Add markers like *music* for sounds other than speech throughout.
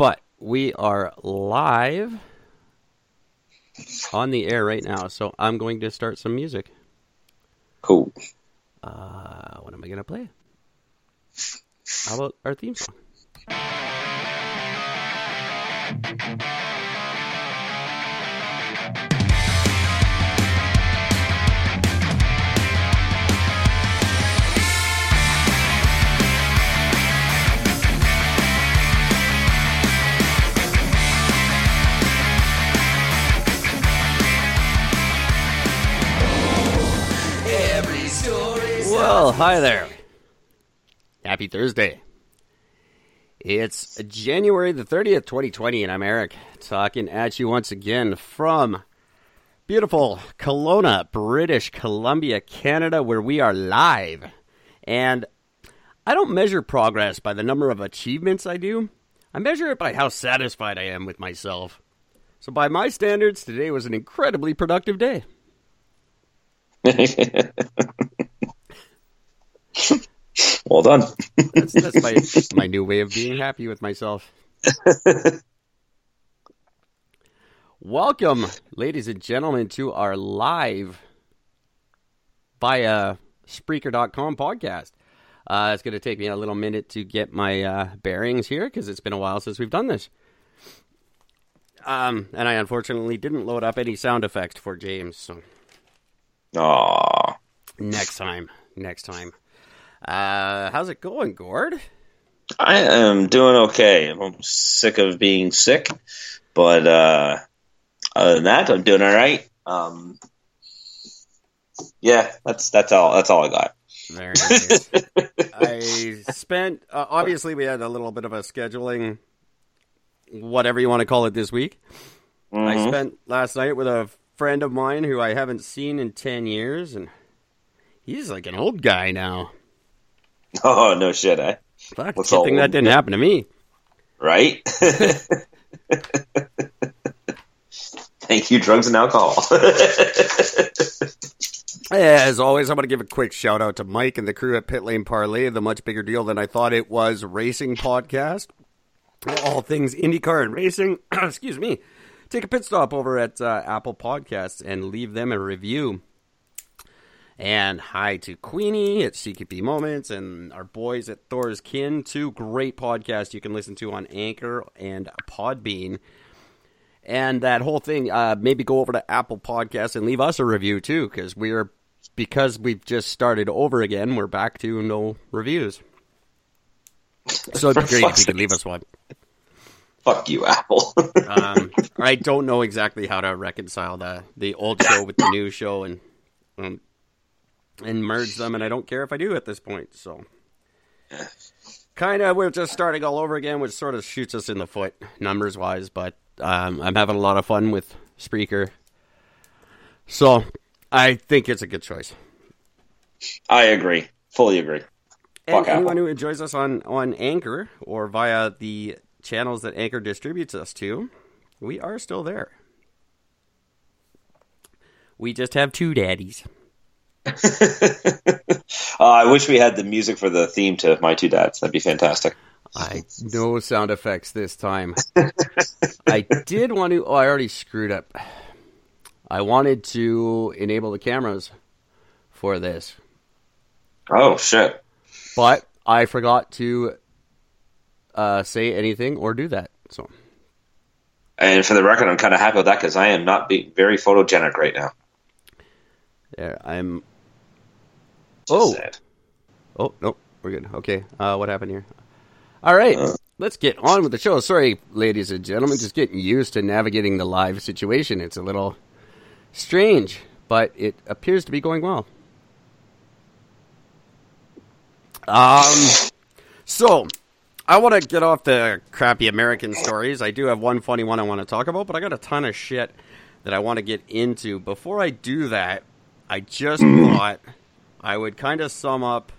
But we are live on the air right now, so I'm going to start some music. Cool. Uh, what am I going to play? How about our theme song? Well, hi there. Happy Thursday. It's January the 30th, 2020, and I'm Eric, talking at you once again from beautiful Kelowna, British Columbia, Canada, where we are live. And I don't measure progress by the number of achievements I do, I measure it by how satisfied I am with myself. So, by my standards, today was an incredibly productive day. *laughs* *laughs* well done. That's, that's my, *laughs* my new way of being happy with myself. *laughs* Welcome, ladies and gentlemen, to our live via Spreaker.com podcast. Uh, it's going to take me a little minute to get my uh, bearings here because it's been a while since we've done this. Um, and I unfortunately didn't load up any sound effects for James. So Aww. next time, next time. Uh, how's it going, Gord? I am doing okay. I'm sick of being sick, but uh, other than that, I'm doing all right. Um, yeah, that's that's all. That's all I got. Very nice. I spent. Uh, obviously, we had a little bit of a scheduling, whatever you want to call it, this week. I Mhm. spent last night with a friend of mine who I haven't seen in ten years, and he's like an old guy now. *laughs* Oh no shit, eh? Fuck, What's good thing that didn't happen to me. Right? *laughs* *laughs* Thank you, drugs and alcohol. As always, I want to give a quick shout out to Mike and the crew at Pit Lane Parlay, the much bigger deal than I thought it was racing podcast. All things IndyCar and racing. *clears throat* Excuse me. Take a pit stop over at uh, Apple Podcasts and leave them a review. And hi to Queenie at CKP Moments and our boys at Thor's Kin, two great podcasts you can listen to on Anchor and Podbean. And that whole thing, uh, maybe go over to Apple Podcasts and leave us a review too, because we're because we've just started over again. We're back to no reviews. *laughs* So it'd be great if you could leave us one. Fuck you, Apple. *laughs* Um, I don't know exactly how to reconcile the the old show with the new show and um, and merge them, and I don't care if I do at this point. So, *laughs* kind of, we're just starting all over again, which sort of shoots us in the foot numbers wise. But um, I'm having a lot of fun with Spreaker, so I think it's a good choice. I agree. Fully agree. And Fuck anyone Apple. who enjoys us on, on Anchor or via the channels that Anchor distributes us to, we are still there. We just have two daddies. Uh, *laughs* I wish we had the music for the theme to My Two Dads. That'd be fantastic. I no sound effects this time. *laughs* I did want to. Oh, I already screwed up. I wanted to enable the cameras for this, Oh shit. but I forgot to uh, say anything or do that. So And for the record, I'm kind of happy with that because I am not being very photogenic right now. there, I'm. Oh. sad. Oh no, we're good. Okay, uh, what happened here? All right, let's get on with the show. Sorry, ladies and gentlemen, just getting used to navigating the live situation. It's a little strange, but it appears to be going well. Um, so I want to get off the crappy American stories. I do have one funny one I want to talk about, but I got a ton of shit that I want to get into. Before I do that, I just *clears throat* thought I would kind of sum up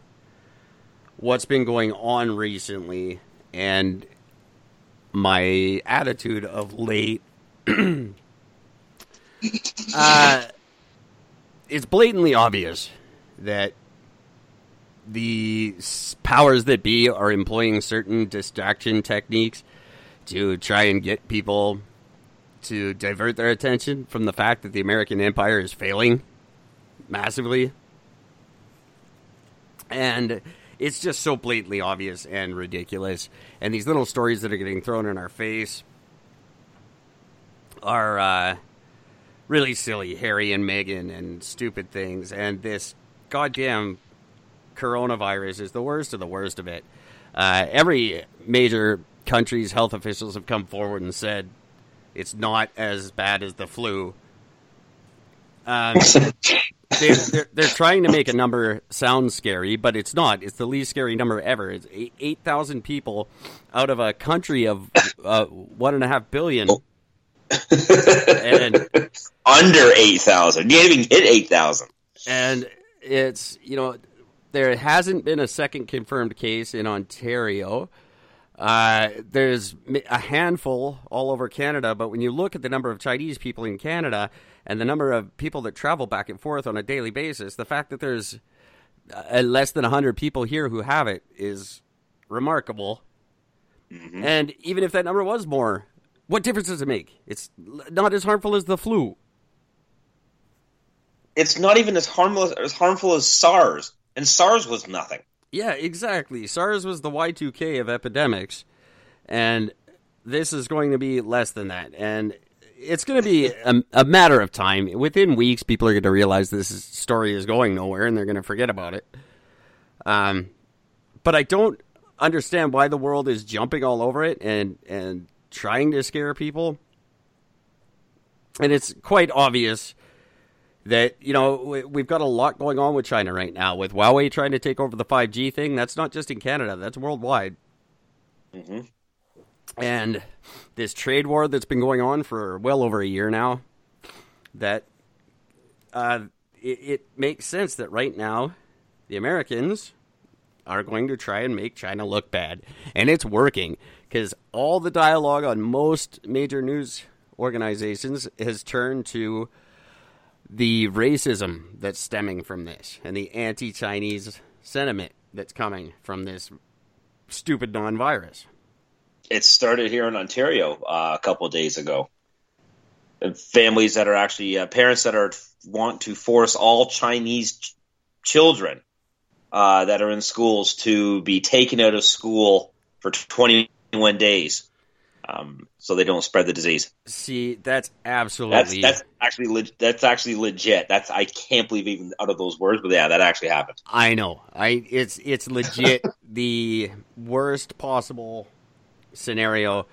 what's been going on recently and my attitude of late. *clears throat* uh, it's blatantly obvious that the powers that be are employing certain distraction techniques to try and get people to divert their attention from the fact that the American empire is failing massively. And it's just so blatantly obvious and ridiculous. And these little stories that are getting thrown in our face are uh, really silly. Harry and Meghan and stupid things. And this goddamn coronavirus is the worst of the worst of it. Uh, every major country's health officials have come forward and said it's not as bad as the flu. Um, *laughs* they, are *laughs* they're trying to make a number sound scary, but it's not. It's the least scary number ever. It's eight thousand people out of a country of uh, one and a half billion. and *laughs* under eight thousand, you didn't even hit eight thousand. And it's you know there hasn't been a second confirmed case in Ontario. Uh, there's a handful all over Canada, but when you look at the number of Chinese people in Canada and the number of people that travel back and forth on a daily basis, the fact that there's uh, less than 100 people here who have it is remarkable. Mm-hmm. And even if that number was more, what difference does it make? It's not as harmful as the flu. It's not even as harmless as harmful as SARS, and SARS was nothing. Yeah, exactly. SARS was the Y2K of epidemics, and this is going to be less than that. And it's going to be a, a, matter of time. Within weeks, people are going to realize this story is going nowhere, and they're going to forget about it. Um, but I don't understand why the world is jumping all over it and and trying to scare people. And it's quite obvious that you know we've got a lot going on with China right now with Huawei trying to take over the 5G thing. That's not just in Canada; that's worldwide. Mm-hmm. And this trade war that's been going on for well over a year now, that uh, it, it makes sense that right now the Americans are going to try and make China look bad, and it's working because all the dialogue on most major news organizations has turned to the racism that's stemming from this and the anti Chinese sentiment that's coming from this stupid non virus. It started here in Ontario uh, a couple of days ago. And families that are actually uh, parents that are want to force all Chinese ch- children uh, that are in schools to be taken out of school for 21 days um, so they don't spread the disease. See, that's absolutely that's, that's actually le- that's actually legit. That's I can't believe even out of those words, but yeah, that actually happened. I know. I it's it's legit *laughs* the worst possible scenario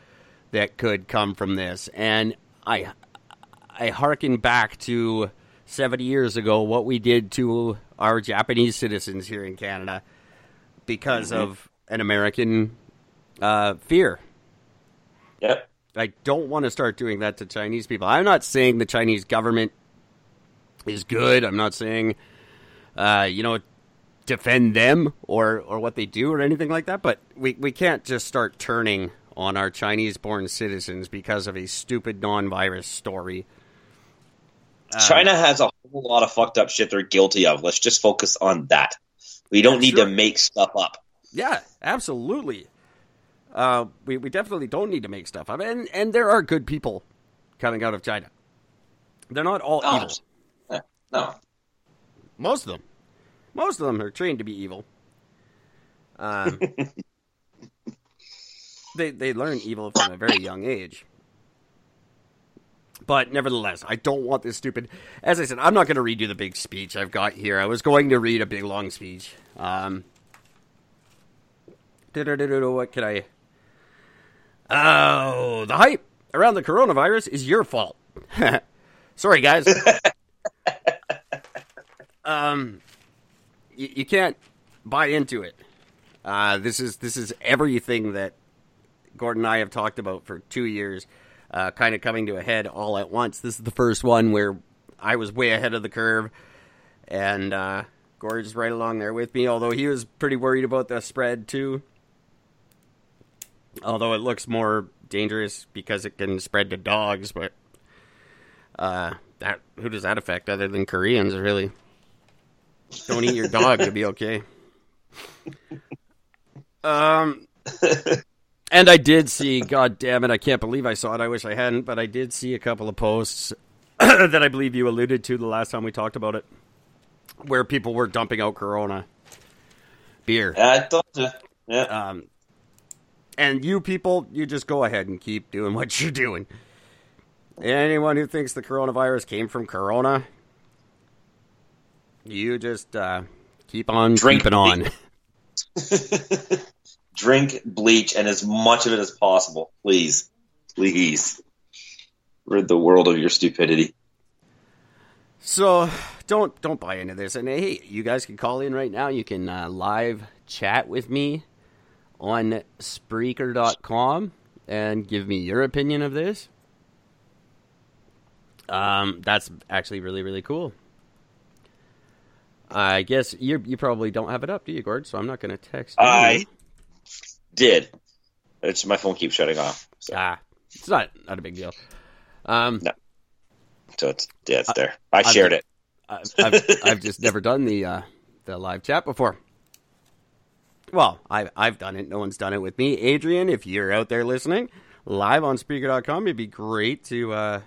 that could come from this, and I I harken back to seventy years ago what we did to our Japanese citizens here in Canada because mm-hmm. of an American uh, fear Yep. I don't want to start doing that to Chinese people. I'm not saying the Chinese government is good. I'm not saying, uh, you know, defend them or, or what they do or anything like that. But we, we can't just start turning on our Chinese born citizens because of a stupid non virus story. Uh, China has a whole lot of fucked up shit they're guilty of. Let's just focus on that. We don't need sure. to make stuff up. Yeah, absolutely. Uh, we, we definitely don't need to make stuff up. And, and there are good people coming out of China. They're not all no. evil. No. Most of them. Most of them are trained to be evil. Um, *laughs* they, they learn evil from a very young age. But nevertheless, I don't want this stupid. As I said, I'm not going to redo the big speech I've got here. I was going to read a big long speech. Um, what could I? Oh, the hype around the coronavirus is your fault. *laughs* Sorry, guys. *laughs* um, you, you, can't buy into it. Uh, this is this is everything that Gordon and I have talked about for two years, uh, kind of coming to a head all at once. This is the first one where I was way ahead of the curve, and uh, Gordon's right along there with me. Although he was pretty worried about the spread too. Although it looks more dangerous because it can spread to dogs, but uh, that who does that affect other than Koreans? Really, don't eat your dog to be okay. Um, And I did see, god damn it, I can't believe I saw it. I wish I hadn't, but I did see a couple of posts *clears throat* that I believe you alluded to the last time we talked about it, where people were dumping out Corona beer. I thought, uh, yeah. Um, and you people, you just go ahead and keep doing *laughs* what you're doing. Anyone who thinks the coronavirus came from Corona, you just uh, keep on Drink keeping on. *laughs* Drink bleach and as much of it as possible, please, please. Rid the world of your stupidity. So don't don't buy into this. And hey, you guys can call in right now. You can uh, live chat with me on Spreaker.com and give me your opinion of this. Um, that's actually really really cool. I guess you you probably don't have it up, do you, Gord? So I'm not going to text. You. I did. It's my phone keeps shutting off. So, ah, it's not not a big deal. Um, No. so it's yeah, it's there. I shared it. I've, I've, I've just never done the uh, the live chat before. Well, I've I've done it. No one's done it with me. Adrian, if you're out there listening, live on Spreaker.com, it'd be great to uh,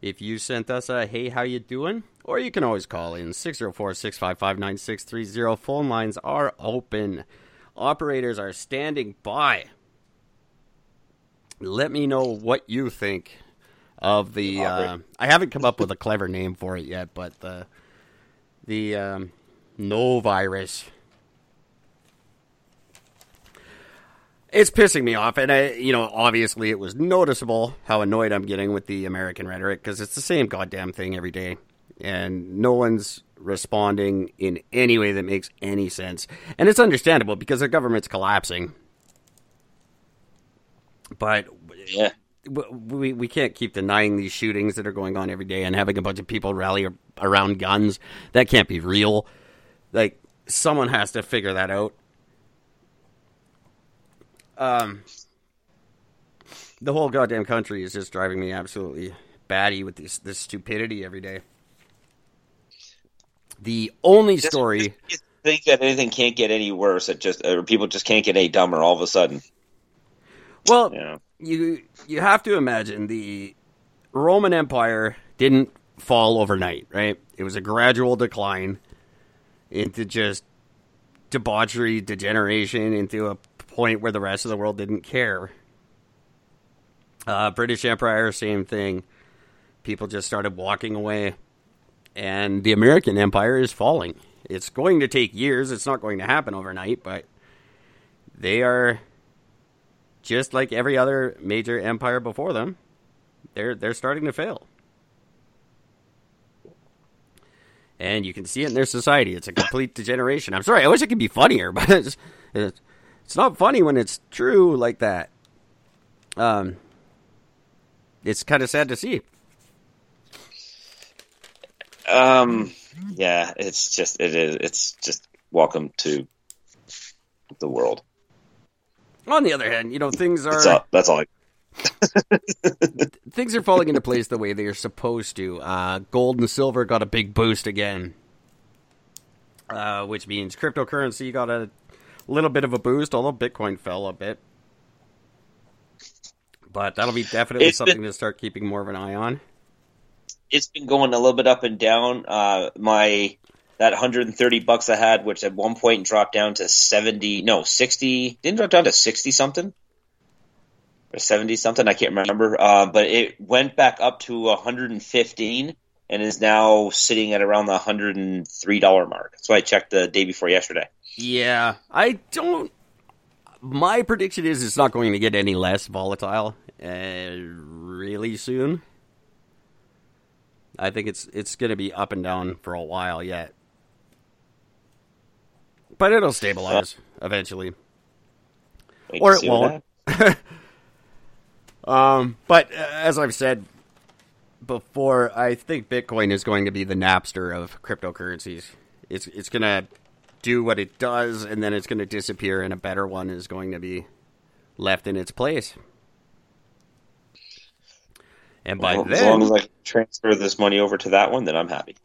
if you sent us a hey, how you doing? Or you can always call in 604-655-9630. Phone lines are open. Operators are standing by. Let me know what you think of the. Uh, I haven't come up with a clever name for it yet, but the the um, no virus. It's pissing me off, and I, you know, obviously it was noticeable how annoyed I'm getting with the American rhetoric because it's the same goddamn thing every day, and no one's responding in any way that makes any sense, and it's understandable because the government's collapsing. But Yeah. we we can't keep denying these shootings that are going on every day and having a bunch of people rally around guns. That can't be real. Like someone has to figure that out. Um, the whole goddamn country is just driving me absolutely batty with this this stupidity every day. The only Just- story. You think that anything can't get any worse? It just or people just can't get any dumber all of a sudden. Well, know. you you have to imagine the Roman Empire didn't fall overnight, right? It was a gradual decline into just debauchery, degeneration, into a point where the rest of the world didn't care. Uh, British Empire, same thing. People just started walking away, and the American Empire is falling. It's going to take years. It's not going to happen overnight, but they are just like every other major empire before them, they're they're starting to fail. And you can see it in their society. It's a complete degeneration. I'm sorry, I wish it could be funnier, *laughs* but it's, it's it's not funny when it's true like that. Um, it's kind of sad to see. Um. Yeah. It's just it is. It's just welcome to the world. On the other hand, you know things That's are all. That's all. I, *laughs* things are falling into place the way they are supposed to. Uh, gold and silver got a big boost again, uh, which means cryptocurrency got a little bit of a boost, although Bitcoin fell a bit. But that'll be definitely It's been- something to start keeping more of an eye on. it's been going a little bit up and down. Uh, my that 130 bucks I had, which at one point dropped down to 70, no 60, didn't drop down to 60 something or 70 something. I can't remember. Uh, but it went back up to 115 and is now sitting at around the 103 dollar mark. That's why I checked the day before yesterday. Yeah, I don't. My prediction is it's not going to get any less volatile uh, really soon. I think it's it's going to be up and down for a while yet, but it'll stabilize eventually, or it won't. *laughs* um, but uh, as I've said before, I think Bitcoin is going to be the Napster of cryptocurrencies. It's it's going to do what it does, and then it's going to disappear, and a better one is going to be left in its place. And by Well, as long then, as I transfer this money over to that one, then I'm happy.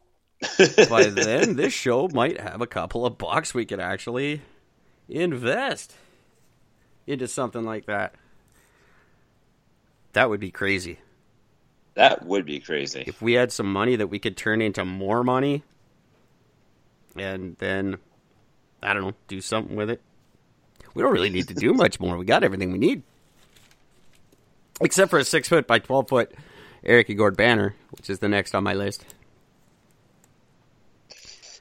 *laughs* by then, this show might have a couple of bucks we could actually invest into something like that. That would be crazy. That would be crazy. If we had some money that we could turn into more money and then I don't know, do something with it. We don't really need to do much more. We got everything we need. Except for a six foot by twelve foot Eric Gord banner, which is the next on my list.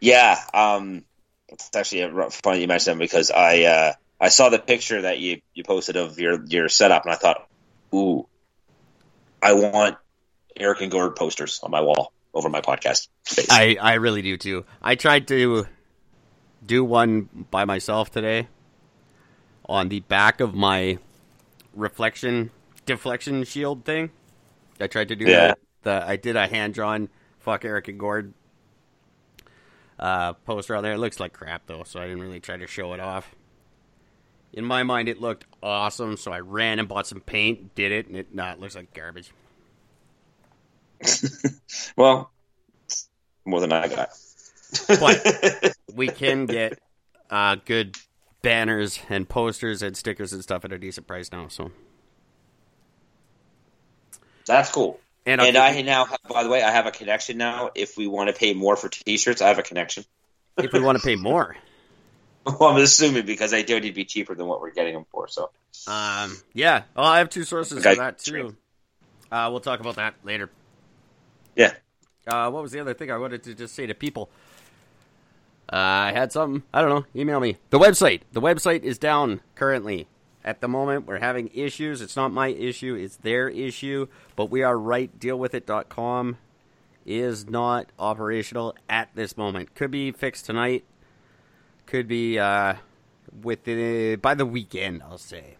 Yeah, um, it's actually funny you mentioned because I uh, I saw the picture that you, you posted of your your setup and I thought, ooh, I want Eric and Gord posters on my wall over my podcast. Space. I I really do too. I tried to do one by myself today on the back of my reflection deflection shield thing. I tried to do Yeah. that. The I did a hand drawn fuck Eric and Gord uh, poster out there. It looks like crap though, so I didn't really try to show it off. In my mind, it looked awesome, so I ran and bought some paint, did it, and it nah, it looks like garbage. *laughs* Well, more than I got. But- *laughs* We can get uh, good banners and posters and stickers and stuff at a decent price now. So, That's cool. and, And I'll now, have, by the way, I have a connection now. If we want to pay more for T-shirts, I have a connection. if we want to pay *laughs* more, Well, I'm assuming because they do need to be cheaper than what we're getting them for. So um, yeah, oh, I have two sources Okay. for that too. Uh, we'll talk about that later. Yeah, Uh, what was the other thing I wanted to just say to people? Uh, I had something. I don't know. Email me. The website. The website is down currently. At the moment, we're having issues. It's not my issue. It's their issue. But we are right. Dealwithit.com is not operational at this moment. Could be fixed tonight. Could be uh, within by the weekend. I'll say.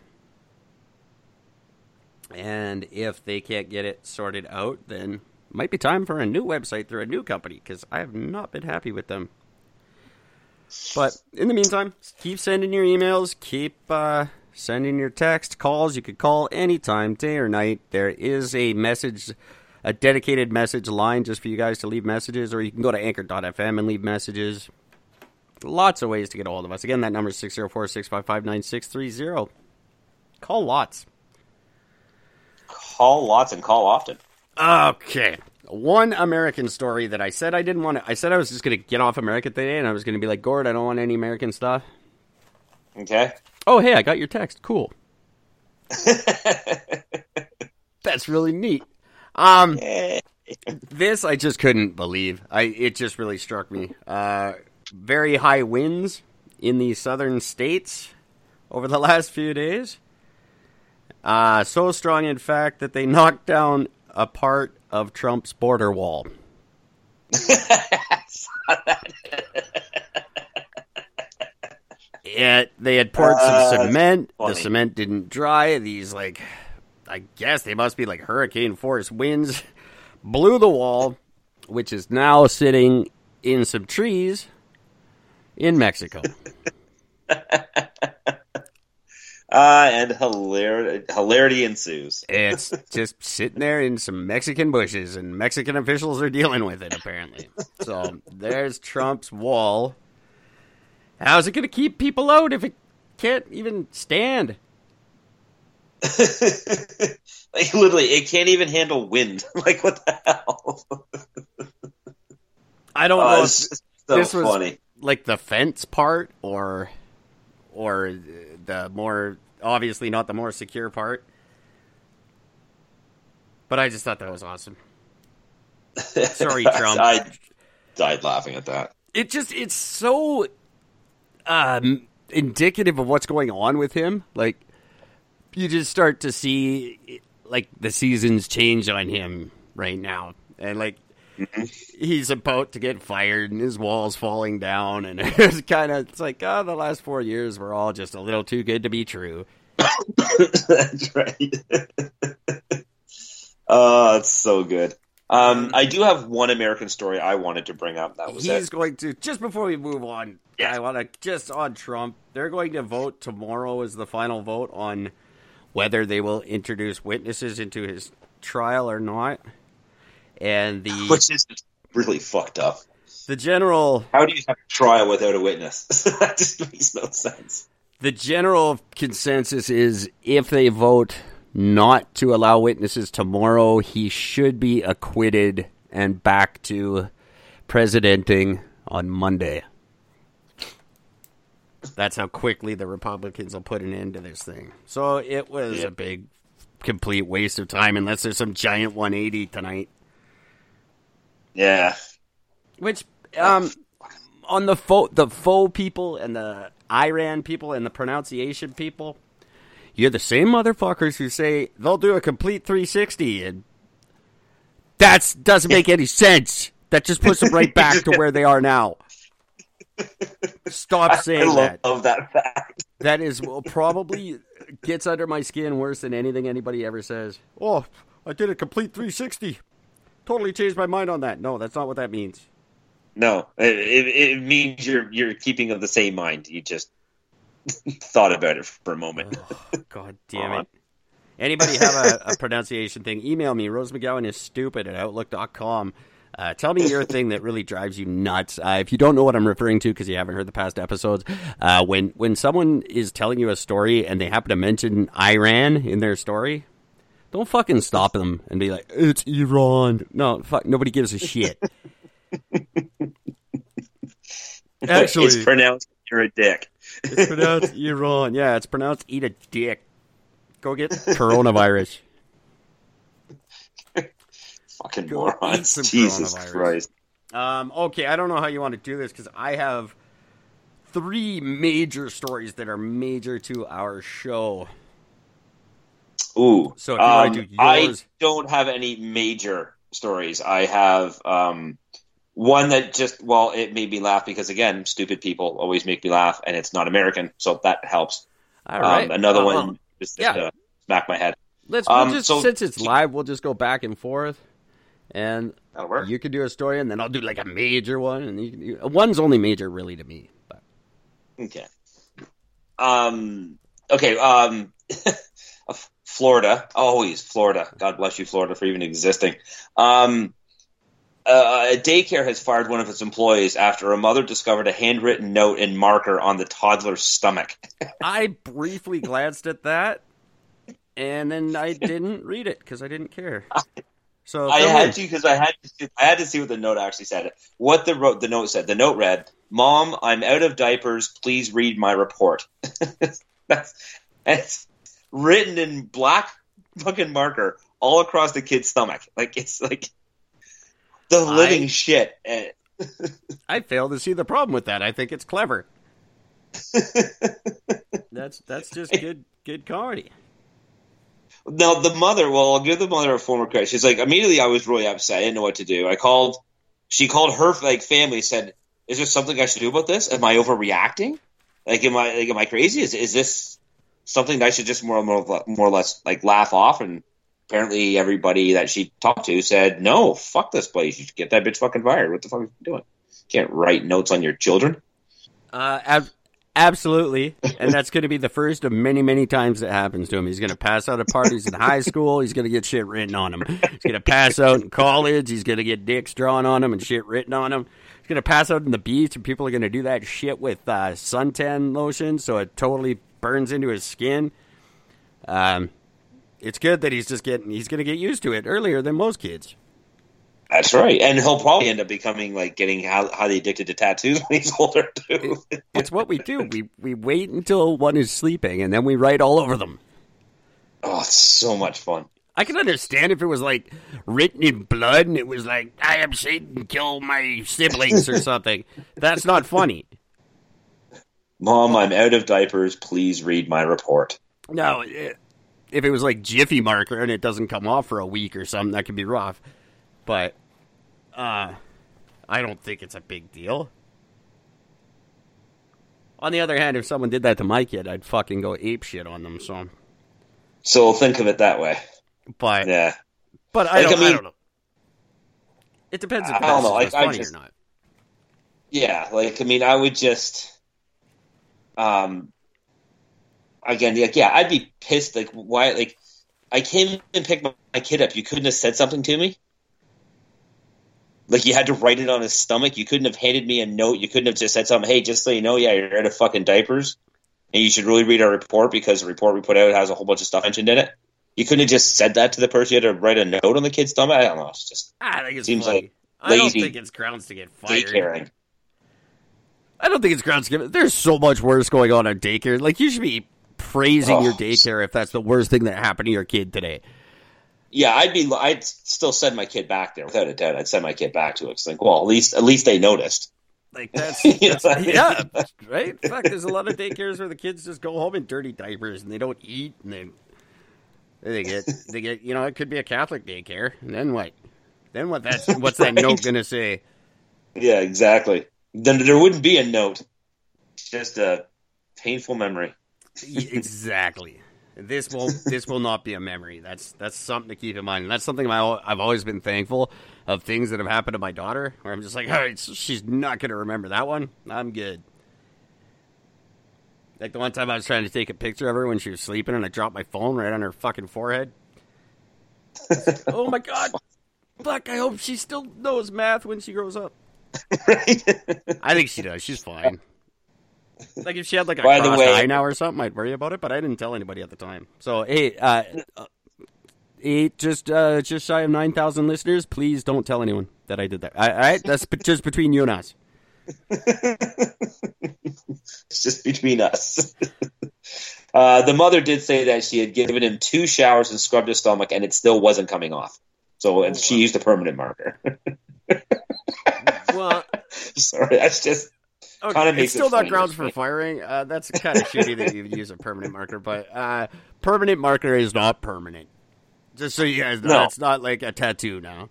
And if they can't get it sorted out, then might be time for a new website through a new company because I have not been happy with them. But in the meantime, keep sending your emails, keep uh, sending your text, calls. You could call anytime, day or night. There is a message, a dedicated message line just for you guys to leave messages, or you can go to anchor.fm and leave messages. Lots of ways to get a hold of us. Again, that number is 604 655 9630. Call lots. call lots and call often. Okay. One American story that I said I didn't want to. I said I was just going to get off America today, and I was going to be like, Gord, I don't want any American stuff. Okay. Oh, hey, I got your text. Cool. *laughs* That's really neat. Um, this I just couldn't believe. I it just really struck me. Uh, very high winds in the southern states over the *laughs* last few days. Uh, so strong, in fact, that they knocked down a part of Trump's border wall. *laughs* It, they had poured Uh, some cement. The cement didn't dry. These like, I guess they must be like hurricane force winds, *laughs* blew the wall, which is now sitting in some trees in Mexico. *laughs* Uh, and hilarity, hilarity ensues. *laughs* it's just sitting there in some Mexican bushes, and Mexican officials are dealing with it apparently. So there's Trump's wall. How's it going to keep people out if it can't even stand? *laughs* like literally, it can't even handle wind. *laughs* like what the hell? I don't Oh, know if so this was- like the fence part or or the more obviously not the more secure part. But I just thought that was awesome. *laughs* Sorry, Trump. I died laughing at that. It just it's so um indicative of what's going on with him. Like you just start to see like the seasons change on him right now. And like *laughs* he's about to get fired and his wall's falling down and *laughs* it's kind of it's like oh the last 4 years were all just a little too good to be true. That's right. *laughs* oh, it's so good. Um, I do have one American story I wanted to bring up. That was He's it. going to just before we move on. Yeah. I want to just on Trump. They're going to vote tomorrow is the final vote on whether they will introduce witnesses into his trial or not. And the *laughs* Which is really fucked up. the general How do you have a trial without a witness? *laughs* that just makes no sense. The general consensus is if they vote not to allow witnesses tomorrow, he should be acquitted and back to presidenting on Monday. That's how quickly the Republicans will put an end to this thing. So it was a big, complete waste of time unless there's some giant 180 tonight. Yeah. Which, um, on the faux, the faux people and the Iran people and the pronunciation people, you're the same motherfuckers who say they'll do a complete 360 and that doesn't make any sense. That just puts them right back to where they are now. Stop saying I that. love that fact. That is well, probably gets under my skin worse than anything anybody ever says. Oh, I did a complete 360. Totally changed my mind on that. No, that's not what that means. No, it, it, means you're you're keeping of the same mind. You just *laughs* thought about it for a moment. Oh, God damn it. Anybody have a, a pronunciation thing? Email me. Rose McGowan is stupid at outlook.com. Uh, tell me your thing that really drives you nuts. Uh, if you don't know what I'm referring to because you haven't heard the past episodes, uh, when when someone is telling you a story and they happen to mention Iran in their story, don't fucking stop them and be like, "It's Iran." No, fuck, nobody gives a shit. *laughs* Actually, it's pronounced you're a dick. it's pronounced *laughs* Iran. Yeah, it's pronounced eat a dick. Go get *laughs* coronavirus. Fucking Go morons. Jesus. Christ. Um, okay, I don't know how you want to do this because I have three major stories that are major to our show. Ooh. So if you wanna um, do I don't have any major stories. I have um, one that just well, it made me laugh because again, stupid people always make me laugh, and it's not American, so that helps. All right. Um, another Uh, one just yeah. uh, smack my head. Let's we'll um, just so- since it's live, we'll just go back and forth, and That'll work. you can do a story, and then I'll do like a major one, and you can do, one's only major really to me. But Okay. Um. Okay. Um. *laughs* Florida, always Florida. God bless you, Florida, for even existing. Um. Uh, a daycare has fired one of its employees after a mother discovered a handwritten note and marker on the toddler's stomach. *laughs* I briefly glanced at that, and then I didn't read it because I didn't care. So I had to because I had to. See, I had to see what the note actually said. What the wrote the note said. The note read, "Mom, I'm out of diapers. Please read my report." *laughs* that's, that's written in black fucking marker all across the kid's stomach. Like it's like the I- living shit. *laughs* I fail to see the problem with that. I think it's clever. *laughs* That's that's just good good comedy. Now the mother, well, I'll give the mother a former credit. She's like, immediately I was really upset. I didn't know what to do. I called. She called her like family. Said, "Is there something I should do about this? Am I overreacting? Like, am I like am I crazy? Is is this something I should just more more more or less like laugh off?" And apparently, everybody that she talked to said, "No, fuck this place. You should get that bitch fucking fired. What the fuck are you doing? Can't write notes on your children." Uh, ab- absolutely, and that's going to be the first of many many times that happens to him. He's going to pass out at parties in high school. He's going to get shit written on him. He's going to pass out in college. He's going to get dicks drawn on him and shit written on him. He's going to pass out in the beach, and people are going to do that shit with uh, suntan lotion, so it totally burns into his skin. Um, it's good that he's just getting. He's going to get used to it earlier than most kids. That's right, and he'll probably end up becoming like getting highly addicted to tattoos when he's *laughs* older too. It's what we do. We we wait until one is sleeping, and then we write all over them. Oh, it's so much fun. I can understand if it was like written in blood and it was like, I am Satan, kill my siblings or *laughs* something. That's not funny. Mom, I'm out of diapers. Please read my report. No, eh, if it was like Jiffy marker and it doesn't come off for a week or something, that could be rough. But uh, I don't think it's a big deal. On the other hand, if someone did that to my kid, I'd fucking go ape shit on them. So, So think of it that way. but Yeah. but I Like, don't, I I don't know. It depends if I don't know, like, funny just- or not. Yeah. Like, I mean, I would just, um, again, like, yeah, I'd be pissed. Like, why, like, I came and picked my, my kid up. You couldn't have said something to me? Like, you had to write it on his stomach. You couldn't have handed me a note. You couldn't have just said something. Hey, just so you know, yeah, you're out of fucking diapers. and you should really read our report because the report we put out has a whole bunch of stuff mentioned in it. You couldn't have just said that to the person. You had to write a note on the kid's stomach. I don't know. It's just I think it's Seems funny. like I don't think it's grounds to get fired. daycaring. I don't think it's grounds. There's so much worse going on at daycare. Like you should be praising Oh. your daycare if that's the worst thing that happened to your kid today. Yeah, I'd be. I'd still send my kid back there without a doubt. I'd send my kid back to it. It's like, well, at least at least they noticed. Like that's, *laughs* that's- I mean? yeah, right. Fuck, there's a lot of daycares where the kids just go home in dirty diapers and they don't eat and they they get they get you know it could be a Catholic daycare and then what? Then what? That's what's that *laughs* Right. note gonna say? Yeah, exactly. Then there wouldn't be a note. It's just a painful memory. Exactly. This will *laughs* this will not be a memory. That's that's something to keep in mind. And that's something I, I've always been thankful of things that have happened to my daughter. Where I'm just like, all right, so she's not going to remember that one. I'm good. Like the one time I was trying to take a picture of her when she was sleeping, and I dropped my phone right on her fucking forehead. *laughs* oh my god! Fuck! I hope she still knows math when she grows up. Right? *laughs* I think she does. She's fine. Like if she had like a By crossed way- eye now or something, I'd worry about it. But I didn't tell anybody at the time. So hey, uh, uh, eight just uh, just shy of nine thousand listeners. Please don't tell anyone that I did that. All right, that's just between you and us. *laughs* it's just between us. *laughs* uh, the mother did say that she had given him two showers and scrubbed his stomach, and it still wasn't coming off. So and she used a permanent marker. Well, *laughs* Sorry, that's just okay, it's makes it still not grounds for firing. Uh, that's kind of shitty that you use a permanent marker, but uh, permanent marker is not permanent. Just so you guys know, No. it's not like a tattoo now.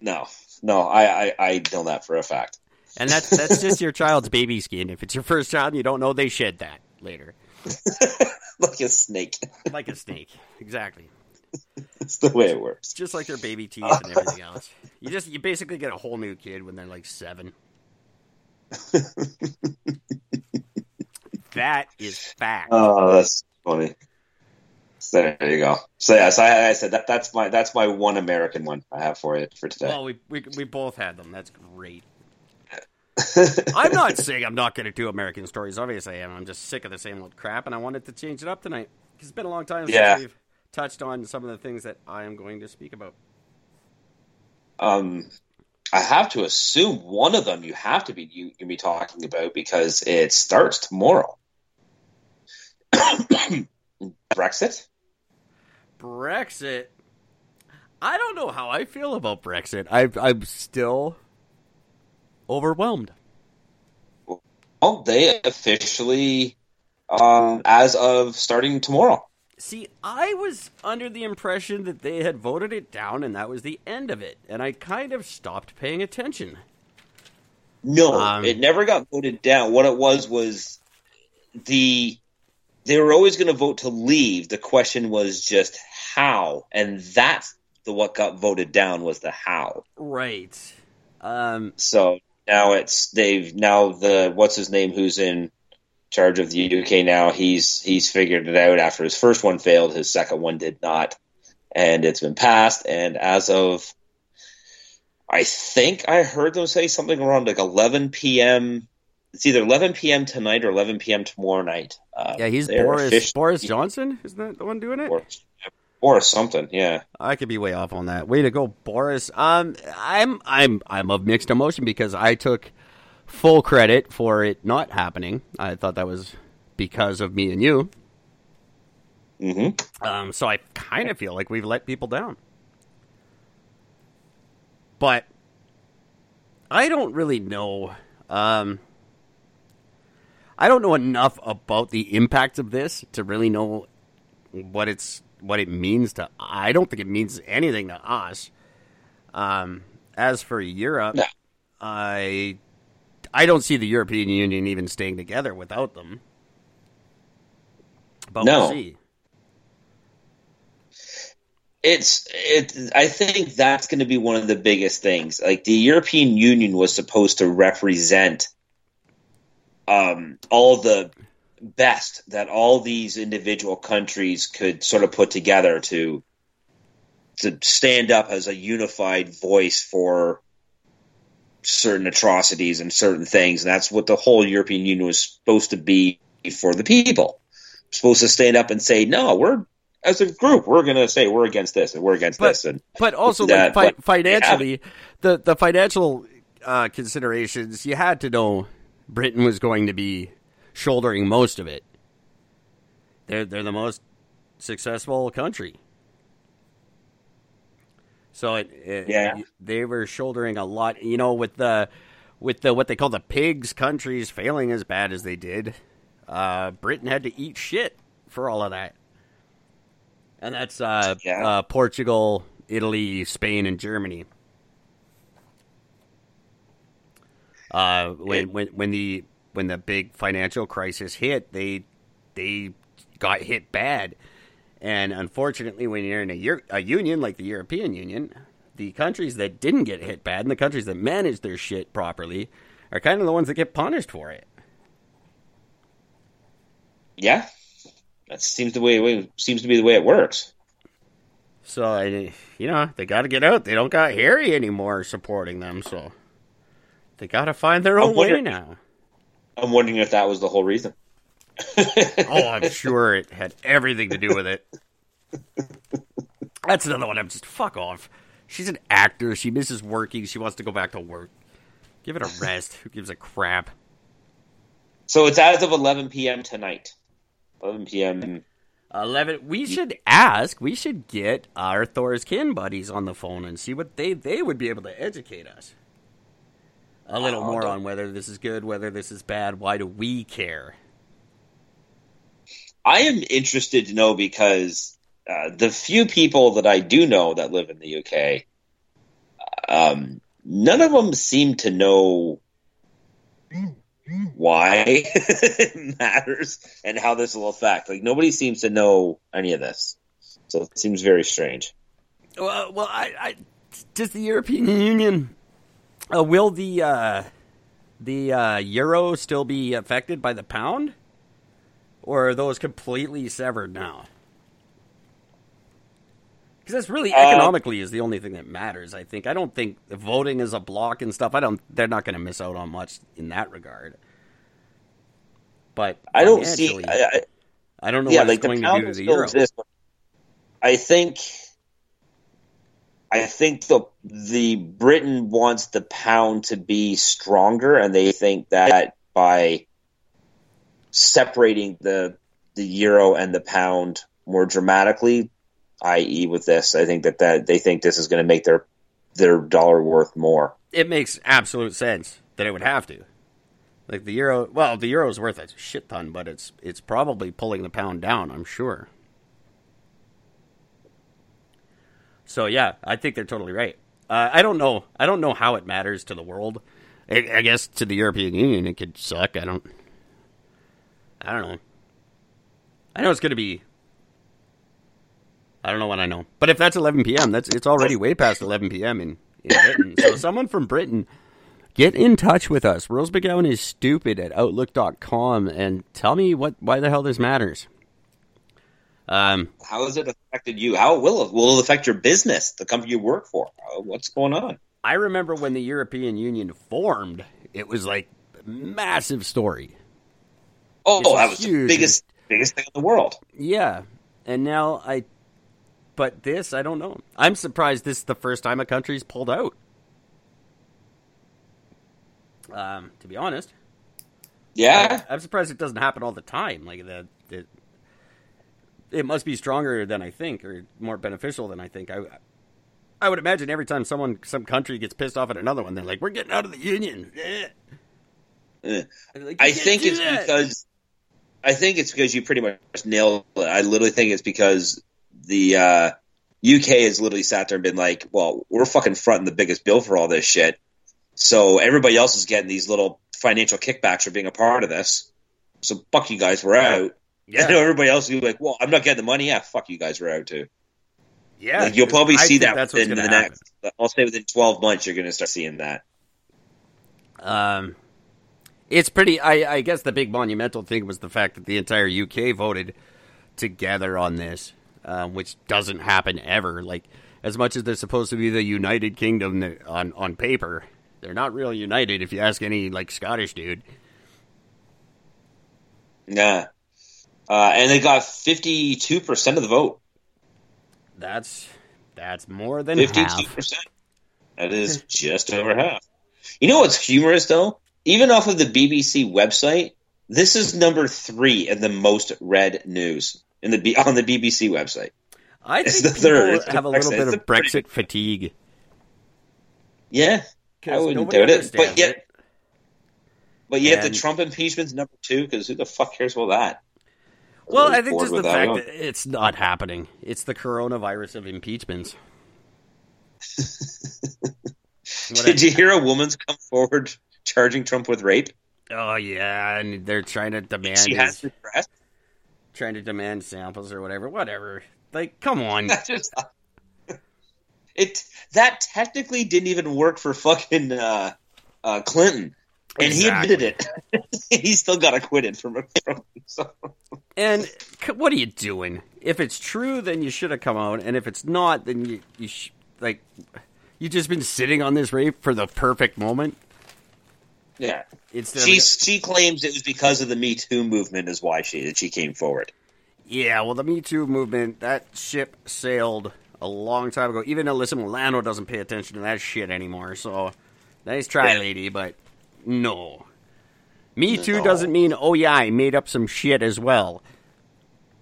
no, no. I, I I know that for a fact. And that's that's just your child's baby skin. If it's your first child and you don't know, they shed that later. *laughs* like a snake. Like a snake. Exactly. That's the way it works. Just like their baby teeth and *laughs* everything else. You just you basically get a whole new kid when they're like seven. *laughs* that is fact. Oh, that's funny. So there you go. So yes, I, I said that that's my that's my one American one I have for you for today. well, we, we we both had them. That's great. *laughs* I'm not saying I'm not going to do American stories. Obviously, I am. I'm just sick of the same old crap, and I wanted to change it up tonight. It's been a long time since Yeah. we've touched on some of the things that I am going to speak about. um, I have to assume one of them you have to be you be talking about because it starts tomorrow. *coughs* Brexit. Brexit. I don't know how I feel about Brexit. I, I'm still overwhelmed. Well, they officially, um, as of starting tomorrow. See, I was under the impression that they had voted it down and that was the end of it, and I kind of stopped paying attention. No, Um, it never got voted down. What it was was the they were always going to vote to leave. The question was just how, and that's the what got voted down was the how. Right. Um, So now it's they've now the what's his name who's in charge of the UK now. He's he's figured it out after his first one failed. His second one did not, and it's been passed. And as of I think I heard them say something around like 11 p.m. It's either 11 p.m. tonight or 11 p.m. tomorrow night. Uh, yeah, he's Boris officially- Boris Johnson. Isn't that the one doing it? Boris, or something. Yeah. I could be way off on that. Way to go, Boris. Um, I'm I'm I'm of mixed emotion because I took full credit for it not happening. I thought that was because of me and you. hmm Um, so I kind of feel like we've let people down. But I don't really know. Um, I don't know enough about the impact of this to really know what it's what it means to. I don't think it means anything to us. Um, as for Europe, No. I I don't see the European Union even staying together without them. But No. we'll see. it's it i think that's going to be one of the biggest things like the european union was supposed to represent um all the best that all these individual countries could sort of put together to to stand up as a unified voice for certain atrocities and certain things and that's what the whole european union was supposed to be for the people. Supposed to stand up and say, no, we're as a group, we're going to say we're against this and we're against But- this. And But also, that, like, fi- but financially, the the financial uh, considerations, you had to know Britain was going to be shouldering most of it. They're they're the most successful country, so it, it- Yeah. they were shouldering a lot. You know, with the with the what they call the pigs countries failing as bad as they did, uh, Britain had to eat shit for all of that. And that's uh, Yeah. uh, Portugal, Italy, Spain, and Germany. Uh, when, It- when when the when the big financial crisis hit, they they got hit bad, and unfortunately, when you're in a, Eur- a union like the European Union, the countries that didn't get hit bad and the countries that manage their shit properly are kind of the ones that get punished for it. yeah, that seems the way seems to be the way it works. So I, you know, they got to get out. They don't got Harry anymore supporting them, so they got to find their own way now. I'm wondering if that was the whole reason. Oh, I'm sure it had everything to do with it. That's another one. I'm just fuck off. She's an actor. She misses working. She wants to go back to work. Give it a rest. Who gives a crap? So it's as of 11 p.m. tonight. 11 p.m. Eleven. We should ask. We should get our Thor's kin buddies on the phone and see what they they would be able to educate us a little Oh, more on whether this is good, whether this is bad. Why do we care? I am interested to know because uh, the few people that I do know that live in the UK, um, none of them seem to know why *laughs* it matters and how this will affect. Like nobody seems to know any of this, so it seems very strange. Well, well, I, I does the European Union uh, will the uh, the uh, euro still be affected by the pound, or are those completely severed now? Because that's really Uh, economically is the only thing that matters. I think. I don't think voting as a block and stuff. I don't. They're not going to miss out on much in that regard. But I don't see. I, I, I don't know yeah, what like it's going to do to the euro. exist. I think, I think the the Britain wants the pound to be stronger, and they think that by separating the the euro and the pound more dramatically, i.e., with this, I think that that they think this is going to make their their dollar worth more. it makes absolute sense that it would have to. Like the euro, well, the euro is worth a shit ton, but it's it's probably pulling the pound down. I'm sure. So yeah, I think they're totally right. Uh, I don't know. I don't know how it matters to the world. I, I guess to the European Union, it could suck. I don't. I don't know. I know it's going to be. I don't know what I know, but if that's 11 p.m., that's it's already way past 11 p.m. in in Britain. so *coughs* someone from Britain, get in touch with us. Rose McGowan is stupid at outlook.com and tell me what why the hell this matters. Um, How has it affected you? How will it will it affect your business, the company you work for? Uh, What's going on? I remember when the European Union formed, it was like a massive story. Oh, It's that was huge. the biggest biggest thing in the world. Yeah, and now I, but this I don't know. I'm surprised this is the first time a country's pulled out. Um, to be honest, Yeah, I'm surprised it doesn't happen all the time. Like that, it, it must be stronger than I think, or more beneficial than I think. I, I would imagine every time someone, some country gets pissed off at another one, they're like, "We're getting out of the union." *laughs* Eh. Like, I think it's that. because I think it's because you pretty much nailed it. I literally think it's because the uh, UK has literally sat there and been like, "Well, we're fucking fronting the biggest bill for all this shit." So everybody else is getting these little financial kickbacks for being a part of this. So fuck you guys, we're out. yeah, And *laughs* everybody else will be like, "Well, I'm not getting the money." Yeah, fuck you guys, we're out too. yeah. Like, you'll probably see that within the happen. next. I'll say within 12 months, you're going to start seeing that. Um, it's pretty. I, I guess the big monumental thing was the fact that the entire UK voted together on this, um, which doesn't happen ever. Like as much as they're supposed to be the United Kingdom on on paper, they're not real united. If you ask any like Scottish dude, Yeah. Uh, and they got 52% of the vote. That's that's more than 52%. That is just over half. You know what's humorous, though? Even off of the BBC website, this is number three in the most read news in the B- *laughs* on the BBC website. I It's think the third. people It's the have a little bit of Brexit fatigue. Yeah, I wouldn't doubt it. But yet, but yet And- the Trump impeachment's number two because who the fuck cares about that? Well, I think just the that fact one. that it's not happening. It's the coronavirus of impeachments. *laughs* Did you hear a woman's come forward charging Trump with rape? Oh yeah, and they're trying to demand She has his, dress. trying to demand samples or whatever. Whatever. Like, come on. *laughs* That just *laughs* it that technically didn't even work for fucking uh, uh, Clinton, and he admitted it. *laughs* he still got acquitted from from. So. And c- what are you doing? If it's true, then you should have come out, and if it's not, then you you sh- like you just been sitting on this rape for the perfect moment. Yeah, Instead she of, she claims it was because of the Me Too movement is why she that she came forward. yeah, well, the Me Too movement that ship sailed a long time ago. Even Alyssa Milano doesn't pay attention to that shit anymore. So nice try, Yeah. lady, but no. Me Too No. doesn't mean oh yeah, I made up some shit as well.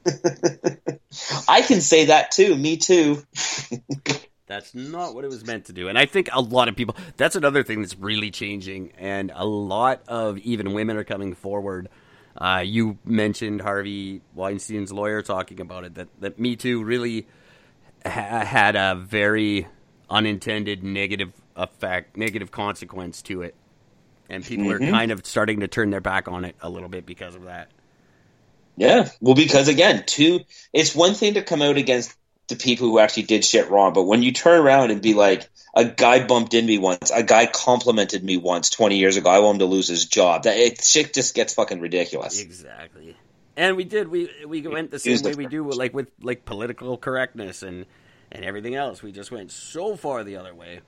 *laughs* I can say that too. Me too. *laughs* That's not what it was meant to do. And I think a lot of people, that's another thing that's really changing. And a lot of even women are coming forward. Uh, you mentioned Harvey Weinstein's lawyer talking about it, that, that Me Too really ha- had a very unintended negative effect, negative consequence to it. And people are kind of starting to turn their back on it a little bit because of that. Yeah. Well, because again, two, it's one thing to come out against the people who actually did shit wrong, but when you turn around and be like, a guy bumped into me once, a guy complimented me once 20 years ago, I want him to lose his job. That it, shit just gets fucking ridiculous. Exactly. And we did. We we went the same way we do with, like with like political correctness and and everything else. We just went so far the other way.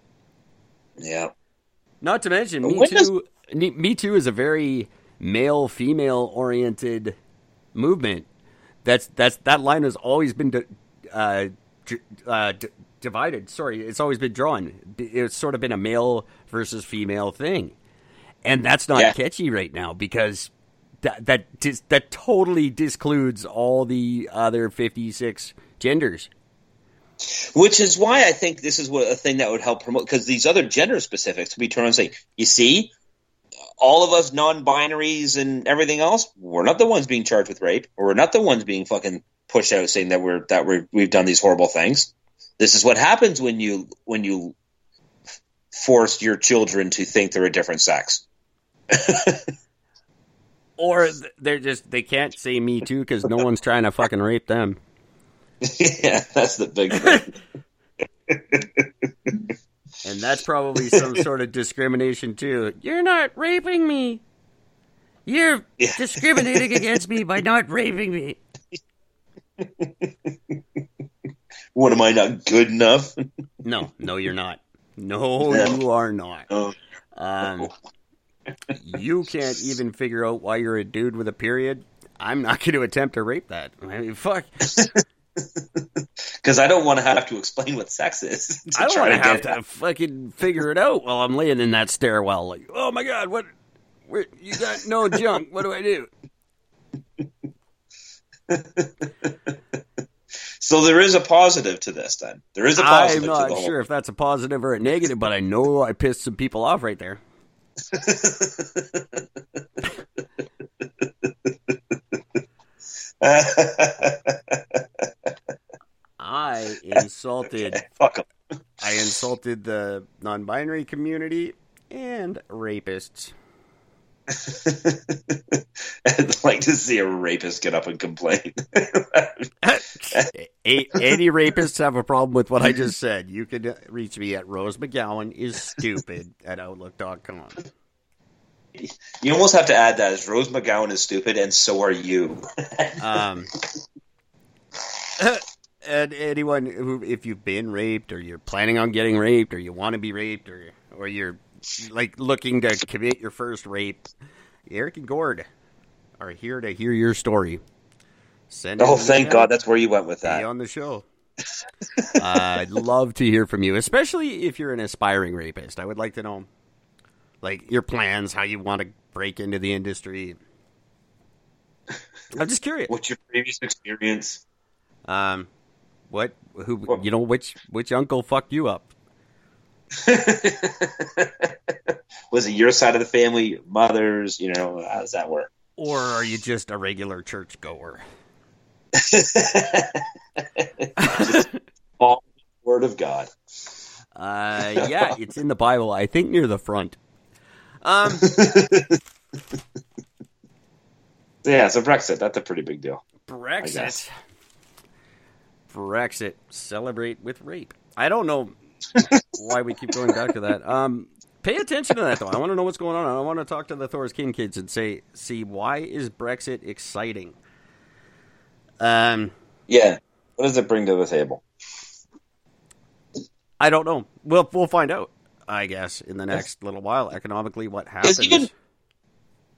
Yeah. Not to mention, Me does- Too. Me Too is a very male female oriented movement. That's that's that line has always been di- uh, d- uh, d- divided. Sorry, it's always been drawn. It's sort of been a male versus female thing, and that's not Yeah. catchy right now because that that dis- that totally discludes all the other fifty six genders. Which is why I think this is what a thing that would help promote because these other gender specifics we turn and say, you see, all of us non-binaries and everything else, we're not the ones being charged with rape, or we're not the ones being fucking pushed out saying that we're that we're we've done these horrible things. This is what happens when you when you force your children to think they're a different sex. *laughs* Or they're just they can't say Me Too because no one's trying to fucking rape them. *laughs* yeah, that's the big thing. *laughs* And that's probably some sort of discrimination too. You're not raping me. You're Yeah. discriminating against me by not raping me. *laughs* what am I not good enough? No, no, you're not. No, *laughs* Yeah. you are not. Oh. Um, *laughs* you can't even figure out why you're a dude with a period. I'm not going to attempt to rape that. I mean, fuck. Because I don't want to have to explain what sex is. I don't want to have to fucking figure it out while I'm laying in that stairwell. Like, oh my god, what? Where, you got no junk. What do I do? *laughs* So there is a positive to this. Then there is a positive I'm to not the whole. sure if that's a positive or a negative, but I know I pissed some people off right there. I *laughs* insulted Fuck 'em. I insulted the non-binary community and rapists. I'd like to see a rapist get up and complain. *laughs* A- Any rapists have a problem with what I just said. You can reach me at Rose McGowan is stupid at outlook.com. you almost have to add that as Rose McGowan is stupid, and so are you. Um, *laughs* and anyone who, if you've been raped or you're planning on getting raped or you want to be raped or, or you're like looking to commit your first rape, Eric and Gord are here to hear your story. Send Oh, thank. God, that's where you went with Be that. on the show. uh, *laughs* I'd love to hear from you, especially if you're an aspiring rapist. I would like to know, like, your plans, how you want to break into the industry. I'm just curious. What's your previous experience? Um, what? Who? You know which which uncle fucked you up? *laughs* Was it your side of the family, your mother's? You know, how does that work? Or are you just a regular church goer? *laughs* All word of God. Uh, yeah, it's in the Bible. I think near the front. Um, *laughs* Yeah, so Brexit, that's a pretty big deal. Brexit. Brexit. Celebrate with rape. I don't know why we keep going back to that. Um, pay attention to that though. I want to know what's going on. I want to talk to the Thor's King kids and say, see, why is Brexit exciting? Um, Yeah. What does it bring to the table? I don't know. We'll we'll find out. I guess in the next little while, economically, what happens. even-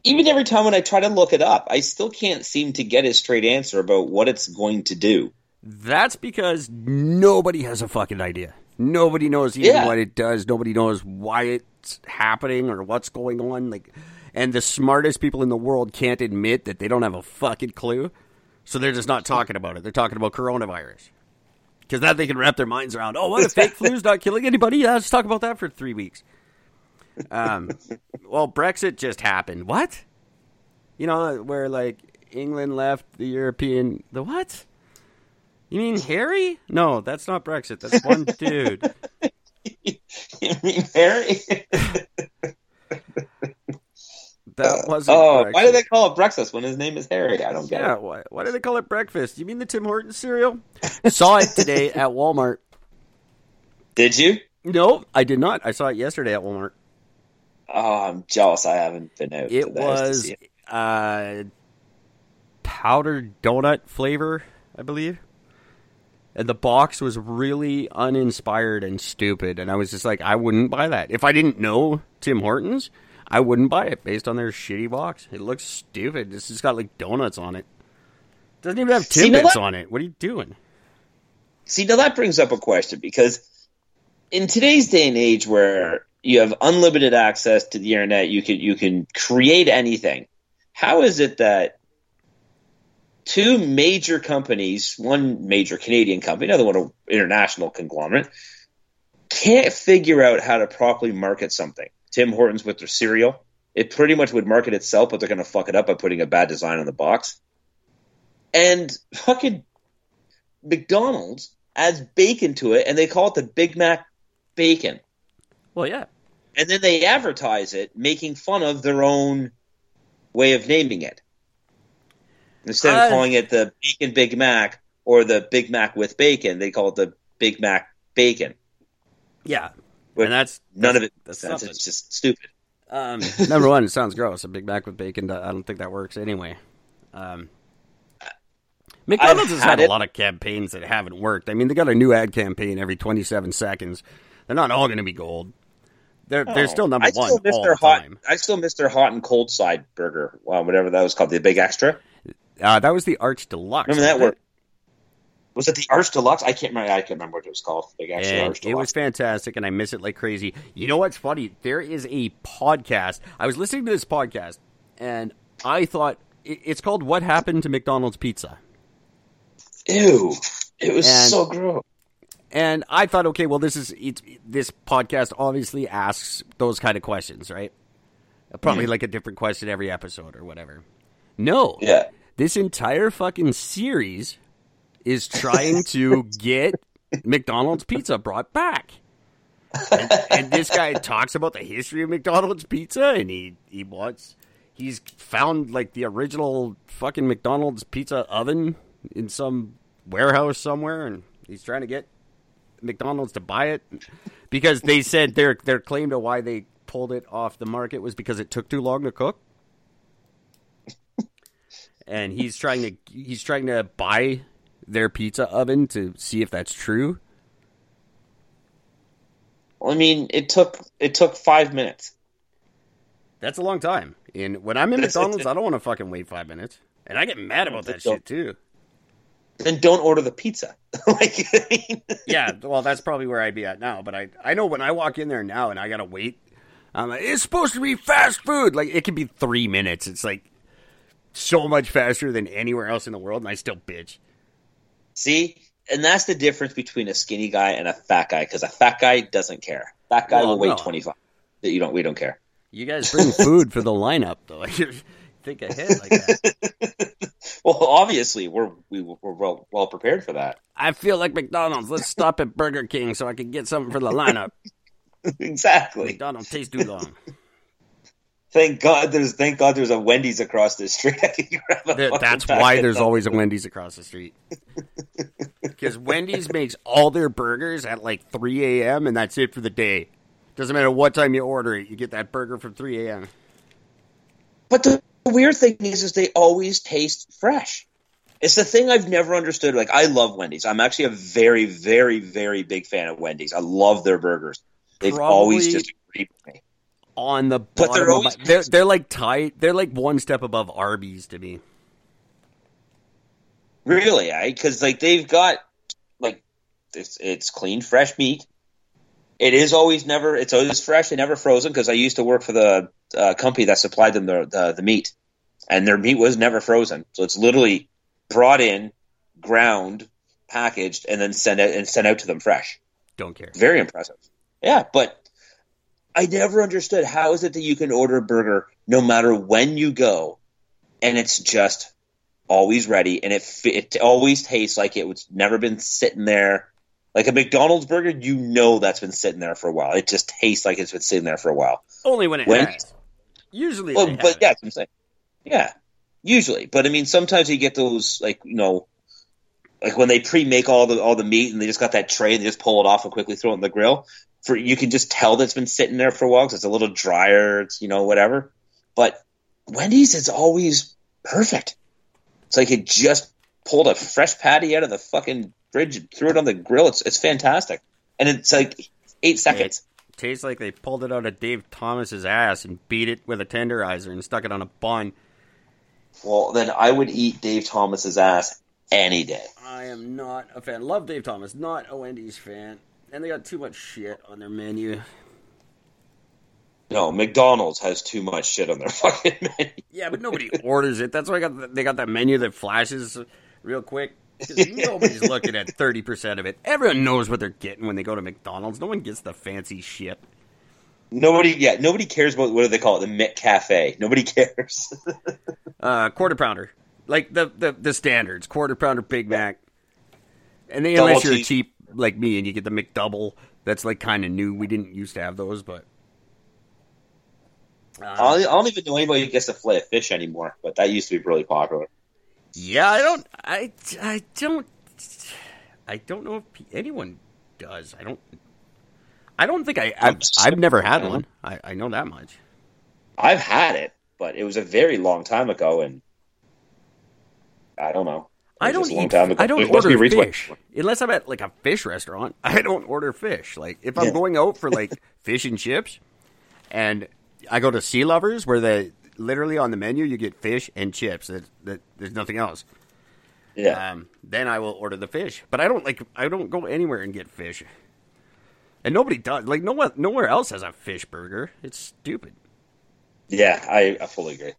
Even every time when I try to look it up, I still can't seem to get a straight answer about what it's going to do. That's because nobody has a fucking idea. Nobody knows even Yeah. what it does. Nobody knows why it's happening or what's going on. Like, and the smartest people in the world can't admit that they don't have a fucking clue. So they're just not talking about it. They're talking about coronavirus because that they can wrap their minds around. Oh, what if fake *laughs* flu's not killing anybody? Yeah, let's talk about that for three weeks. Um, *laughs* well, Brexit just happened. What? You know, where like England left the European. The what? You mean Harry? No, that's not Brexit. That's one *laughs* dude. you mean Harry? That wasn't. oh, Brexit. why do they call it Brexit when his name is Harry? I don't get Yeah, it. why, why do they call it breakfast? You mean the Tim Hortons cereal? saw it today at Walmart. *laughs* Did you? No, I did not. I saw it yesterday at Walmart. Oh, I'm jealous. I haven't been out. It the house to was it. uh, powdered donut flavor, I believe. And the box was really uninspired and stupid. And I was just like, I wouldn't buy that. If I didn't know Tim Hortons, I wouldn't buy it based on their shitty box. It looks stupid. It's just got like donuts on it. Doesn't even have See, now that- on it. What are you doing? See, now that brings up a question because in today's day and age where you have unlimited access to the internet, you can you can create anything. How is it that two major companies, one major Canadian company, another one an international conglomerate, can't figure out how to properly market something? Tim Hortons with their cereal, it pretty much would market itself, but they're going to fuck it up by putting a bad design on the box. And fucking McDonald's adds bacon to it, and they call it the Big Mac bacon. Well, yeah. And then they advertise it, making fun of their own way of naming it. Instead Uh, of calling it the Bacon Big Mac or the Big Mac with bacon, they call it the Big Mac Bacon. Yeah. But and that's None of it that's makes sense. It's just stupid. Um, *laughs* number one, it sounds gross. A Big Mac with bacon. I don't think that works anyway. Um, McDonald's I've has had had a lot of campaigns that haven't worked. I mean, they got a new ad campaign every 27 seconds. They're not all going to be gold. They're they're still number I one still miss all their the hot. time. I still miss their hot and cold side burger, well, whatever that was called, the Big Extra. Uh, that was the Arch Deluxe. Remember that word? Was it the Arch Deluxe? I can't remember. I can't remember what it was called. Extra And Arch it was fantastic, and I miss it like crazy. You know what's funny? There is a podcast. I was listening to this podcast, and I thought it's called "What Happened to McDonald's Pizza." Ew! It was And- so gross. And I thought, okay, well, this is it's, this podcast obviously asks those kind of questions, right? Probably like a different question every episode or whatever. No, Yeah. This entire fucking series is trying to get McDonald's pizza brought back. And, and this guy talks about the history of McDonald's pizza, and he he wants he's found like the original fucking McDonald's pizza oven in some warehouse somewhere, and he's trying to get McDonald's to buy it because they said their their claim to why they pulled it off the market was because it took too long to cook. And he's trying to he's trying to buy their pizza oven to see if that's true. I mean, it took it took five minutes. That's a long time. And when I'm in That's- McDonald's, I don't want to fucking wait five minutes, and I get mad about that shit too. Then don't order the pizza. *laughs* like, I mean, Yeah, well, that's probably where I'd be at now. But I, I know when I walk in there now and I gotta wait, I'm like, it's supposed to be fast food. Like it can be three minutes. It's like so much faster than anywhere else in the world, and I still bitch. see, and that's the difference between a skinny guy and a fat guy. Because a fat guy doesn't care. Fat guy Well, will wait no. twenty five. You don't. We don't care. You guys bring *laughs* food for the lineup, though. *laughs* I think ahead like that. *laughs* Well, obviously, we're we, we're well, well prepared for that. I feel like McDonald's. Let's stop at Burger King so I can get something for the lineup. exactly. McDonald's takes too long. Thank God there's thank God there's a Wendy's across the street. *laughs* I can grab a Th- That's why there's them. always a Wendy's across the street. Because Wendy's makes all their burgers at like 3 a.m. and that's it for the day. Doesn't matter what time you order it, you get that burger from 3 a.m. But the weird thing is, is they always taste fresh. It's the thing I've never understood. Like I love Wendy's. I'm actually a very, very, very big fan of Wendy's. I love their burgers. They've Probably- always just agreed with me. On the But they're of my, always- they're, they're like tight. They're like one step above Arby's to me. Really, I because like they've got like it's it's clean, fresh meat. It is always never. It's always fresh and never frozen. Because I used to work for the uh, company that supplied them the, the the meat, and their meat was never frozen. So it's literally brought in, ground, packaged, and then sent out and sent out to them fresh. Don't care. Very impressive. Yeah, but I never understood how is it that you can order a burger no matter when you go, and it's just always ready, and it it always tastes like it was never been sitting there. Like a McDonald's burger, you know that's been sitting there for a while. It just tastes like it's been sitting there for a while. Only when it When- has. Usually, oh, Well, they but yeah, that's what I'm saying. Yeah, usually. But I mean, sometimes you get those like you know, like when they pre-make all the all the meat and they just got that tray, and they just pull it off and quickly throw it in the grill. For you can just tell that's been sitting there for a while because it's a little drier. It's you know whatever. But Wendy's is always perfect. It's like it just pulled a fresh patty out of the fucking fridge and threw it on the grill. It's it's fantastic, and it's like eight seconds. It tastes like they pulled it out of Dave Thomas's ass and beat it with a tenderizer and stuck it on a bun. Well, then I would eat Dave Thomas's ass any day. I am not a fan. Love Dave Thomas, not a Wendy's fan. And they got too much shit on their menu. No, McDonald's has too much shit on their *laughs* fucking menu. Yeah, but nobody orders it. That's why I got they got that menu that flashes real quick. nobody's looking at thirty percent of it. Everyone knows what they're getting when they go to McDonald's. No one gets the fancy shit. Nobody, yeah, nobody cares about what do they call it, the McCafe. Nobody cares. *laughs* Uh, quarter pounder, like the, the the standards, quarter pounder Big Mac. And Double unless you're cheap like me and you get the McDouble, that's like kind of new. We didn't used to have those, but uh, I don't, I don't even know anybody who gets a fillet of fish anymore, but that used to be really popular. Yeah, I don't. I, I don't. I don't know if anyone does. I don't. I don't think I. I've, I've never had one. I, I know that much. I've had it, but it was a very long time ago, and I don't know. I don't just a long eat. I don't It must be order fish unless I'm at like a fish restaurant. *laughs* I don't order fish. Like if I'm Yeah. going out for like *laughs* fish and chips, and I go to Sea Lovers where they literally on the menu you get fish and chips. That, that there's nothing else. Yeah, um, then I will order the fish. But I don't like I don't go anywhere and get fish. And nobody does. Like no one nowhere else has a fish burger. It's stupid. yeah, I, I fully agree.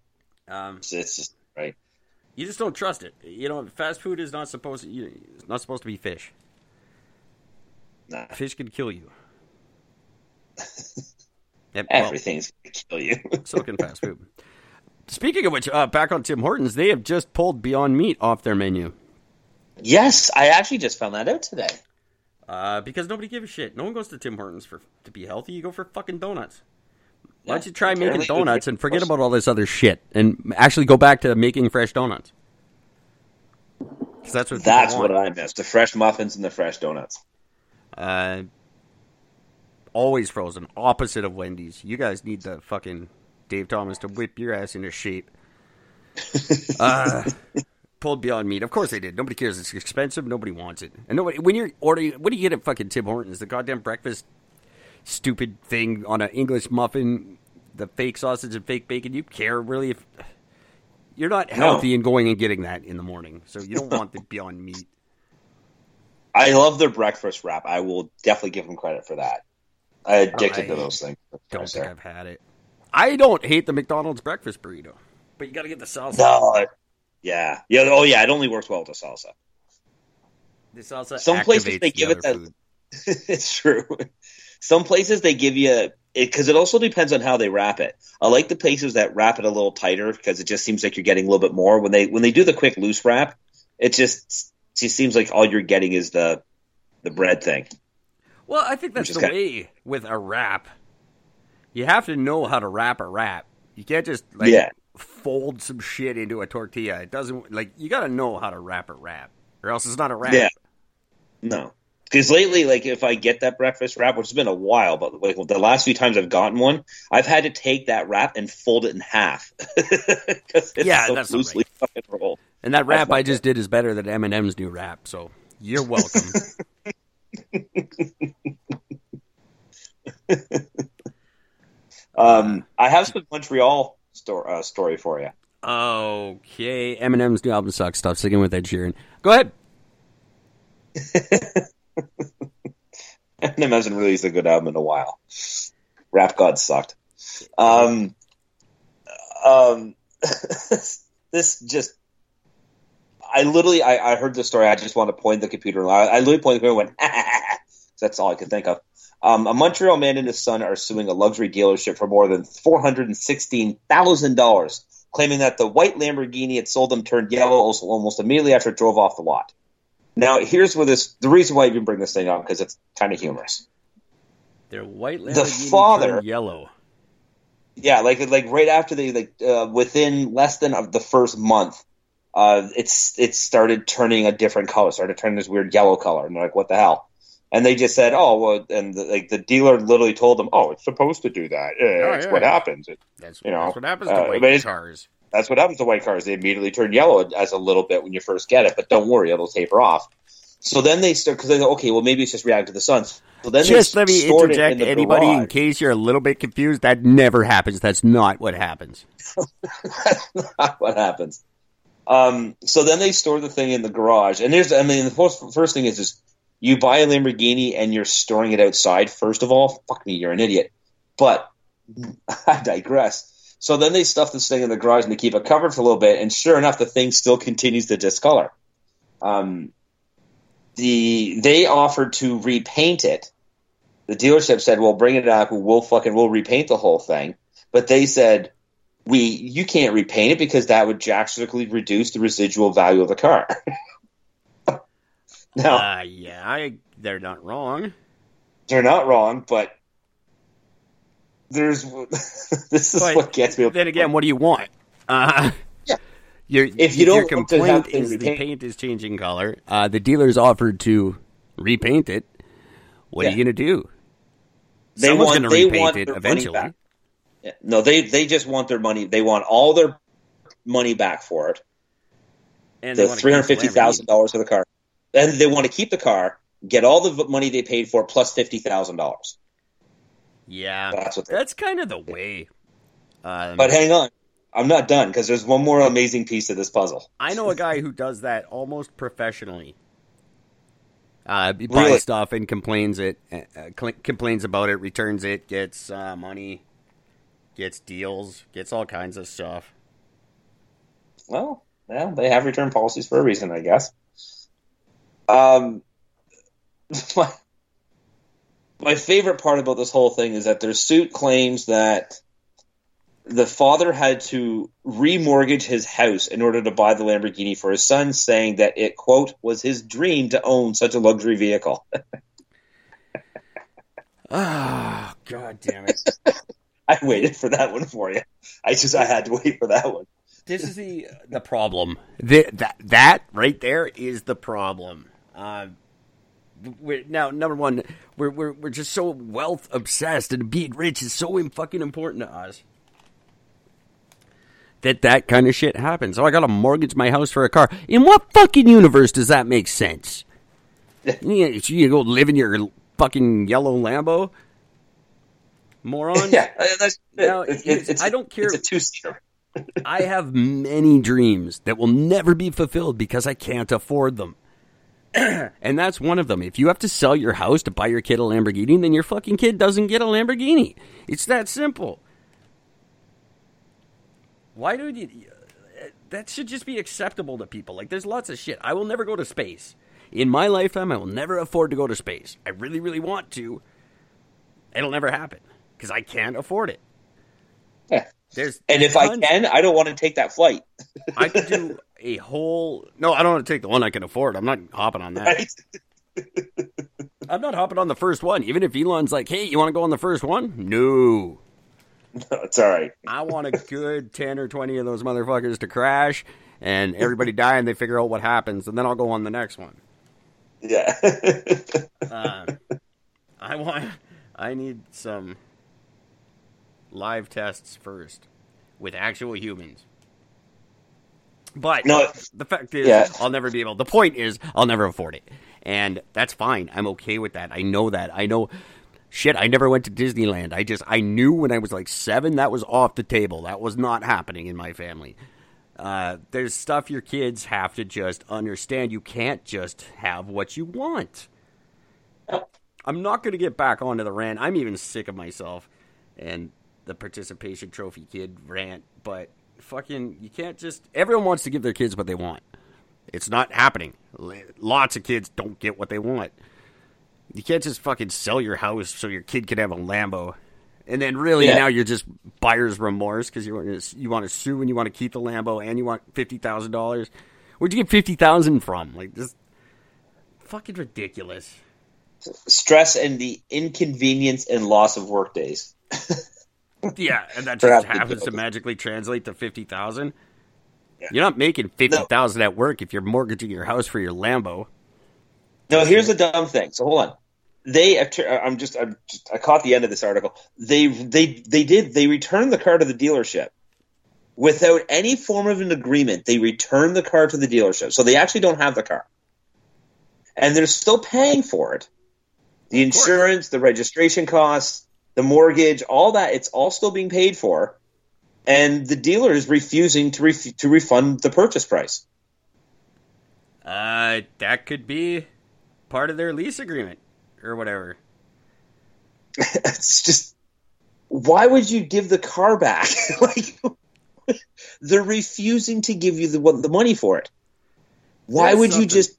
Um, It's, it's just right. You just don't trust it. You know, fast food is not supposed to. You, it's not supposed to be fish. Nah, Fish can kill you. *laughs* Yep, well, everything's gonna kill you. *laughs* so can fast food. Speaking of which, uh, back on Tim Hortons, they have just pulled Beyond Meat off their menu yes, I actually just found that out today. uh, because nobody gives a shit. No one goes to Tim Hortons for to be healthy. You go for fucking donuts. Why don't you try making donuts and forget about all this other shit and actually go back to making fresh donuts? Because that's what that's what I miss: the fresh muffins and the fresh donuts. Uh, always frozen. Opposite of Wendy's. You guys need the fucking Dave Thomas to whip your ass into shape. *laughs* uh, pulled Beyond Meat. Of course they did. Nobody cares. It's expensive. Nobody wants it. And nobody. When you're ordering, what do you get at fucking Tim Hortons? The goddamn breakfast stupid thing on an English muffin the fake sausage and fake bacon. You care really if you're not healthy No. and going and getting that in the morning, so you don't want the Beyond Meat. *laughs* I love their breakfast wrap. I will definitely give them credit for that. I addicted to those things. Don't think I've had it. I don't hate the McDonald's breakfast burrito, but you got to get the salsa. No. Yeah. Yeah. Oh, yeah. It only works well with the salsa. The salsa Some places they the give it that- *laughs* it's true. Some places they give you because it, also depends on how they wrap it. I like the places that wrap it a little tighter because it just seems like you're getting a little bit more when they when they do the quick loose wrap. It just it just seems like all you're getting is the the bread thing. Well, I think that's the kinda- way with a wrap. You have to know how to wrap a wrap. You can't just like Yeah. fold some shit into a tortilla. It doesn't like you got to know how to wrap a wrap, or else it's not a wrap. Yeah. No. Because lately, like if I get that breakfast wrap, which has been a while, but like the last few times I've gotten one, I've had to take that wrap and fold it in half *laughs* it's Yeah, so that's loosely fucking rolled. And that wrap I just did is better than Eminem's new wrap. So you're welcome. *laughs* Um, I have some Montreal sto- uh, story for you. okay, Eminem's new album sucks. Stop singing with Ed Sheeran. Go ahead. *laughs* Eminem hasn't released a good album in a while. Rap God sucked. Um, um, *laughs* this just, I literally, I, I heard the story. I just want to point the computer. I, I literally pointed the computer and went, *laughs* that's all I could think of. Um, a Montreal man and his son are suing a luxury dealership for more than four hundred and sixteen thousand dollars, claiming that the white Lamborghini it sold them turned yellow almost immediately after it drove off the lot. Now, here's where this the reason why I even bring this thing up because it's kind of humorous. They're white The father- yellow. Yeah, like like right after they like uh, within less than of the first month, uh, it's it started turning a different color, started turning this weird yellow color, and they're like, "What the hell?" And they just said, "Oh, well," and the, like the dealer literally told them, "Oh, it's supposed to do that. Yeah, it's yeah. what happens. It, That's, You know, that's what happens to uh, white cars. That's what happens to white cars. They immediately turn yellow as a little bit when you first get it, but don't worry, it'll taper off." So then they start because they go, "Okay, well maybe it's just reacting to the sun." So then Just let me in interject the anybody in case you're a little bit confused. That never happens. That's not what happens. *laughs* That's not what happens. Um, so then they store the thing in the garage, and there's, I mean, the first, first thing is just you buy a Lamborghini and you're storing it outside. First of all, fuck me, you're an idiot. But *laughs* I digress. So then they stuff this thing in the garage and they keep it covered for a little bit, and sure enough, the thing still continues to discolor. Um, the they offered to repaint it. The dealership said, "Well, bring it up. We'll fucking we'll repaint the whole thing." But they said, we you can't repaint it because that would drastically reduce the residual value of the car. *laughs* now Uh, yeah, I, they're not wrong. they're not wrong, but there's *laughs* this is But what gets me. Then again, what do you want? Uh, Yeah. *laughs* Your, If you your don't have complaint is the repaint- paint is changing color. Uh, the dealer's offered to repaint it. What are you going to do? They Someone's want gonna they repaint want it their money eventually. back. Yeah. No, they they just want their money. They want all their money back for it. And The three hundred fifty thousand dollars for the car, and they want to keep the car, get all the money they paid for plus fifty thousand dollars. Yeah, That's what. That's kind of the way. Um, but hang on, I'm not done because there's one more amazing piece of this puzzle. I know a guy who does that almost professionally. Uh, he Really? buys stuff and complains it, uh, uh, complains about it, returns it, gets uh, money, gets deals, gets all kinds of stuff. Well, yeah, they have return policies for a reason, I guess. Um, *laughs* my, my favorite part about this whole thing is that their suit claims that the father had to remortgage his house in order to buy the Lamborghini for his son, saying that it, quote, was his dream to own such a luxury vehicle. *laughs* Ah, god damn it! *laughs* I waited for that one for you. I just, I had to wait for that one. this is the the problem. The, that that right there is the problem. Uh, we're, now, number one, we're, we're we're just so wealth obsessed, and being rich is so fucking important to us. That that kind of shit happens. Oh, I got to mortgage my house for a car. In what fucking universe does that make sense? *laughs* So you go live in your fucking yellow Lambo. moron. *laughs* Yeah, uh, that's, Now, it- it- it's- it's, I don't care- It's a two seater. *laughs* I have many dreams that will never be fulfilled because I can't afford them. *clears throat* and that's one of them. If you have to sell your house to buy your kid a Lamborghini, then your fucking kid doesn't get a Lamborghini. It's that simple. Why do you. That should just be acceptable to people. Like, there's lots of shit. I will never go to space. In my lifetime, I will never afford to go to space. I really, really want to. It'll never happen because I can't afford it. Yeah. There's And if I can, I don't want to take that flight. I could do a whole. No, I don't want to take the one I can afford. I'm not hopping on that. Right? *laughs* I'm not hopping on the first one. Even if Elon's like, "Hey, you want to go on the first one?" No, it's all right. I want a good *laughs* ten or twenty of those motherfuckers to crash and everybody die, and they figure out what happens, and then I'll go on the next one. Yeah. *laughs* Uh, I want. I need some live tests first with actual humans. But No. the fact is, Yeah. I'll never be able. The point is, I'll never afford it, and that's fine. I'm okay with that. I know that. I know. Shit, I never went to Disneyland. I just I knew when I was like seven that was off the table. That was not happening in my family. Uh, there's stuff your kids have to just understand. You can't just have what you want. I'm not going to get back onto the rant. I'm even sick of myself and the participation trophy kid rant, but fucking, you can't just. Everyone wants to give their kids what they want. It's not happening. Lots of kids don't get what they want. You can't just fucking sell your house so your kid can have a Lambo. And then really Yeah. now you're just buyer's remorse because you want to you want to sue and you want to keep the Lambo and you want fifty thousand dollars. Where'd you get fifty thousand from? Like just fucking ridiculous. Stress and the inconvenience and loss of work days. *laughs* Yeah, and that *laughs* just happens to magically translate to fifty thousand. Yeah. You're not making fifty thousand at work if you're mortgaging your house for your Lambo. No, here's the dumb thing. So hold on. They, I'm just, I'm just, I caught the end of this article. They, they, they did. They returned the car to the dealership without any form of an agreement. They returned the car to the dealership, so they actually don't have the car, and they're still paying for it. The insurance, the registration costs, the mortgage, all that. It's all still being paid for, and the dealer is refusing to ref- to refund the purchase price. Uh, that could be part of their lease agreement or whatever. *laughs* it's just why would you give the car back *laughs* like they're refusing to give you the the money for it why There's would you just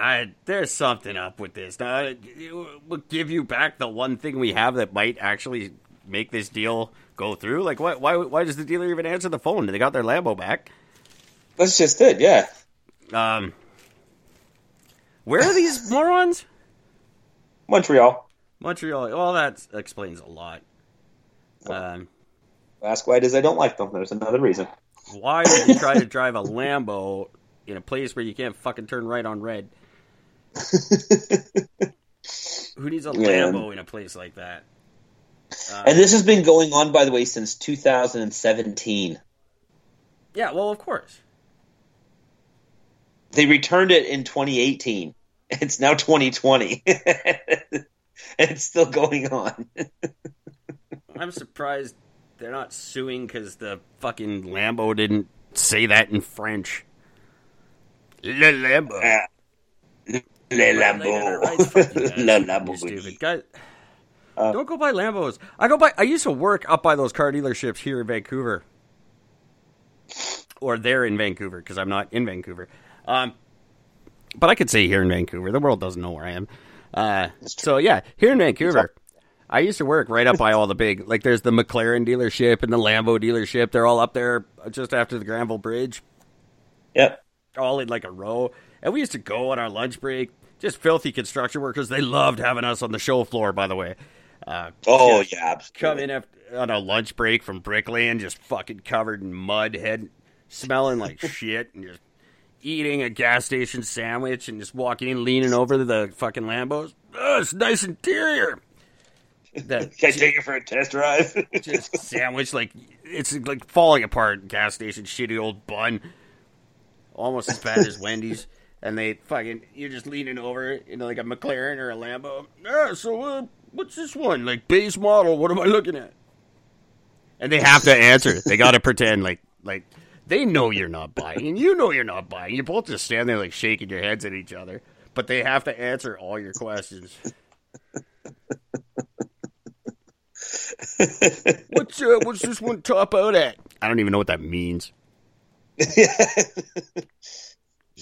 I there's something up with this. Now, we'll give you back the one thing we have that might actually make this deal go through. Like, why? Why? Why does the dealer even answer the phone? They got their Lambo back. that's just it yeah Um, where are these *laughs* morons? montreal Montreal. Well, that explains a lot. Um, ask why it is i don't like them there's another reason why would you try to drive a Lambo in a place where you can't fucking turn right on red? Who needs a *laughs* Yeah. Lambo in a place like that? Uh, and this has been going on by the way since 2017 yeah, well, of course. they returned it in 2018 *laughs* it's now 2020 and *laughs* it's still going on I'm surprised they're not suing because the fucking Lambo didn't say that in French. Le Lambo. Ah, Le They got it right. Lambo. *laughs* Le Lambo. stupid guys. Uh, Don't go buy Lambos. I go buy. I used to work up by those car dealerships here in Vancouver, or there in Vancouver because I'm not in Vancouver. Um, but I could say here in Vancouver. The world doesn't know where I am. Uh, so yeah, here in Vancouver, I used to work right up by all the big. Like there's the McLaren dealership and the Lambo dealership. They're all up there just after the Granville Bridge Yep. all in like a row. And we used to go on our lunch break. Just filthy construction workers. They loved having us on the show floor, by the way. Uh, Oh yeah, come absolutely. in after, on a lunch break from Brickland, just fucking covered in mud, head smelling like *laughs* shit, and just eating a gas station sandwich and just walking in, leaning over the fucking Lambos. Oh, it's nice interior. That *laughs* Can I take it for a test drive? *laughs* just sandwich like it's like falling apart gas station shitty old bun almost as bad as wendy's and they fucking you're just leaning over into like a mclaren or a lambo yeah, so uh, what's this one? Like base model? What am I looking at? And they have to answer. they got to *laughs* pretend like like they know you're not buying, and you know you're not buying. You both just stand there like shaking your heads at each other, but they have to answer all your questions. *laughs* what's uh, what's this one top out at? I don't even know what that means. *laughs*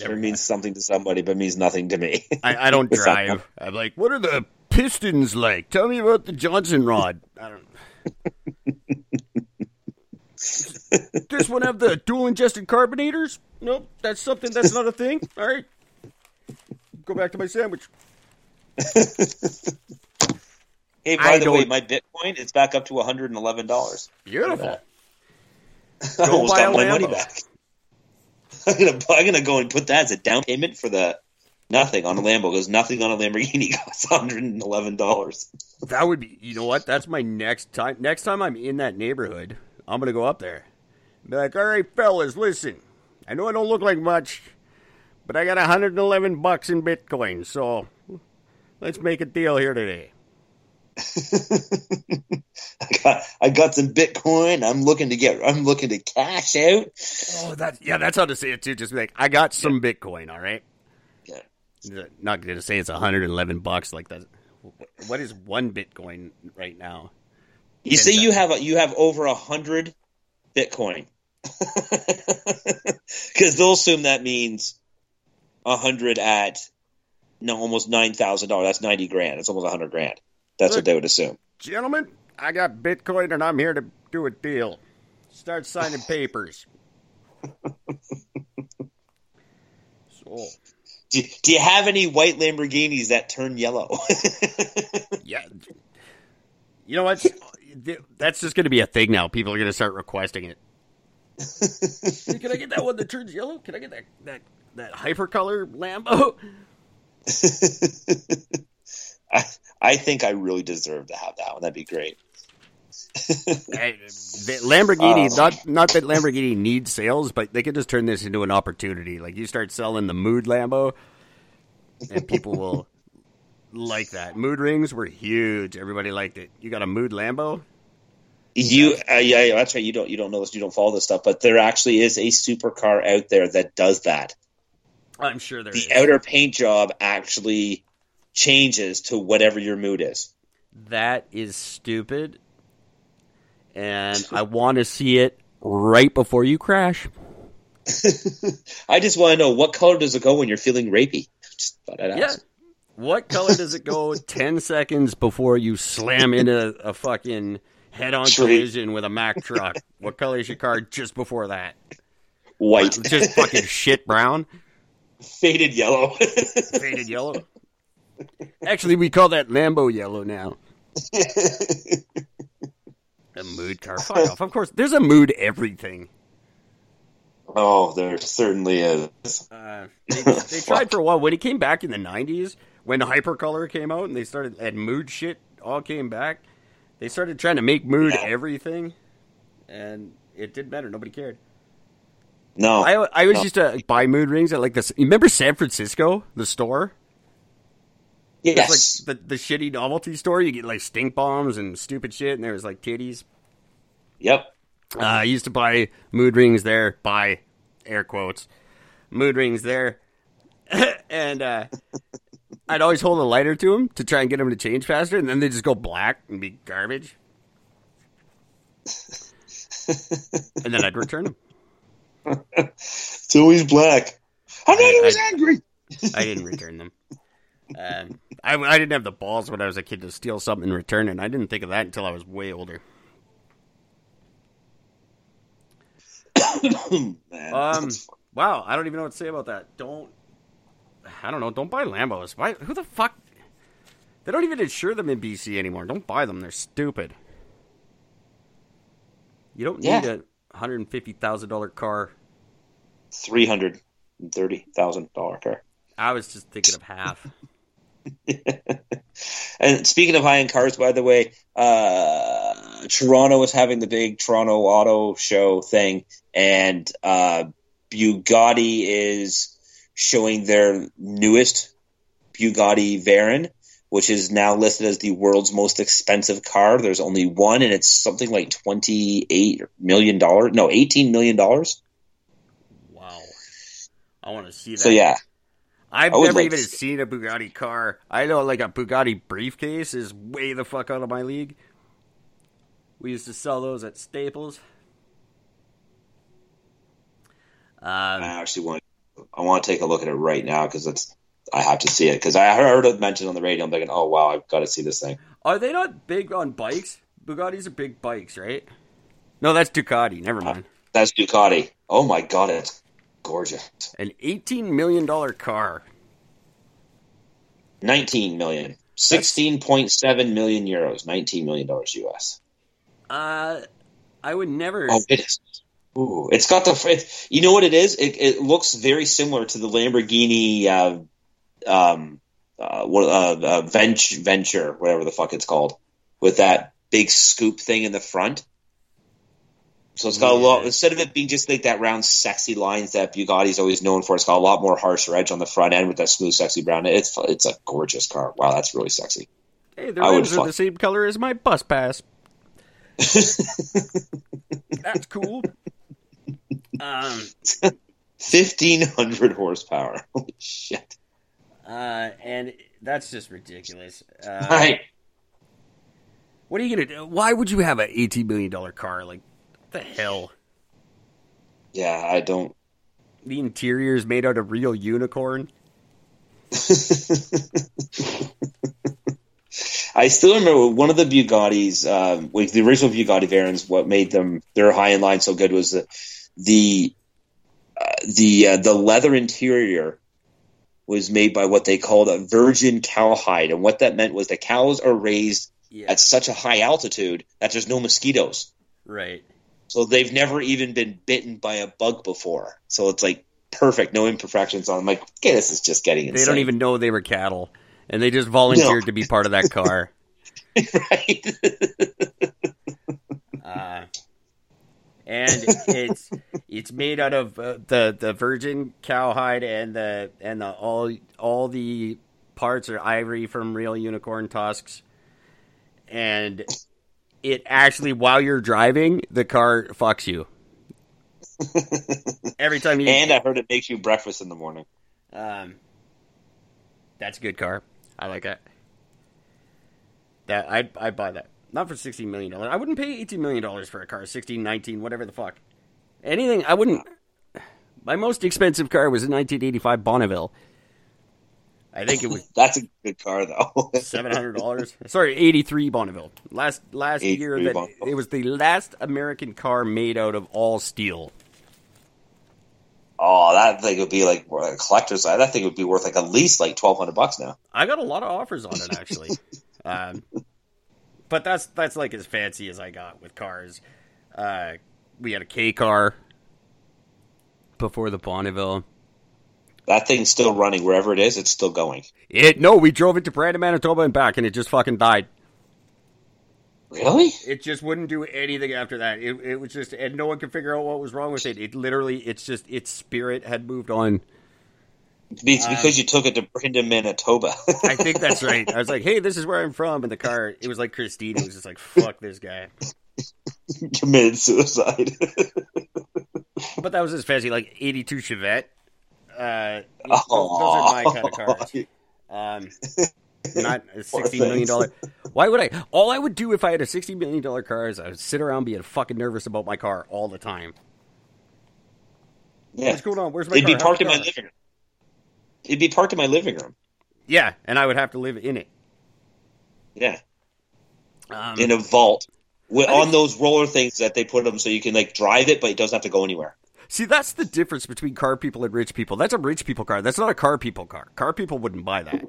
Sure means something to somebody, but means nothing to me. *laughs* I, I don't drive. *laughs* I'm like, what are the pistons like? Tell me about the Johnson rod. I don't. *laughs* this one have the dual ingested carbonators? Nope, that's something. That's not a thing. All right, go back to my sandwich. hey, by I the don't- way, my Bitcoin is back up to one hundred and eleven dollars. Beautiful. I almost buy got a my Lambo. I'm gonna I'm gonna go and put that as a down payment for the nothing on a Lambo because nothing on a Lamborghini *laughs* costs one hundred and eleven dollars. That would be. You know what? That's my next time. Next time I'm in that neighborhood, I'm gonna go up there. Be like, all right, fellas, listen. I know I don't look like much, but I got 111 bucks in Bitcoin, so let's make a deal here today. *laughs* I got I got some Bitcoin. I'm looking to get I'm looking to cash out. Oh, that yeah, that's how to say it too. Just be like, I got some Bitcoin. All right. Yeah. Not gonna say it's 111 bucks like that. What is one Bitcoin right now? You say you have a, you have over a hundred Bitcoin *laughs* because they'll assume that means a hundred at no almost nine thousand dollars. That's ninety grand. It's almost a hundred grand. That's what they would assume. Gentlemen, I got Bitcoin and I'm here to do a deal. Start signing *laughs* papers. so, Do, do you have any white Lamborghinis that turn yellow? *laughs* yeah. You know what? That's just going to be a thing now. People are going to start requesting it. *laughs* Hey, Can I get that one that turns yellow? Can I get that that that hypercolor Lambo? I, I think I really deserve to have that one. That'd be great. *laughs* Hey, Lamborghini, Oh. not not that Lamborghini needs sales, but they could just turn this into an opportunity. Like you start selling the Mood Lambo, and people will *laughs* like that. Mood rings were huge. Everybody liked it. You got a Mood Lambo? You, uh, yeah, yeah, that's right. You don't, you don't know this. You don't follow this stuff, but there actually is a supercar out there that does that. I'm sure there is. The outer paint job actually changes to whatever your mood is. That is stupid, and *laughs* I want to see it right before you crash. *laughs* I just want to know what color does it go when you're feeling rapey. Just thought I'd Yeah. ask. What color does it go *laughs* 10 seconds before you slam into a fucking head on collision with a Mack truck? What color is your car just before that? White, Just fucking shit brown? faded yellow. Faded yellow? Actually, we call that Lambo yellow now. *laughs* A mood car. Fuck off. Of course, there's a mood everything. oh, there certainly is. Uh, they, they tried for a while. When it came back in the 90s, when Hypercolor came out and they started, and mood shit all came back, they started trying to make mood Yeah. everything, and it didn't matter. Nobody cared. No, I, I always No. used to buy mood rings at like this. You remember San Francisco, the store? Yes, was like the, the shitty novelty store. You get like stink bombs and stupid shit, and there was like titties. yep. Uh, I used to buy mood rings there, buy air quotes, mood rings there, *laughs* and uh, *laughs* I'd always hold a lighter to them to try and get them to change faster, and then they just go black and be garbage, *laughs* and then I'd return them. It's always black. I'm not I- always angry. I didn't return them. Um, I, I didn't have the balls when I was a kid to steal something and return it. and I didn't think of that until I was way older. *coughs* Man, Um, wow, I don't even know what to say about that. Don't, I don't know. Don't buy Lambos. Why? Who the fuck? They don't even insure them in BC anymore. Don't buy them. They're stupid. You don't need Yeah. a hundred and fifty thousand dollar car. three hundred and thirty thousand dollar car. I was just thinking of half. *laughs* *laughs* And speaking of high end cars, by the way, uh, Toronto is having the big Toronto Auto Show thing, and uh, Bugatti is showing their newest Bugatti Veyron, which is now listed as the world's most expensive car. There's only one, and it's something like twenty eight million dollars. No, eighteen million dollars. Wow. I want to see that. So yeah, I've never like even to seen a Bugatti car. I know like a Bugatti briefcase is way the fuck out of my league. We used to sell those at Staples. Um, I actually want I want to take a look at it right now because it's I have to see it because I heard it mentioned on the radio. I'm thinking, oh wow, I've got to see this thing. are they not big on bikes? Bugattis are big bikes, right? No, that's Ducati. Never mind. That's Ducati. Oh my god, it's gorgeous. An eighteen million dollar car. 19 million. 16.7 million euros. 19 million dollars US. Uh, I would never. Oh, it is. Ooh, it's got the. It, you know what it is? It, it looks very similar to the Lamborghini, uh, um, uh, what, uh, uh, Venture, Venture, whatever the fuck it's called, with that big scoop thing in the front. So it's got a lot. Instead of it being just like that round, sexy lines that Bugatti's always known for, it's got a lot more harsher edge on the front end with that smooth, sexy brown. It's it's a gorgeous car. Wow, that's really sexy. Hey, the rims are the same color as my bus pass. *laughs* That's cool. Um, Fifteen hundred horsepower. *laughs* Holy shit! uh, and that's just ridiculous. Uh, Right. What are you gonna do? Why would you have an eighteen million dollar car? Like, the hell? Yeah, I don't. The interior is made out of real unicorn. *laughs* I still remember one of the Bugattis, um, like the original Bugatti variants. What made them their high end line so good was the the uh, the uh, the leather interior was made by what they called a virgin cowhide, and what that meant was the cows are raised Yeah, at such a high altitude that there's no mosquitoes, right. So they've never even been bitten by a bug before. So it's like perfect, no imperfections on. them. like, okay, this is just getting insane. They don't even know they were cattle, and they just volunteered No. to be part of that car. right. *laughs* *laughs* uh, and it's it's made out of uh, the the virgin cowhide and the and the all all the parts are ivory from real unicorn tusks, and it actually while you're driving the car fucks you *laughs* every time you and I heard it makes you breakfast in the morning. um, that's a good car. I like that. That I I buy that. Not for sixteen million dollars. I wouldn't pay eighteen million dollars for a car. 16, 19, whatever the fuck. Anything. I wouldn't. My most expensive car was a nineteen eighty five Bonneville. I think it was *laughs* That's a good car, though. *laughs* seven hundred dollars. Sorry, eighty three Bonneville. Last last year that Bonneville. it was the last American car made out of all steel. oh, that thing would be like a collector's. That thing would be worth like at least like twelve hundred bucks now. I got a lot of offers on it actually, *laughs* um, but that's that's like as fancy as I got with cars. Uh, we had a K car before the Bonneville. That thing's still running wherever it is. It's still going. It no, we drove it to Brandon, Manitoba, and back, and it just fucking died. Really? It just wouldn't do anything after that. It, it was just, and no one could figure out what was wrong with it. It literally, it's just its spirit had moved on. It's um, because you took it to Brandon, Manitoba. I think *laughs* that's right. I was like, "Hey, this is where I'm from," in the car. It was like Christine. It was just like, "Fuck this guy." *laughs* committed suicide. *laughs* But that was his fancy, like '82 Chevette. Uh, those, those are my kind of cars. Um, *laughs* not a sixteen million dollar. Why would I? All I would do if I had a sixty million dollar car is I would sit around being fucking nervous about my car all the time. yeah, What's going on? Where's my it'd car? be parked in my living room. It'd be parked in my living room. Yeah, and I would have to live in it. Yeah, Um, in a vault. With, on those roller things that they put them so you can like drive it, but it doesn't have to go anywhere. See, that's the difference between car people and rich people. That's a rich people car. That's not a car people car. Car people wouldn't buy that.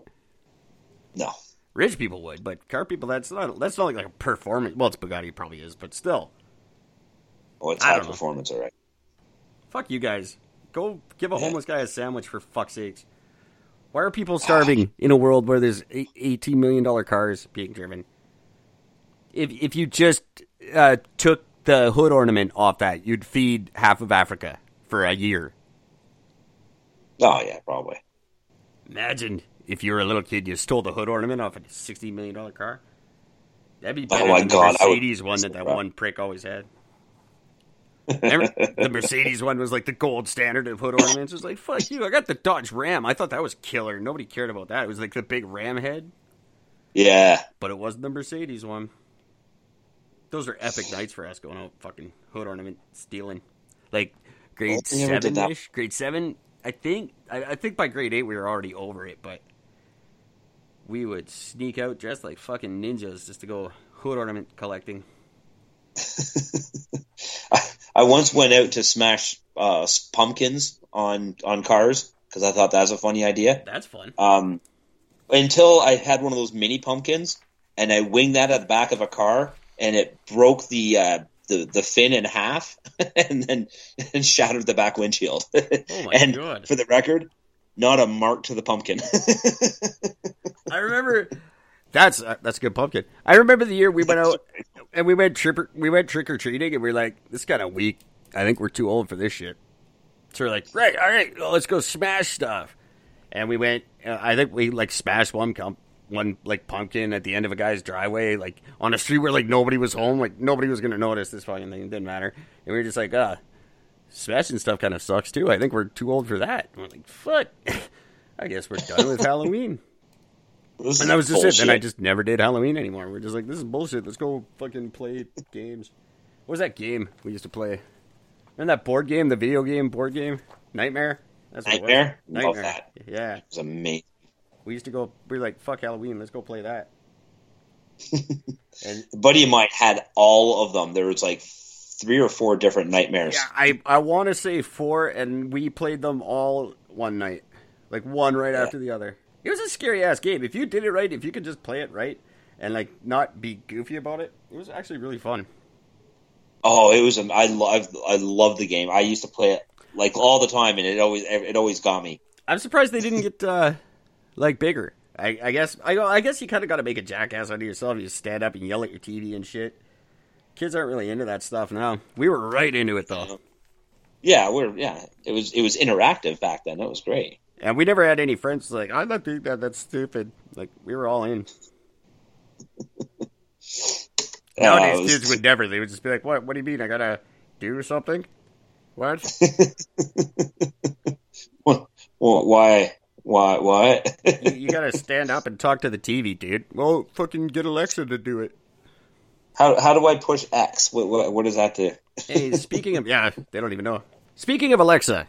No, Rich people would, but car people that's not that's not like, like a performance. Well, it's Bugatti probably is, but still. oh, it's I high performance, all right. Fuck you guys. Go give a Yeah. homeless guy a sandwich for fuck's sakes. Why are people starving in a world where there's eighteen million dollar cars being driven? If if you just uh, took the hood ornament off that, you'd feed half of Africa for a year. Oh yeah, probably. Imagine if you were a little kid, you stole the hood ornament off a sixty million dollar car. That'd be Oh better my than God, the Mercedes one that that one prick always had. Remember, *laughs* the Mercedes one was like the gold standard of hood ornaments. It was like, fuck you, I got the Dodge Ram. I thought that was killer. Nobody cared about that. It was like the big Ram head, Yeah. but it wasn't the Mercedes one. Those are epic nights for us going out fucking hood ornament stealing. Like grade Well, we never did that. seven ish. Grade seven, I think I, I think by grade eight we were already over it, but we would sneak out dressed like fucking ninjas just to go hood ornament collecting. *laughs* I, I once went out to smash uh, pumpkins on on cars because I thought that was a funny idea. That's fun. Um, until I had one of those mini pumpkins and I winged that at the back of a car and it broke the uh, the the fin in half *laughs* and then and shattered the back windshield. Oh my *laughs* and God. for the record, not a mark to the pumpkin. *laughs* I remember that's uh, that's a good pumpkin. I remember the year we went out and we went trick we went trick or treating and we are like, this kind of weak. I think we're too old for this shit. So we're like, right, all right, well, let's go smash stuff. And we went. Uh, I think we like smashed one comp, one like pumpkin at the end of a guy's driveway, like on a street where like nobody was home, like nobody was gonna notice this fucking thing. It didn't matter. And we were just like, ah, smashing stuff kind of sucks too. I think we're too old for that. And we're like, fuck. *laughs* I guess we're done with Halloween. This And that was just it. And I just never did Halloween anymore. We're just like, this is bullshit. Let's go fucking play games. What was that game we used to play? Remember that board game, the video game board game? Nightmare? That's what it was. Nightmare? Love Nightmare. that. Yeah. It was amazing. We used to go, we were like, fuck Halloween. Let's go play that. *laughs* and buddy of mine had all of them. There was like three or four different nightmares. yeah, I, I want to say four, and we played them all one night. Like one right Yeah. after the other. It was a scary ass game. If you did it right, if you could just play it right and like not be goofy about it, it was actually really fun. Oh, it was. I love. I love the game. I used to play it like all the time, and it always it always got me. I'm surprised they didn't get uh, like bigger. I, I guess I. I guess you kind of got to make a jackass out of yourself. You just stand up and yell at your TV and shit. Kids aren't really into that stuff now. We were right into it though, Yeah, we're yeah. It was it was interactive back then. That was great. and we never had any friends like I'm not doing that. That's stupid. Like we were all in. Uh, *laughs* Nowadays, it was- kids would *laughs* never. They would just be like, "What? What do you mean? I gotta do something? What? *laughs* Well, why why what? you, you *laughs* gotta stand up and talk to the TV, dude. Well, fucking get Alexa to do it." how how do I push X? What what, what does that do? Hey, speaking of yeah, they don't even know. Speaking of Alexa,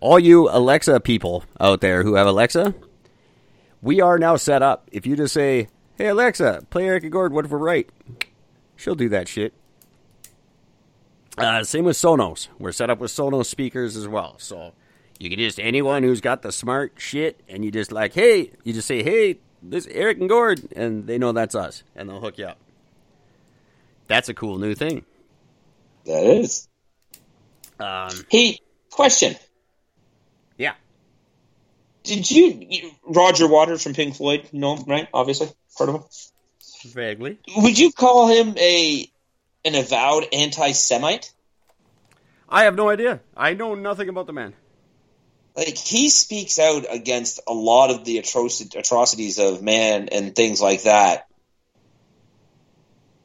all you Alexa people out there who have Alexa, we are now set up. If you just say, "Hey Alexa, play Eric and Gord, what if we're right?" She'll do that shit. Uh, same with Sonos. We're set up with Sonos speakers as well, so you can just anyone who's got the smart shit, and you just like, "Hey," you just say, "Hey, this is Eric and Gord," and they know that's us, and they'll hook you up. That's a cool new thing. That is. Um, Hey, question. yeah. Did you, Roger Waters from Pink Floyd? Know right? Obviously, heard of him. Vaguely. Would you call him a an avowed anti-Semite? I have no idea. I know nothing about the man. Like he speaks out against a lot of the atroci- atrocities of man and things like that.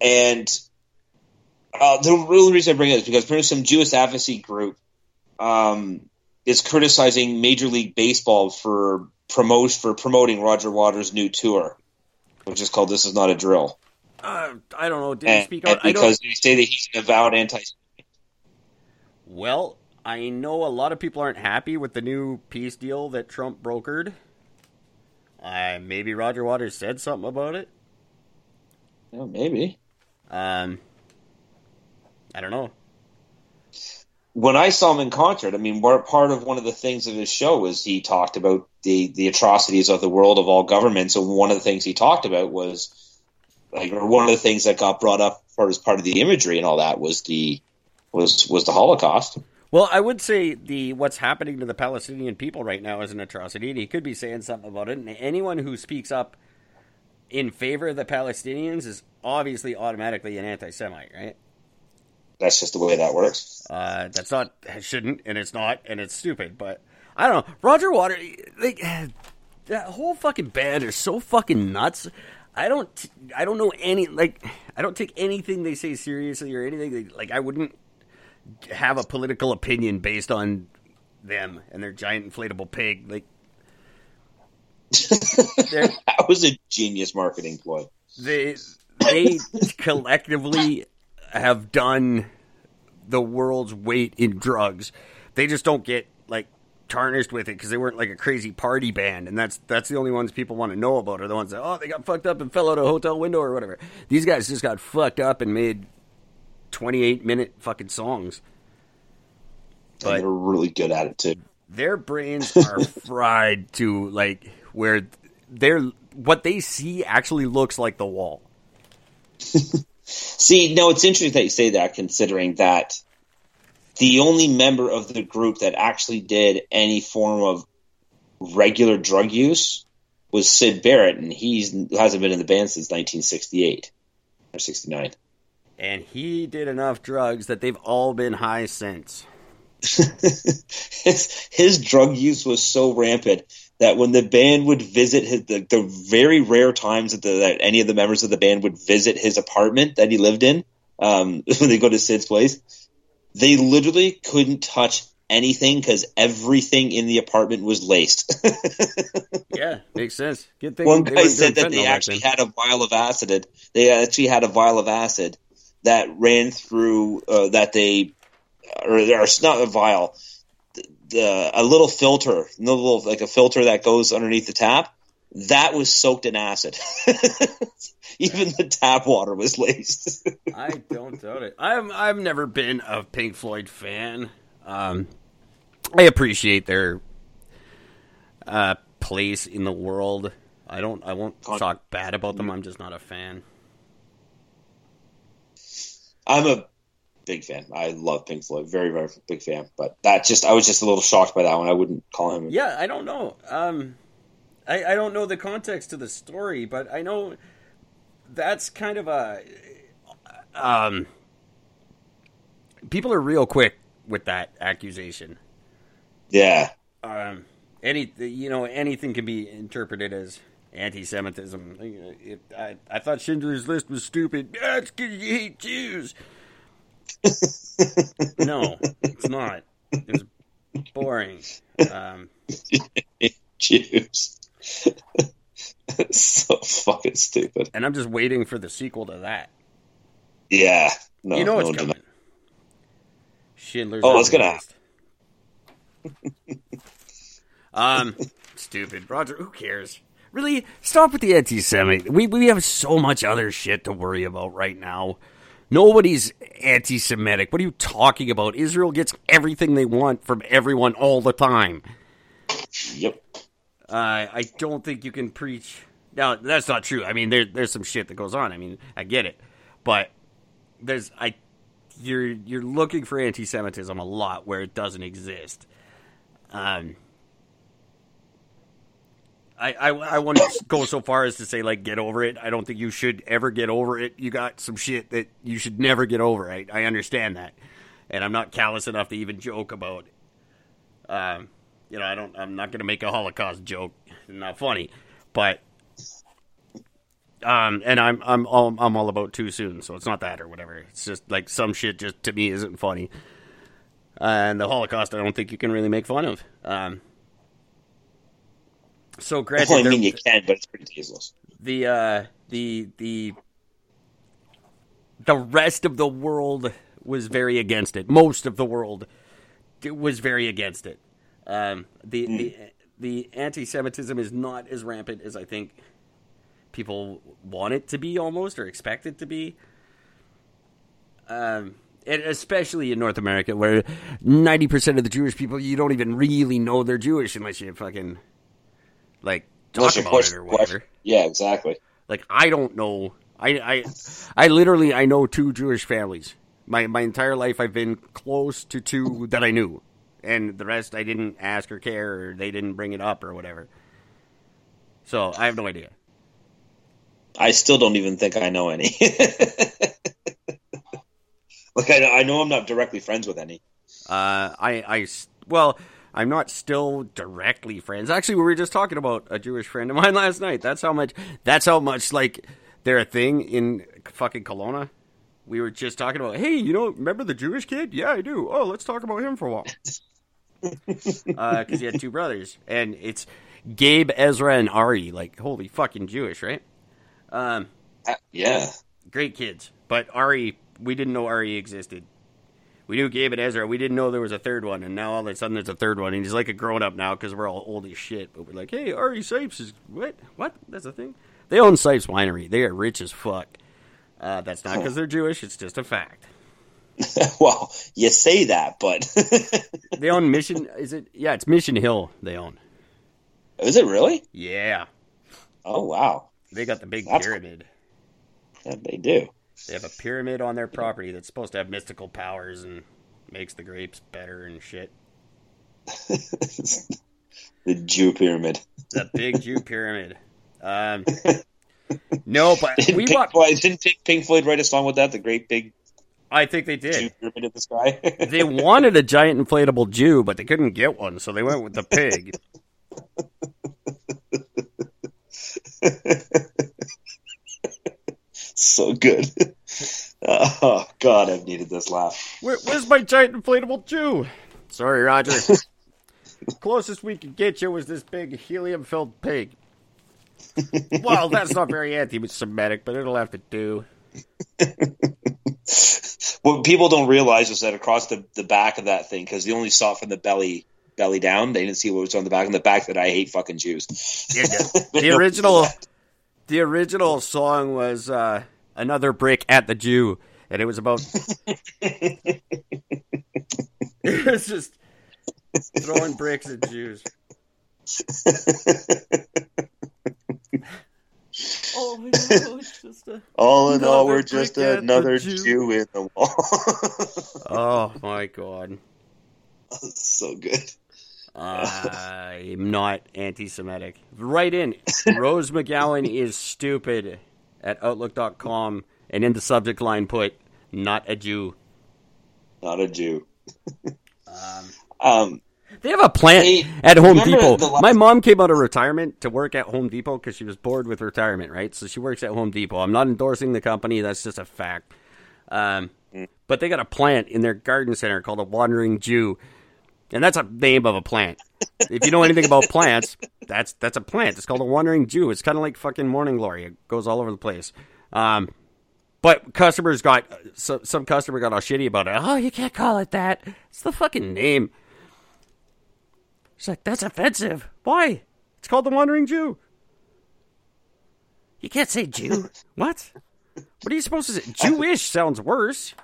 And uh, the real reason I bring it is because some Jewish advocacy group um, is criticizing Major League Baseball for promote for promoting Roger Waters' new tour, which is called "This Is Not a Drill," Uh, I don't know. Did he speak and out? I because they say that he's an avowed anti. Well, I know a lot of people aren't happy with the new peace deal that Trump brokered. Uh, maybe Roger Waters said something about it. Yeah, maybe. Um, I don't know. when I saw him in concert, I mean, part of one of the things of his show was he talked about the the atrocities of the world of all governments, and one of the things he talked about was like, or one of the things that got brought up as part of the imagery and all that was the was was the Holocaust. Well, I would say the what's happening to the Palestinian people right now is an atrocity, and he could be saying something about it. And anyone who speaks up in favor of the Palestinians is obviously automatically an anti-Semite, right? That's just the way that works. Uh, that's not shouldn't, and it's not, and it's stupid. But I don't know. Roger Water, like, that whole fucking band is so fucking nuts. I don't I don't know any like I don't take anything they say seriously or anything they, like I wouldn't have a political opinion based on them and their giant inflatable pig like *laughs* that was a genius marketing ploy. They they *laughs* collectively have done the world's weight in drugs. They just don't get like tarnished with it because they weren't like a crazy party band, and that's that's the only ones people want to know about are the ones that oh they got fucked up and fell out a hotel window or whatever. These guys just got fucked up and made twenty eight minute fucking songs. But they're really good at it too. Their brains *laughs* are fried to like where they're what they see actually looks like the wall. *laughs* see, no, it's interesting that you say that, considering that the only member of the group that actually did any form of regular drug use was Syd Barrett, and he hasn't been in the band since 1968 or 69. And he did enough drugs that they've all been high since. his, *laughs* his drug use was so rampant that when the band would visit his, the, the very rare times that, the, that, any of the members of the band would visit his apartment that he lived in, um, *laughs* when they go to Syd's place, they literally couldn't touch anything because everything in the apartment was laced. *laughs* yeah, makes sense. Good thing. One guy said that they actually had a vial of acid. They actually had a vial of acid that ran through uh, that they or, or not a vial uh, a little filter, a little like a filter that goes underneath the tap. That was soaked in acid. *laughs* Even the tap water was laced. *laughs* I don't doubt it. I've I've never been a Pink Floyd fan. Um, I appreciate their uh, place in the world. I don't. I won't talk bad about them. I'm just not a fan. I'm a big fan. I love Pink Floyd, very very big fan. But that just I was just a little shocked by that one. I wouldn't call him. Yeah, I don't know. Um, I I don't know the context to the story, but I know that's kind of a um. People are real quick with that accusation. Yeah. Um. Any you know anything can be interpreted as anti-Semitism. It, I, I thought Schindler's List was stupid. That's because you hate Jews *laughs* no, it's not. It's boring. Um, Jews. *laughs* so fucking stupid. And I'm just waiting for the sequel to that. Yeah. No, you know no, coming. Schindler's Oh, it's gonna Um stupid. Roger, who cares? Really, stop with the anti Semite. We we have so much other shit to worry about right now. Nobody's anti Semitic. What are you talking about? Israel gets everything they want from everyone all the time. Yep. Uh, I don't think you can preach. Now, that's not true. I mean, there, there's some shit that goes on. I mean, I get it. But there's. I. You're you're looking for anti-Semitism a lot where it doesn't exist. Um, I, I, I wouldn't go so far as to say like get over it. I don't think you should ever get over it. You got some shit that you should never get over. I, I understand that, and I'm not callous enough to even joke about. Um, you know, I don't. I'm not going to make a Holocaust joke. Not funny, but um, and I'm I'm all I'm all about too soon. So it's not that or whatever. It's just like some shit just to me isn't funny. And the Holocaust, I don't think you can really make fun of. Um, so granted, well, I mean you can, but it's pretty tasteless. The uh, the the the rest of the world was very against it. Most of the world was very against it. Um, the mm. the the anti-Semitism is not as rampant as I think people want it to be, almost or expect it to be. Um, and especially in North America, where ninety percent of the Jewish people you don't even really know they're Jewish unless you fucking like talk about it or whatever. Yeah, exactly. Like I don't know. I I I literally I know two Jewish families. My my entire life I've been close to two that I knew, and the rest I didn't ask or care or they didn't bring it up or whatever. So I have no idea. I still don't even think I know any. *laughs* like I, I know I'm not directly friends with any. Uh, I I well I'm not still directly friends. Actually, we were just talking about a Jewish friend of *laughs* mine last night. That's how much. That's how much like they're a thing in fucking Kelowna. We were just talking about. Hey, you know, remember the Jewish kid? Yeah, I do. Oh, let's talk about him for a while. Because *laughs* uh, he had two brothers, and it's Gabe, Ezra, and Ari. Like, holy fucking Jewish, right? Um, Uh, yeah. great kids. But Ari, we didn't know Ari existed. We knew Gabe and Ezra. We didn't know there was a third one, and now all of a sudden there's a third one, and he's like a grown up now because we're all old as shit. But we're like, hey, Ari Sipes is what? What? That's a thing. They own Sipes Winery. They are rich as fuck. Uh, that's not because they're Jewish. It's just a fact. *laughs* well, you say that, but *laughs* They own Mission. Is it? Yeah, it's Mission Hill. They own. is it really? Yeah, Oh wow, they got the big That's- pyramid. yeah, they do. They have a pyramid on their property that's supposed to have mystical powers and makes the grapes better and shit. *laughs* the Jew pyramid. The big Jew pyramid. Um, *laughs* no, but Didn't we Pink, walked. Floyd, didn't Pink, Pink Floyd write a song with that? The great big I think they Jew did. pyramid in the sky. *laughs* They wanted a giant inflatable Jew, but they couldn't get one, so they went with the pig. *laughs* so good. *laughs* Oh God, I've needed this laugh. Where, where's my giant inflatable Jew? Sorry, Roger. *laughs* Closest we could get you was this big helium-filled pig. well, that's not very anti-Semitic, but it'll have to do. What people don't realize is that across the, the back of that thing, because they only saw it from the belly belly down, they didn't see what was on the back. On the back, that I hate fucking Jews. Yeah, yeah. The original, the original song was uh, "Another Brick at the Jew," and it was about. *laughs* it was just throwing bricks at Jews. Oh my god, just a. All in all, we're just brick at the another Jew. Jew. in the wall. *laughs* Oh my god. so good. I'm not anti-Semitic. Right in. Rose McGowan is stupid at Outlook.com, and in the subject line put "not a Jew." Not a Jew. Um, Um, they have a plant Hey, at Home Depot. last- My mom came out of retirement to work at Home Depot because she was bored with retirement, right? So she works at Home Depot. I'm not endorsing the company. That's just a fact. Um, Mm. but they got a plant in their garden center called a Wandering Jew, and that's a name of a plant. if you know anything about plants, that's that's a plant. It's called a Wandering Jew. It's kind of like fucking Morning Glory. It goes all over the place. Um, but customers got some some customer got all shitty about it. Oh, you can't call it that. It's the fucking name. She's like, that's offensive. Why? It's called the Wandering Jew. You can't say Jew. *laughs* what? What are you supposed to say? Jewish sounds worse.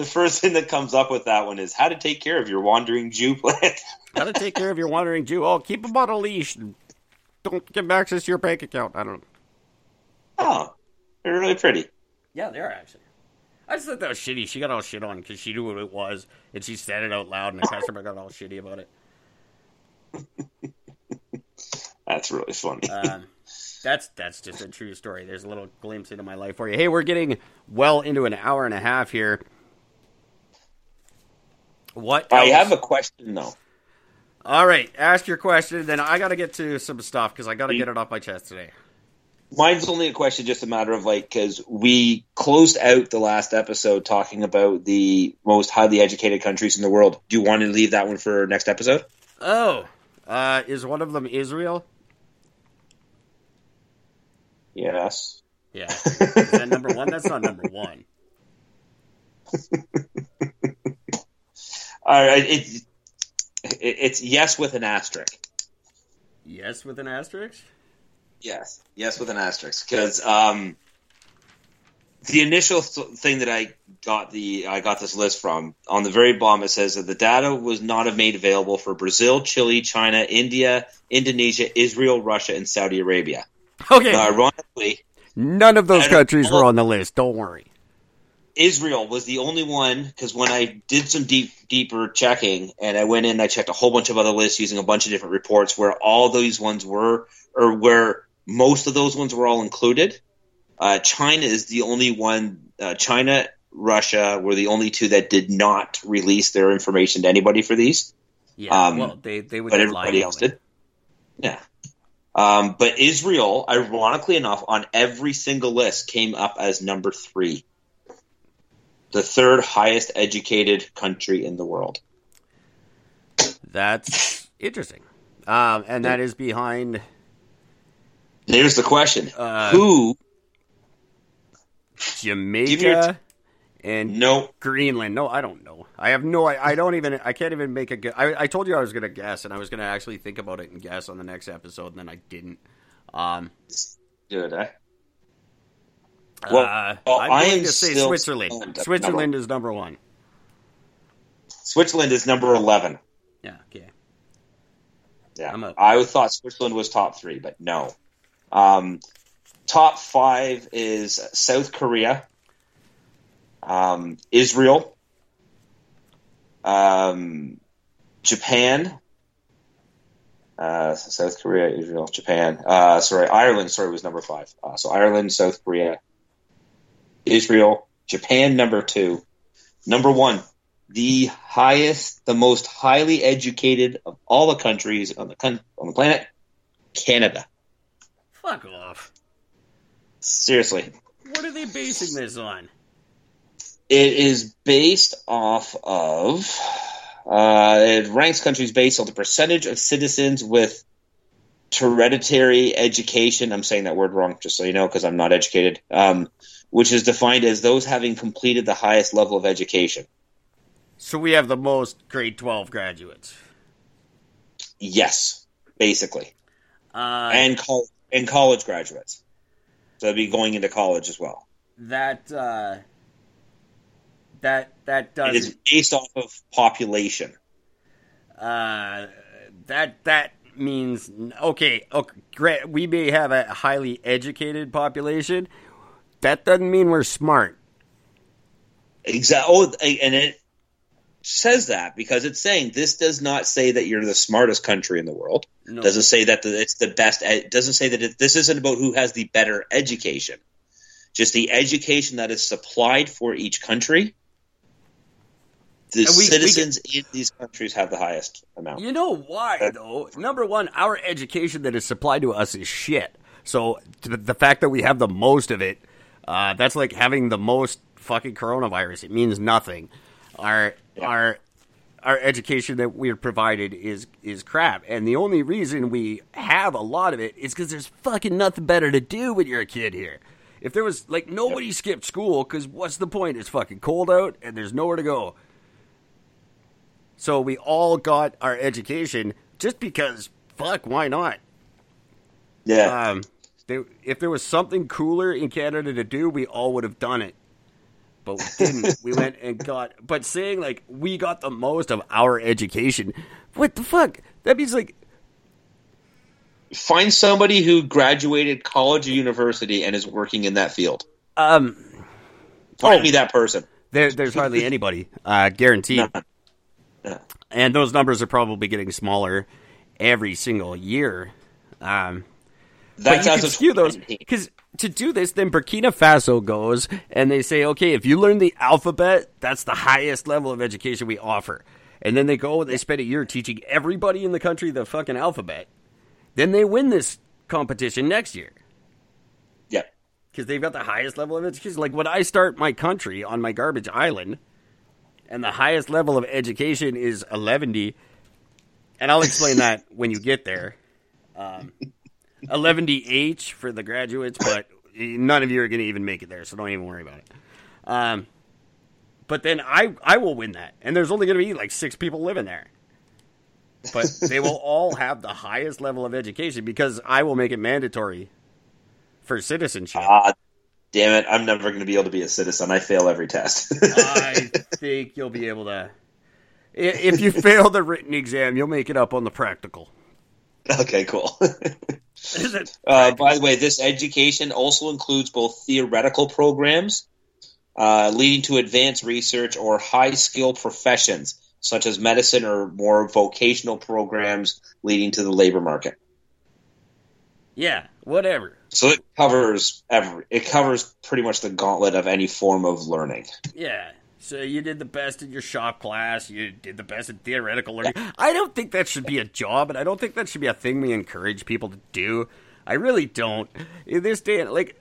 The first thing that comes up with that one is how to take care of your wandering Jew plant. *laughs* Got to take care of your wandering Jew. Oh, keep him on a leash. Don't give him access to your bank account. I don't know. oh, they're really pretty. Yeah, they are actually. I just thought that was shitty. She got all shit on because she knew what it was, and she said it out loud, and the customer got all shitty about it. *laughs* That's really funny. Um, that's that's just a true story. There's a little glimpse into my life for you. Hey, we're getting well into an hour and a half here. What? I else? have a question though. All right, ask your question. Then I got to get to some stuff because I got to get it off my chest today. Mine's only a question, just a matter of like, because we closed out the last episode talking about the most highly educated countries in the world. Do you want to leave that one for next episode? Oh, uh, is one of them Israel? Yes. Yeah. Is that number one? That's not number one. *laughs* All right. It, it, it's yes with an asterisk. Yes, with an asterisk. Yes. Yes with an asterisk. Because um, the initial th- thing that I got the I got this list from on the very bottom it says that the data was not made available for Brazil, Chile, China, India, Indonesia, Israel, Russia, and Saudi Arabia. Okay. Now, ironically, None of those I don't- countries were on the list. Don't worry. Israel was the only one because when I did some deep deeper checking and I went in and I checked a whole bunch of other lists using a bunch of different reports where all these ones were or where most of those ones were all included. Uh, China is the only one. Uh, China, Russia were the only two that did not release their information to anybody for these. Yeah, Um, well, they they would but everybody else did. Yeah. Um, but Israel, ironically enough, on every single list came up as number three. The third highest educated country in the world. That's interesting. Um, and that is behind Here's the question. Uh, Who? Jamaica your and No. Greenland. No, I don't know. I have no. I, I don't even. I can't even make a. gu- I, I told you I was going to guess, and I was going to actually think about it and guess on the next episode, and then I didn't. Um, Good, eh? Well, uh, well, I'm I going am to say still Switzerland. Switzerland is number one. Switzerland is number 11. Yeah. Okay. Yeah. I'm out. I thought Switzerland was top three, but no. Um, top five is South Korea, um, Israel, um, Japan, uh, South Korea, Israel, Japan. Uh, sorry, Ireland. Sorry, was number five. Uh, so Ireland, South Korea, Israel, Japan. Number two. Number one, the highest, the most highly educated of all the countries on the con- on the planet, Canada. Fuck off. Seriously, What are they basing this on? it is based off of. Uh, it ranks countries based on the percentage of citizens with hereditary education. I'm saying that word wrong, just so you know, because I'm not educated. Um, which is defined as those having completed the highest level of education. So we have the most grade twelve graduates. Yes, basically, Uh, and col- and college graduates. So they'd be going into college as well. that uh, that that It is based off of population. uh, that that means okay. Okay, great. We may have a highly educated population. That doesn't mean we're smart. Exactly. Oh, and it says that because it's saying this does not say that you're the smartest country in the world. No. Doesn't say that the, it's the best. It doesn't say that it, this isn't about who has the better education. Just the education that is supplied for each country. The we- we citizens in these countries have the highest amount. You know why though? Number one, our education that is supplied to us is shit. So the, the fact that we have the most of it, uh, that's like having the most fucking coronavirus. It means nothing. Our Yeah. our our education that we're provided is is crap, and the only reason we have a lot of it is because there's fucking nothing better to do when you're a kid here. If there was like nobody skipped school, because what's the point? It's fucking cold out and there's nowhere to go. So we all got our education just because fuck, why not? Yeah. Um, they, if there was something cooler in Canada to do, we all would have done it. But we didn't. *laughs* we went and got. But saying like we got the most of our education, what the fuck? That means like Find somebody who graduated college or university and is working in that field. um, Find Oh. me that person. there, there's hardly *laughs* anybody, uh, guaranteed. And those numbers are probably getting smaller every single year. Um, That's but you as can skew those because to do this, then Burkina Faso goes and they say, okay, if you learn the alphabet, that's the highest level of education we offer. And then they go and they spend a year teaching everybody in the country the fucking alphabet. Then they win this competition next year Yeah. because they've got the highest level of education. Like when I start my country on my garbage island, and the highest level of education is 11D, and I'll explain that when you get there. Um, 11DH for the graduates, but none of you are going to even make it there, so don't even worry about it. Um, but then I I will win that, and there's only going to be like six people living there. But they will all have the highest level of education because I will make it mandatory for citizenship. Ah, damn it! I'm never going to be able to be a citizen. I fail every test. *laughs* I think you'll be able to. If you fail the written exam, you'll make it up on the practical. Okay, cool. *laughs* *laughs* Uh, by the way, this education also includes both theoretical programs uh, leading to advanced research or high skill professions such as medicine or more vocational programs leading to the labor market. Yeah, whatever. So it covers every. It covers pretty much the gauntlet of any form of learning. Yeah. So you did the best in your shop class. You did the best in theoretical learning. I don't think that should be a job, and I don't think that should be a thing we encourage people to do. I really don't. In this day, like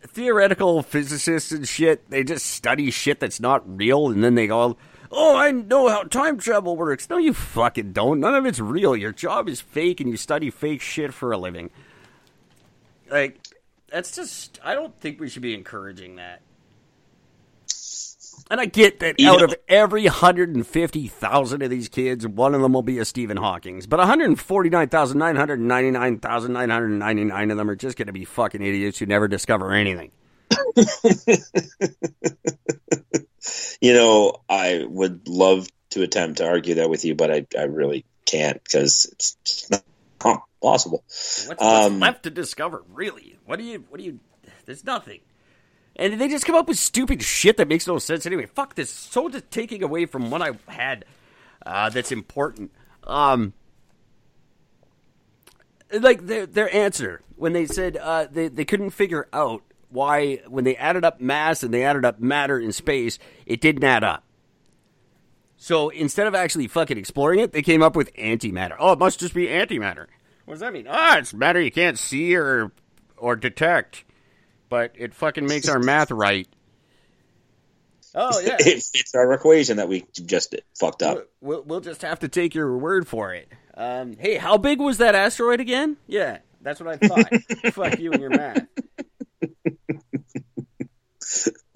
theoretical physicists and shit, they just study shit that's not real, and then they go, "Oh, I know how time travel works." No, you fucking don't. None of it's real. Your job is fake, and you study fake shit for a living. Like, that's just. I don't think we should be encouraging that. And I get that You out know- of every 150,000 of these kids, one of them will be a Stephen Hawking's. But 149,999,999 of them are just going to be fucking idiots who never discover anything. *laughs* You know, I would love to attempt to argue that with you, but I, I really can't because it's not possible. What's, what's Um, left to discover, really? What do you, what do you, there's nothing. And they just come up with stupid shit that makes no sense anyway. Fuck this. So just taking away from what I had uh, that's important. Um, like their their answer when they said uh, they they couldn't figure out why when they added up mass and they added up matter in space, it didn't add up. So instead of actually fucking exploring it, they came up with antimatter. Oh, it must just be antimatter. What does that mean? Ah, it's matter you can't see or or detect, but it fucking makes our math right. Oh yeah. *laughs* It fits our equation that we just fucked up. We'll, we'll, we'll just have to take your word for it. Um, hey, how big was that asteroid again? Yeah, that's what I thought. *laughs* Fuck you and your math.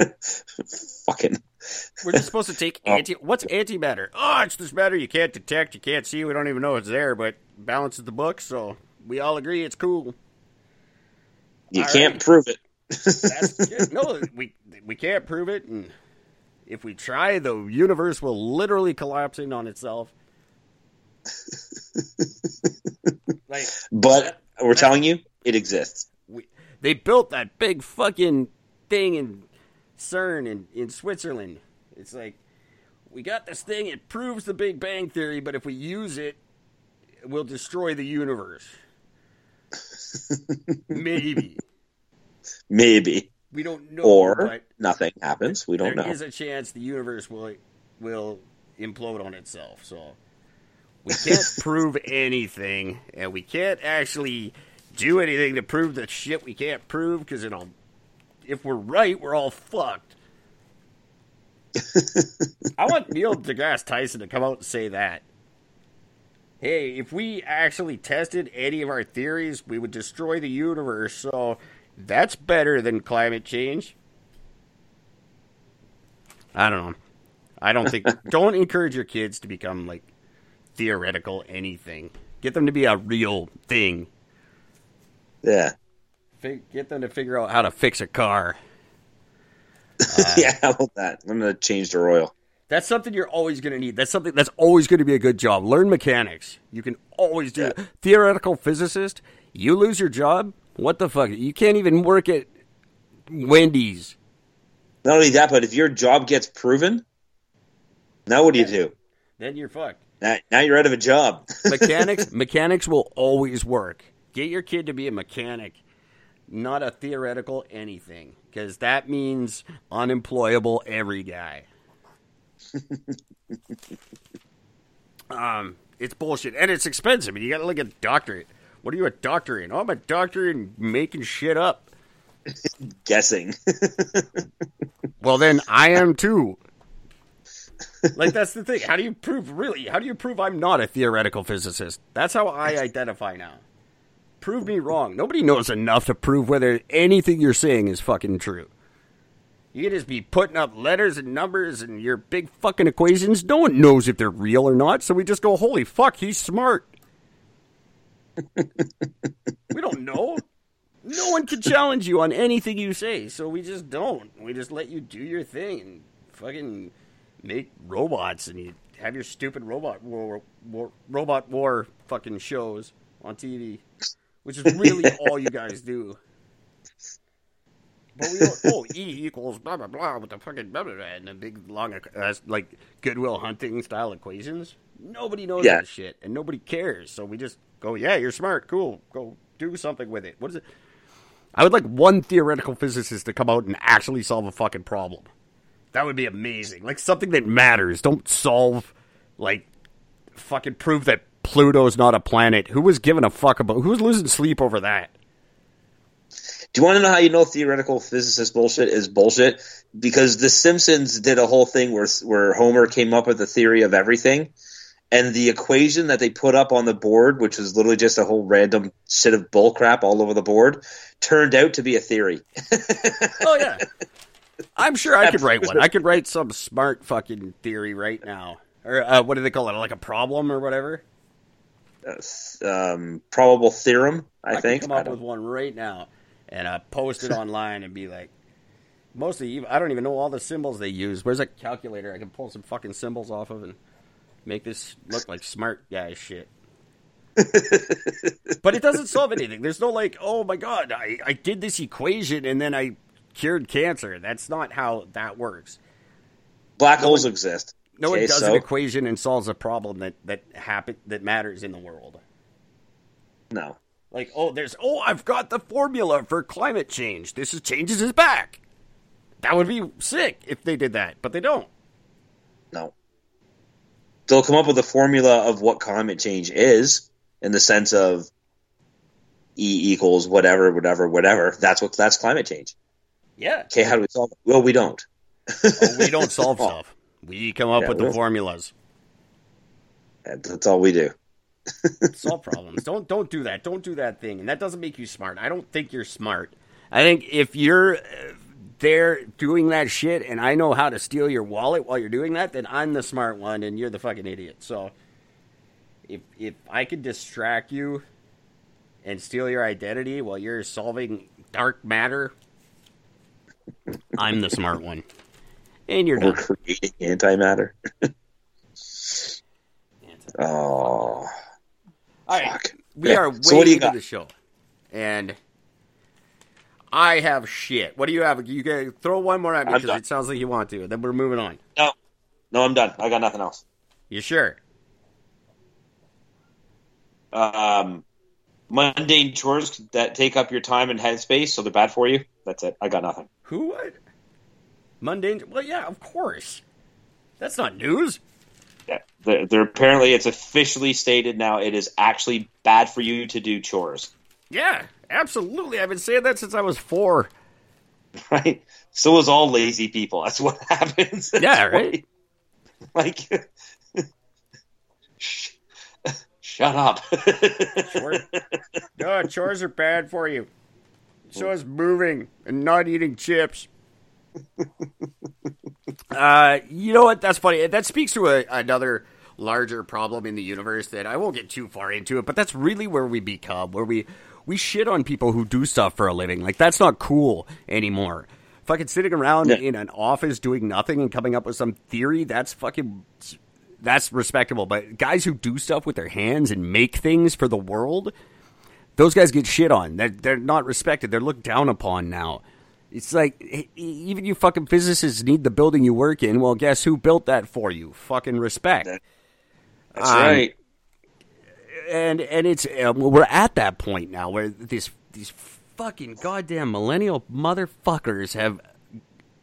*laughs* Fucking We're just supposed to take anti. What's antimatter? Oh, it's this matter you can't detect, you can't see, we don't even know it's there, but balances the book, so we all agree it's cool. you All can't right. prove it. No, we we can't prove it, and if we try, the universe will literally collapse in on itself. like But we're telling you, it exists. we, they built that big fucking thing in CERN in, in Switzerland. It's like we got this thing. It proves the Big Bang theory, but if we use it, we'll destroy the universe. *laughs* Maybe Maybe. we don't know, Or nothing happens. We don't there know. There is a chance the universe will will implode on itself. So we *laughs* can't prove anything, and we can't actually do anything to prove the shit we can't prove because it'll. If we're right, we're all fucked. *laughs* I want Neil deGrasse Tyson to come out and say that. Hey, if we actually tested any of our theories, we would destroy the universe. So that's better than climate change. I don't know. I don't think. *laughs* don't encourage your kids to become like theoretical anything. Get them to be a real thing. Yeah. Get them to figure out how to fix a car. *laughs* Uh, yeah, how about that? I'm gonna change the oil. That's something you're always going to need. That's something that's always going to be a good job. Learn mechanics. You can always do it. Theoretical physicist, you lose your job, what the fuck? You can't even work at Wendy's. Not only that, but if your job gets proven, now what do you do? Then you're fucked. Now, now you're out of a job. *laughs* Mechanics mechanics will always work. Get your kid to be a mechanic, not a theoretical anything, because that means unemployable every guy. *laughs* um, it's bullshit and it's expensive. You got to look at a doctorate. What are you a doctor in? Oh, I'm a doctor in making shit up. *laughs* Guessing. *laughs* Well, then I am too. Like that's the thing. How do you prove really? How do you prove I'm not a theoretical physicist? That's how I identify now. Prove me wrong. Nobody knows enough to prove whether anything you're saying is fucking true. You can just be putting up letters and numbers and your big fucking equations. No one knows if they're real or not, so we just go, "Holy fuck, he's smart." We don't know. No one can challenge you on anything you say, so we just don't. We just let you do your thing and fucking make robots, and you have your stupid robot war, war robot war fucking shows on TV, which is really *laughs* all you guys do. But we don't. Oh, E equals blah blah blah with the fucking blah blah blah and the big long uh, like Goodwill Hunting style equations. Nobody knows Yeah. that shit, and nobody cares. So we just go, yeah, you're smart, cool, go do something with it. What is it? I would like one theoretical physicist to come out and actually solve a fucking problem. That would be amazing. Like something that matters. Don't solve like fucking prove that Pluto's not a planet. Who was giving a fuck about who was losing sleep over that? Do you want to know how you know theoretical physicist bullshit is bullshit? Because The Simpsons did a whole thing where where Homer came up with the theory of everything, and the equation that they put up on the board, which was literally just a whole random set of bullcrap all over the board, turned out to be a theory. *laughs* oh yeah, I'm sure I could write one. I could write some smart fucking theory right now, or uh, what do they call it? Like a problem or whatever. Uh, um, probable theorem. I, I think. come up with one right now and uh, post it *laughs* online and be like, mostly I don't even know all the symbols they use. Where's a calculator I can pull some fucking symbols off of and make this look like smart guy shit. *laughs* but it doesn't solve anything. There's no like, oh my god, I, I did this equation and then I cured cancer. That's not how that works. Black no holes one, exist. No okay, one does so? an equation and solves a problem that that happen that matters in the world. No. Like, oh, there's oh, I've got the formula for climate change. This is changes his back. That would be sick if they did that, but they don't. No. They'll come up with a formula of what climate change is in the sense of E equals whatever, whatever, whatever. That's what that's climate change. Yeah. Okay, how do we solve it? Well, we don't. oh, we don't *laughs* solve stuff. We come up yeah, with the formulas. That's all we do. *laughs* solve problems. Don't don't do that. Don't do that thing. And that doesn't make you smart. I don't think you're smart. I think if you're uh, there doing that shit and I know how to steal your wallet while you're doing that, then I'm the smart one and you're the fucking idiot. So if if I could distract you and steal your identity while you're solving dark matter, I'm the smart one. And you're done. creating antimatter. oh. All right, Fuck. we yeah. are way so into got? the show, and I have shit. What do you have? You can throw one more at me because it sounds like you want to. Then we're moving on. No, no, I'm done. I got nothing else. You sure? Um, mundane chores that take up your time and headspace, so they're bad for you. That's it. I got nothing. Who would? Mundane? Well, yeah, of course. That's not news. Yeah, they're, they're, apparently it's officially stated now. It is actually bad for you to do chores. Yeah, absolutely. I've been saying that since I was four. *laughs* Right. So is all lazy people. That's what *laughs* happens. That's yeah. Right. Like. *laughs* Shut up. chores. No, chores are bad for you. So is moving and not eating chips. uh, you know what? That's funny. That speaks to a, another larger problem in the universe that I won't get too far into it, but that's really where we become, where we we shit on people who do stuff for a living. Like that's not cool anymore. Fucking sitting around yeah. in an office doing nothing and coming up with some theory, that's fucking that's respectable. But guys who do stuff with their hands and make things for the world, those guys get shit on. They're, they're not respected. They're looked down upon now. It's like even you fucking physicists need the building you work in. Well, guess who built that for you? Fucking respect. That's um, right. And and it's uh, we're at that point now where these these fucking goddamn millennial motherfuckers have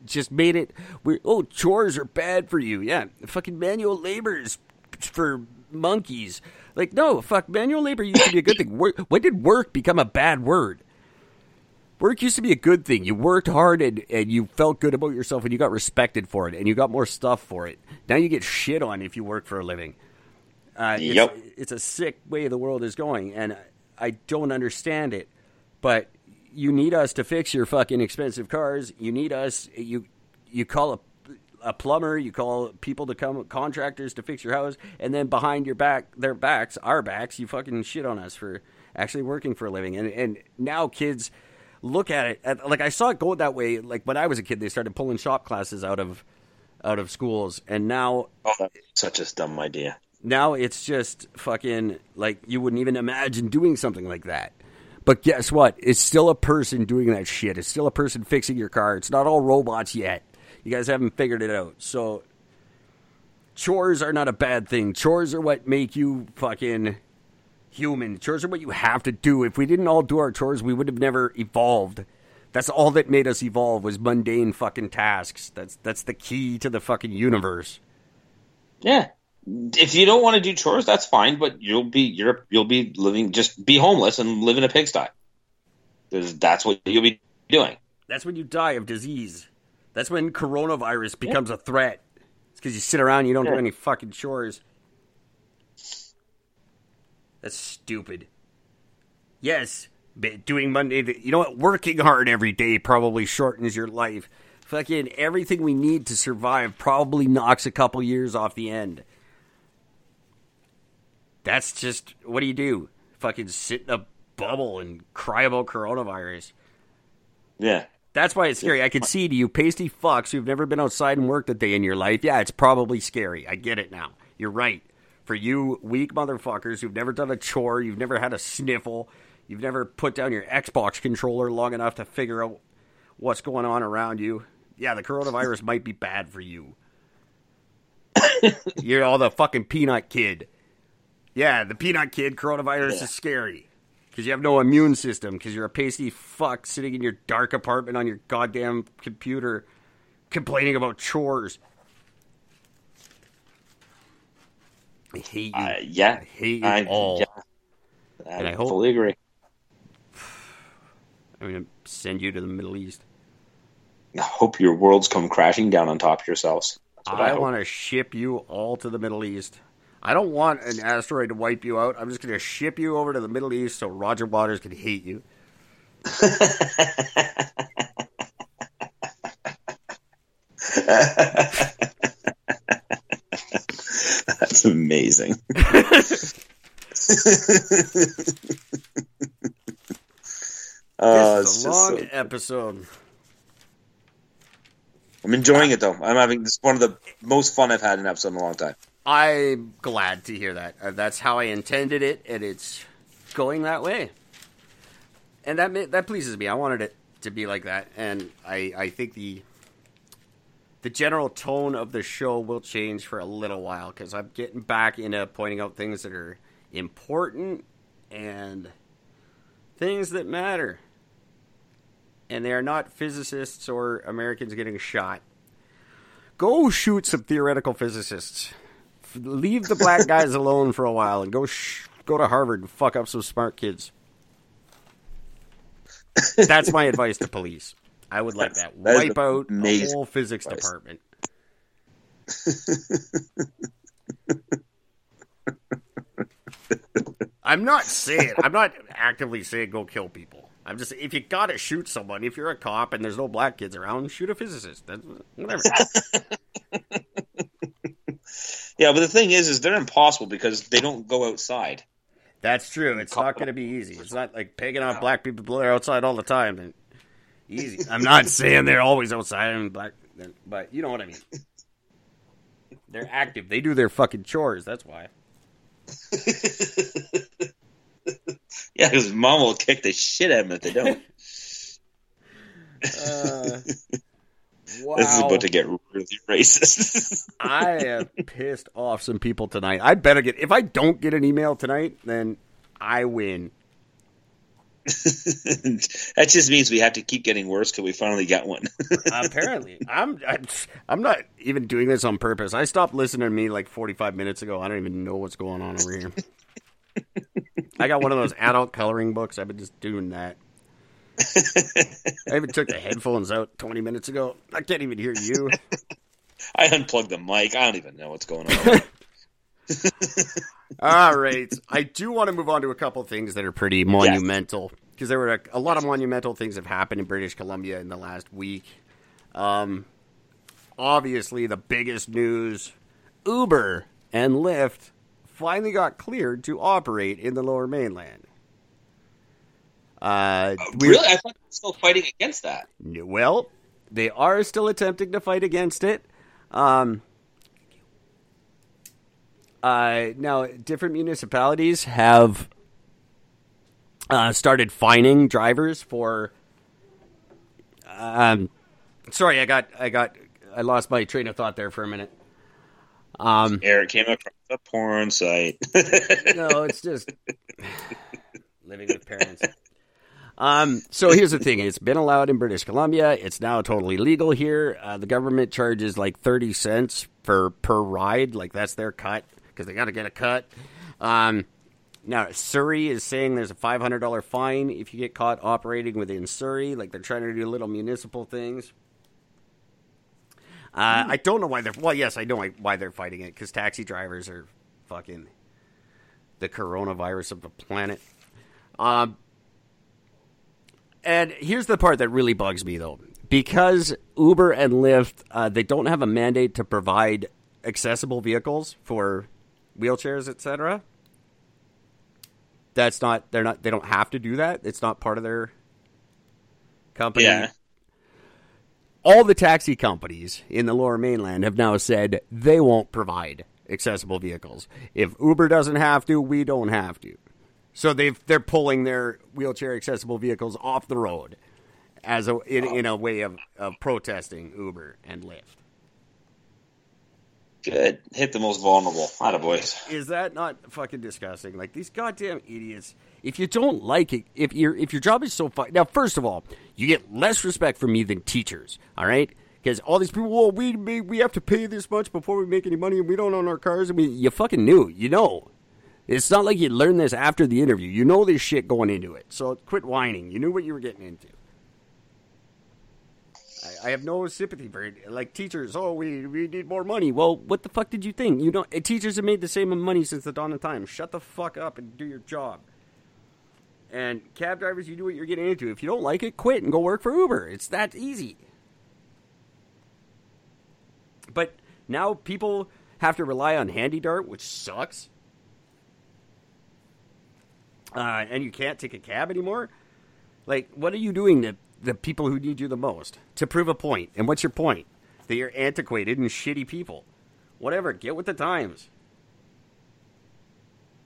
just made it. We oh chores are bad for you. Yeah, fucking manual labor is for monkeys. Like no, fuck manual labor used to be a good thing. when did work become a bad word? work used to be a good thing. You worked hard and, and you felt good about yourself and you got respected for it and you got more stuff for it. Now you get shit on if you work for a living. Uh, yep. It's, a sick way the world is going, and I don't understand it. But you need us to fix your fucking expensive cars. You need us. You you call a a plumber, you call people to come, contractors to fix your house, and then behind your back, their backs, our backs, you fucking shit on us for actually working for a living. And and now kids look at it. like I saw it go that way. Like when I was a kid, they started pulling shop classes out of out of schools, and now oh, such a dumb idea. Now it's just fucking like you wouldn't even imagine doing something like that. But guess what? It's still a person doing that shit. It's still a person fixing your car. It's not all robots yet. You guys haven't figured it out. So chores are not a bad thing. Chores are what make you fucking human. Chores are what you have to do. If we didn't all do our chores, we would have never evolved That's all that made us evolve was mundane fucking tasks. That's that's the key to the fucking universe. Yeah. If you don't want to do chores, that's fine, but you'll be you're you'll be living just be homeless and live in a pigsty. That's what you'll be doing. That's when you die of disease. That's when coronavirus becomes a threat. It's because you sit around and you don't do any fucking chores. That's stupid. Yes, but doing Monday, you know what? Working hard every day probably shortens your life. Fucking everything we need to survive probably knocks a couple years off the end. That's just what do you do? Fucking sit in a bubble and cry about coronavirus. Yeah. That's why it's scary. I can see to you, pasty fucks who've never been outside and worked a day in your life. Yeah, it's probably scary. I get it now. You're right. For you weak motherfuckers who've never done a chore, you've never had a sniffle, you've never put down your Xbox controller long enough to figure out what's going on around you. Yeah, the coronavirus might be bad for you. *laughs* You're all the fucking peanut kid. Yeah, the peanut kid coronavirus Yeah. is scary because you have no immune system because you're a pasty fuck sitting in your dark apartment on your goddamn computer complaining about chores. I hate you. Uh, yeah. I hate you I, all. yeah. I, And I hope- fully agree. I'm gonna send you to the Middle East. I hope your worlds come crashing down on top of yourselves. What I, want to ship you all to the Middle East. I don't want an asteroid to wipe you out. I'm just going to ship you over to the Middle East so Roger Waters can hate you. *laughs* That's amazing. *laughs* oh, this it's is a long so, episode. I'm enjoying it though. I'm having this is one of the most fun I've had in an episode in a long time. I'm glad to hear that. Uh, that's how I intended it, and it's going that way. And that that pleases me. I wanted it to be like that, and I I think the the general tone of the show will change for a little while because I'm getting back into pointing out things that are important and things that matter. And they are not physicists or Americans getting shot. Go shoot some theoretical physicists. Leave the black guys alone for a while and go sh- go to Harvard and fuck up some smart kids. That's my advice to police. I would like that. That Wipe out the whole physics advice. department. I'm not saying I'm not actively saying go kill people. I'm just if you gotta shoot someone, if you're a cop and there's no black kids around, shoot a physicist. That's whatever. Yeah, but the thing is, is they're impossible because they don't go outside. That's true. It's not going to be easy. It's not like pegging off black people that are outside all the time. And easy. I'm not *laughs* saying they're always outside and black, but you know what I mean. They're active. They do their fucking chores. That's why. *laughs* Yeah, because mom will kick the shit out of them if they don't. *laughs* Uh, wow. This is about to get really *laughs* racist. I have pissed off some people tonight. I better get. If I don't get an email tonight, then I win. *laughs* that just means we have to keep getting worse till we finally get one. *laughs* Apparently, I'm, I'm. I'm not even doing this on purpose. I stopped listening to me like 45 minutes ago. I don't even know what's going on over here. I got one of those adult coloring books. I've been just doing that. *laughs* I even took the headphones out 20 minutes ago. I can't even hear you. *laughs* I unplugged the mic. I don't even know what's going on. *laughs* All right. I do want to move on to a couple things that are pretty monumental because there were a, a lot of monumental things have happened in British Columbia in the last week. Um, obviously, the biggest news Uber and Lyft finally got cleared to operate in the lower mainland. Uh, we- really? I thought they were still fighting against that. well, they are still attempting to fight against it. Um, uh, now, different municipalities have uh, started fining drivers for. Um, sorry, I got, I got, I lost my train of thought there for a minute. Um, Eric came across a porn site. *laughs* no, it's just *laughs* living with parents. Um, so here's the thing: it's been allowed in British Columbia. It's now totally legal here. Uh, the government charges like thirty cents for per ride, like that's their cut because they got to get a cut. Um, now Surrey is saying there's a five hundred dollar fine if you get caught operating within Surrey. Like they're trying to do little municipal things. Uh, I don't know why they're. Well, yes, I know why they're fighting it because taxi drivers are fucking the coronavirus of the planet. Um, and here's the part that really bugs me, though, because Uber and Lyft uh, they don't have a mandate to provide accessible vehicles for wheelchairs, etc. That's not they're not they don't have to do that. It's not part of their company. Yeah. All the taxi companies in the lower mainland have now said they won't provide accessible vehicles. If Uber doesn't have to, we don't have to. So they've they're pulling their wheelchair accessible vehicles off the road as a in, in a way of, of protesting Uber and Lyft. Good. Hit the most vulnerable. Atta boys. Is that not fucking disgusting? Like these goddamn idiots. If you don't like it, if your if your job is so fun, now first of all, you get less respect from me than teachers. All right, because all these people, well, we we have to pay this much before we make any money, and we don't own our cars. I mean, you fucking knew, you know. It's not like you learned this after the interview. You know this shit going into it. So quit whining. You knew what you were getting into. I, I have no sympathy for it. Like teachers, oh, we, we need more money. Well, what the fuck did you think? You know, eh, teachers have made the same money since the dawn of time. Shut the fuck up and do your job. And cab drivers, you do what you're getting into. If you don't like it, quit and go work for Uber. It's that easy. But now people have to rely on HandyDart, which sucks. Uh, and you can't take a cab anymore. Like, what are you doing to the people who need you the most to prove a point? And what's your point? That you're antiquated and shitty people. Whatever, get with the times.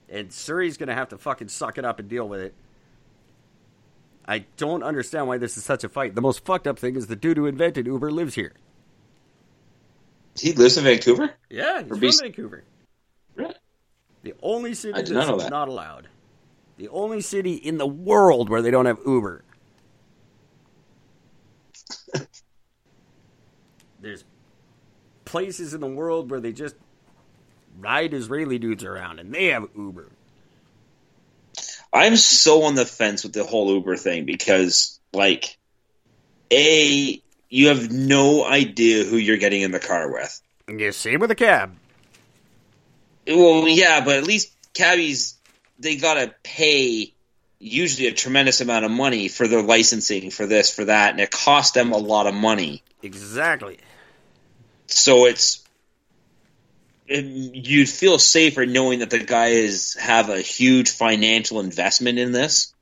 And Surrey's gonna have to fucking suck it up and deal with it. I don't understand why this is such a fight. The most fucked up thing is the dude who invented Uber lives here. He lives in Vancouver? Yeah, he's Or from BC? Vancouver. Really? The only city that's not that. not allowed. The only city in the world where they don't have Uber. *laughs* There's places in the world where they just ride Israeli dudes around and they have Uber. I'm so on the fence with the whole Uber thing because, like, A, you have no idea who you're getting in the car with. Yeah, same with a cab. Well, yeah, but at least cabbies, they gotta pay usually a tremendous amount of money for their licensing, for this, for that, and it costs them a lot of money. Exactly. So it's it, you'd feel safer knowing that the guy is have a huge financial investment in this,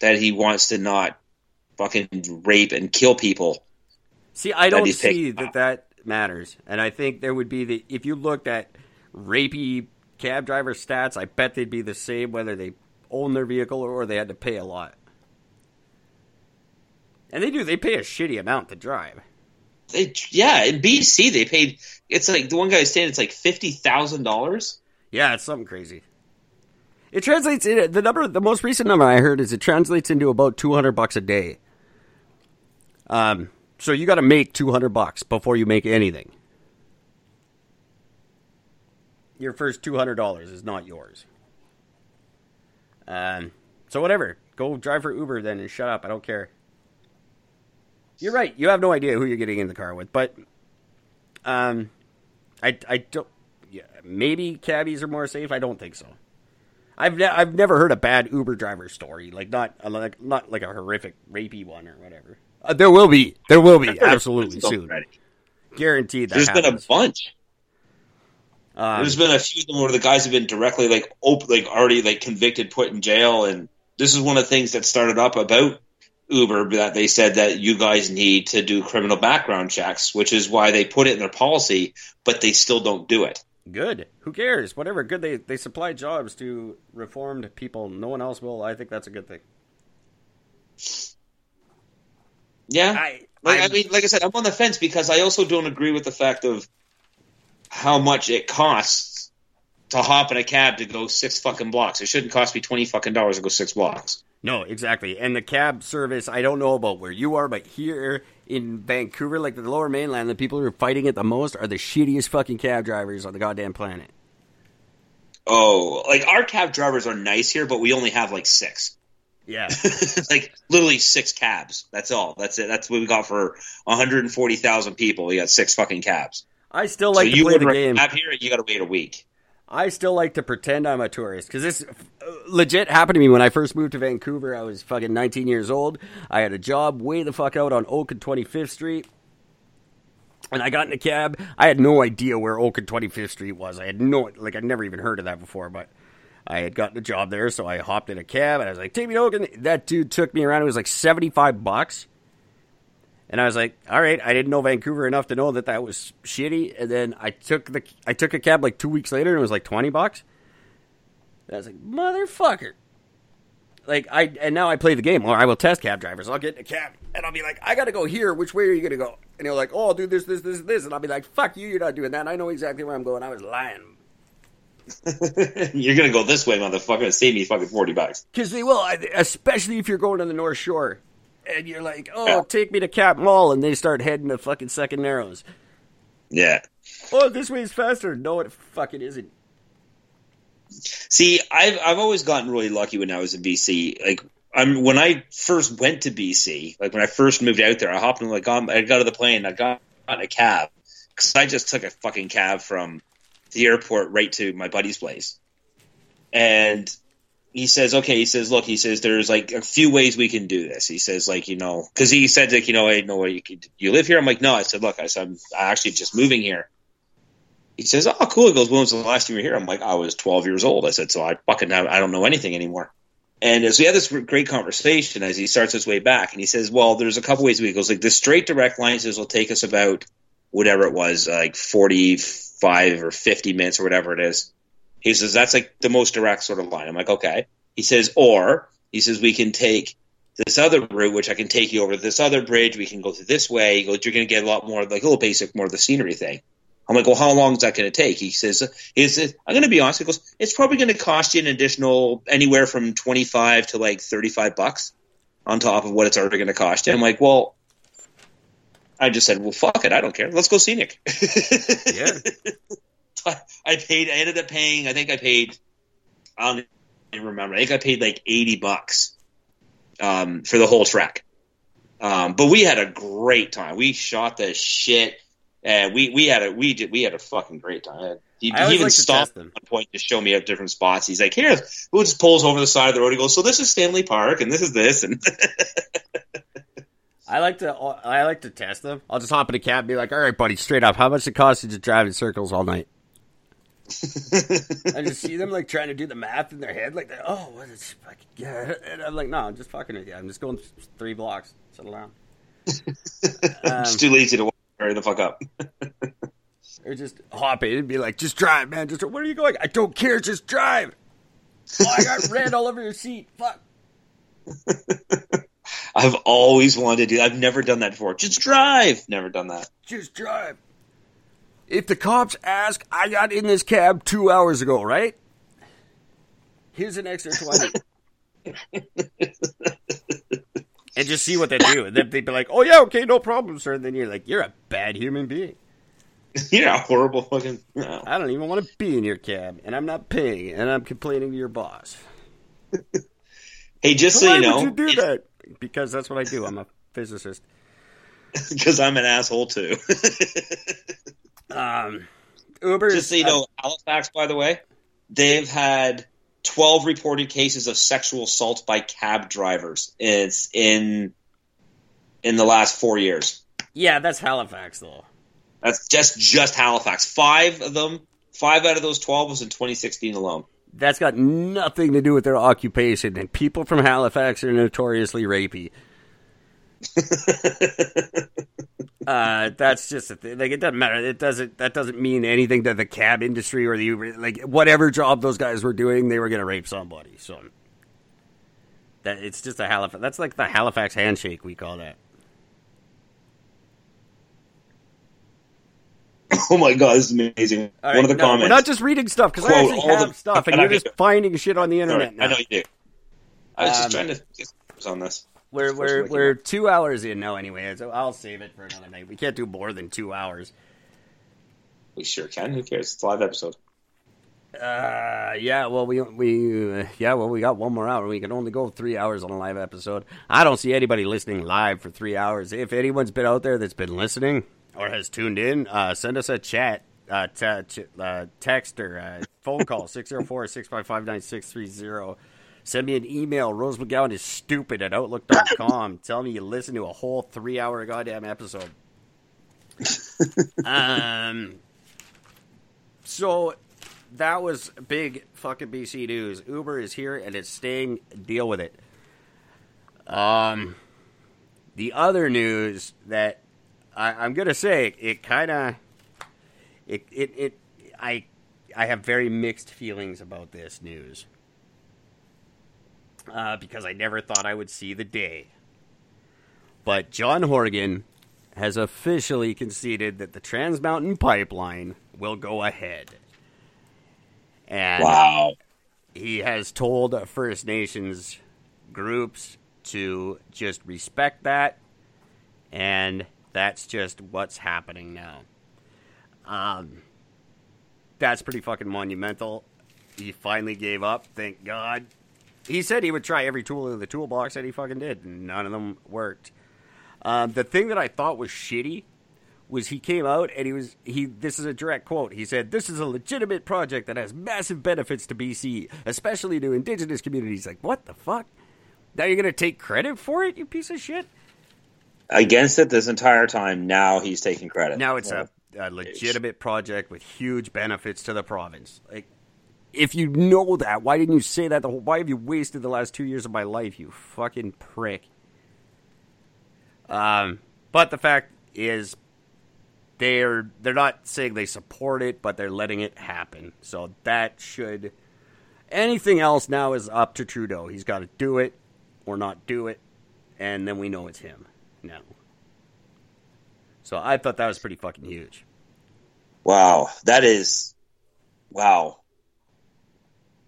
that he wants to not fucking rape and kill people. See, I don't see that that matters. And I think there would be the if you looked at rapey cab driver stats, I bet they'd be the same whether they own their vehicle or they had to pay a lot. And they do, they pay a shitty amount to drive. They, yeah, in BC they paid. It's like the one guy was saying it's like fifty thousand dollars. Yeah, it's something crazy. It translates in the number the most recent number I heard is it translates into about 200 bucks a day. Um so you got to make 200 bucks before you make anything. Your first $200 is not yours. Um so whatever, go drive for Uber then and shut up, I don't care. You're right. You have no idea who you're getting in the car with, but um I I don't yeah, maybe cabbies are more safe. I don't think so. I've ne- I've never heard a bad Uber driver story, like not uh, like not like a horrific rapey one or whatever. Uh, there will be, there will be, absolutely soon, Already. guguaranteed. That There's been a bunch. Um, There's been a few of them where the guys have been directly like op- like already like convicted, put in jail, and this is one of the things that started up about Uber that they said that you guys need to do criminal background checks, which is why they put it in their policy, but they still don't do it. good. Who cares? Whatever. Good. They they supply jobs to reformed people. No one else will. I think that's a good thing. Yeah, I like I mean, like I said, I'm on the fence because I also don't agree with the fact of how much it costs to hop in a cab to go six fucking blocks. It shouldn't cost me twenty fucking dollars to go six blocks. No, exactly. And the cab service, I don't know about where you are, but here in Vancouver, like the lower mainland, the people who are fighting it the most are the shittiest fucking cab drivers on the goddamn planet. Oh, like our cab drivers are nice here, but we only have like six. Yeah. *laughs* like literally six cabs. That's all. That's it. That's what we got for 140,000 people. We got six fucking cabs. I still like so to you play the game. Cab here, you got to wait a week. I still like to pretend I'm a tourist because this uh, legit happened to me when I first moved to Vancouver. I was fucking 19 years old. I had a job way the fuck out on Oak and 25th Street. And I got in a cab. I had no idea where Oak and 25th Street was. I had no, like, I'd never even heard of that before, but I had gotten a job there, so I hopped in a cab and I was like, take me to Oak. And that dude took me around. It was like 75 bucks. And I was like, all right, I didn't know Vancouver enough to know that that was shitty. And then I took the I took a cab like two weeks later and it was like 20 bucks. And I was like, motherfucker. Like I and now I play the game. Or I will test cab drivers. I'll get in a cab and I'll be like, I gotta go here. Which way are you gonna go? And he'll like, oh, I'll do this, this, this, this. And I'll be like, fuck you, you're not doing that. And I know exactly where I'm going. I was lying. *laughs* You're gonna go this way, motherfucker. Save me fucking forty bucks. Because they will, especially if you're going to the North Shore. And you're like, oh, Yeah. take me to Cap Mall. And they start heading to fucking Second Narrows. Yeah. Oh, this way is faster. No, it fucking isn't. See, I've I've always gotten really lucky when I was in BC. Like I'm when I first went to BC, like when I first moved out there, I hopped in like on, I got to the plane, I got, in a cab because I just took a fucking cab from the airport right to my buddy's place, and he says, okay, he says, look, he says, there's like a few ways we can do this. He says, like, you know, because he said, like, you know, I know where you could, you live here. I'm like, no. I said, look, I said, I'm actually just moving here. He says, oh, cool. He goes, when was the last time you were here? I'm like, I was 12 years old. I said, so I fucking, I don't know anything anymore. And so we had this great conversation as he starts his way back, and he says, "Well, there's a couple ways we goes like the straight direct line says will take us about whatever it was, like 45 or 50 minutes or whatever it is." He says that's like the most direct sort of line. I'm like, okay. He says, or he says we can take this other route, which I can take you over to this other bridge. We can go through this way. He goes, you're going to get a lot more, like a little basic, more of the scenery thing. I'm like, well, how long is that going to take? He says, I'm going to be honest. He goes, it's probably going to cost you an additional anywhere from 25 to like 35 bucks on top of what it's already going to cost you. I'm like, well, I just said, well, fuck it. I don't care. Let's go scenic. *laughs* Yeah. *laughs* I paid, I ended up paying, I think I paid, I don't even remember. I think I paid like 80 bucks um, for the whole track. Um, but we had a great time. We shot the shit. And we, we had a we did we had a fucking great time. He, he even like stopped at one point to show me at different spots. He's like, "Here, who just pulls over the side of the road?" He goes, "So this is Stanley Park, and this is this." And *laughs* I like to I like to test them. I'll just hop in a cab and be like, all right, buddy, straight up, how much it cost you to drive in circles all night? *laughs* I just see them like trying to do the math in their head, like, that, oh, what is fucking *laughs* yeah. And I'm like, no, I'm just fucking with you. I'm just going three blocks. Settle down. *laughs* Um, it's too lazy to hurry the fuck up. or just hop in and be like, just drive, man. Just where are you going? I don't care. Just drive. Oh, I got red all over your seat. Fuck. I've always wanted to do. I've never done that before. Just drive. Never done that. Just drive. If the cops ask, I got in this cab two hours ago, right? Here's an extra 20. *laughs* and just see what they do. And then they'd be like, oh, yeah, okay, no problem, sir. And then you're like, you're a bad human being. yeah, horrible fucking. No. I don't even want to be in your cab, and I'm not paying, and I'm complaining to your boss. Hey, just so you know, would you do that? Because that's what I do. I'm a physicist. *laughs* because I'm an asshole too. *laughs* Um, Uber. just so you know, Halifax, by the way, they've had 12 reported cases of sexual assault by cab drivers. It's in in the last four years. yeah, that's Halifax, though. That's just just Halifax. Five of them, five out of those 12 was in 2016 alone. That's got nothing to do with their occupation, and people from Halifax are notoriously rapey. *laughs* Uh, that's just a thing. Like it doesn't matter. It doesn't. That doesn't mean anything to the cab industry or the Uber. Like whatever job those guys were doing, they were going to rape somebody. So that it's just a Halifax. That's like the Halifax handshake. We call that. *laughs* oh my god, this is amazing. All One right, of the no, comments. We're not just reading stuff because I actually all have the- stuff, and you're just finding shit on the Sorry, internet now. I know you do. I was just Um, trying to get on this. We're we're we're two hours in now anyway, so I'll save it for another night. We can't do more than two hours. We sure can. Who cares? It's a live episode. Uh, yeah. Well, we we uh, yeah. Well, we got one more hour. We can only go three hours on a live episode. I don't see anybody listening live for three hours. If anyone's been out there that's been listening or has tuned in, uh, send us a chat, uh, t- ch- uh text or uh, phone call *laughs* 604-655-9630. Send me an email. Rose McGowan is stupid at outlook.com. *laughs* Tell me you listen to a whole three hour goddamn episode. *laughs* um. So that was big fucking BC news. Uber is here and it's staying. Deal with it. Um, the other news that I, I'm gonna say it kind of it, it it I I have very mixed feelings about this news uh, because I never thought I would see the day. But John Horgan has officially conceded that the Trans Mountain Pipeline will go ahead. And Wow. he has told First Nations groups to just respect that, and that's just what's happening now. Um, that's pretty fucking monumental. He finally gave up, thank God. He said he would try every tool in the toolbox, and he fucking did, none of them worked. Um, the thing that I thought was shitty was he came out and he was he this is a direct quote he said this is a legitimate project that has massive benefits to bc especially to indigenous communities like what the fuck now you're gonna take credit for it you piece of shit Against it this entire time. Now he's taking credit. now it's a, a legitimate project with huge benefits to the province like if you know that why didn't you say that the whole why have you wasted the last two years of my life you fucking prick um but the fact is they're they're not saying they support it, but they're letting it happen. So that should anything else now is up to Trudeau. He's got to do it or not do it, and then we know it's him now. So I thought that was pretty fucking huge. Wow. That is. Wow.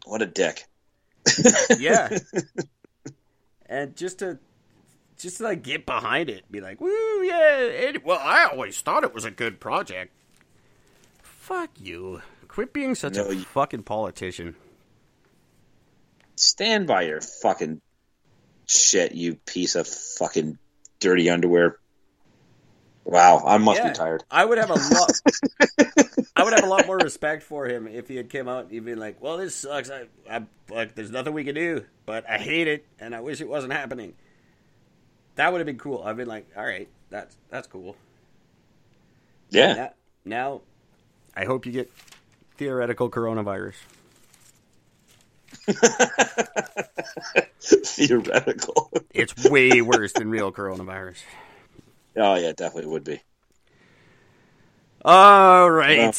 What a dick. Yeah. *laughs* and just to just to like get behind it, be like, "Woo, yeah!" It, well, I always thought it was a good project. Fuck you! Quit being such No, a you- fucking politician. Stand by your fucking shit, you piece of fucking dirty underwear. Wow, I must Yeah, be tired. I would have a lot. *laughs* I would have a lot more respect for him if he had came out and he'd been like, "Well, this sucks. I, I, like, there's nothing we can do, but I hate it, and I wish it wasn't happening." That would have been cool. I've been like, "All right, that's that's cool." Yeah. Now, now, I hope you get theoretical coronavirus. *laughs* Theoretical. It's way worse than real coronavirus. *laughs* oh yeah, definitely would be. All right. Yeah.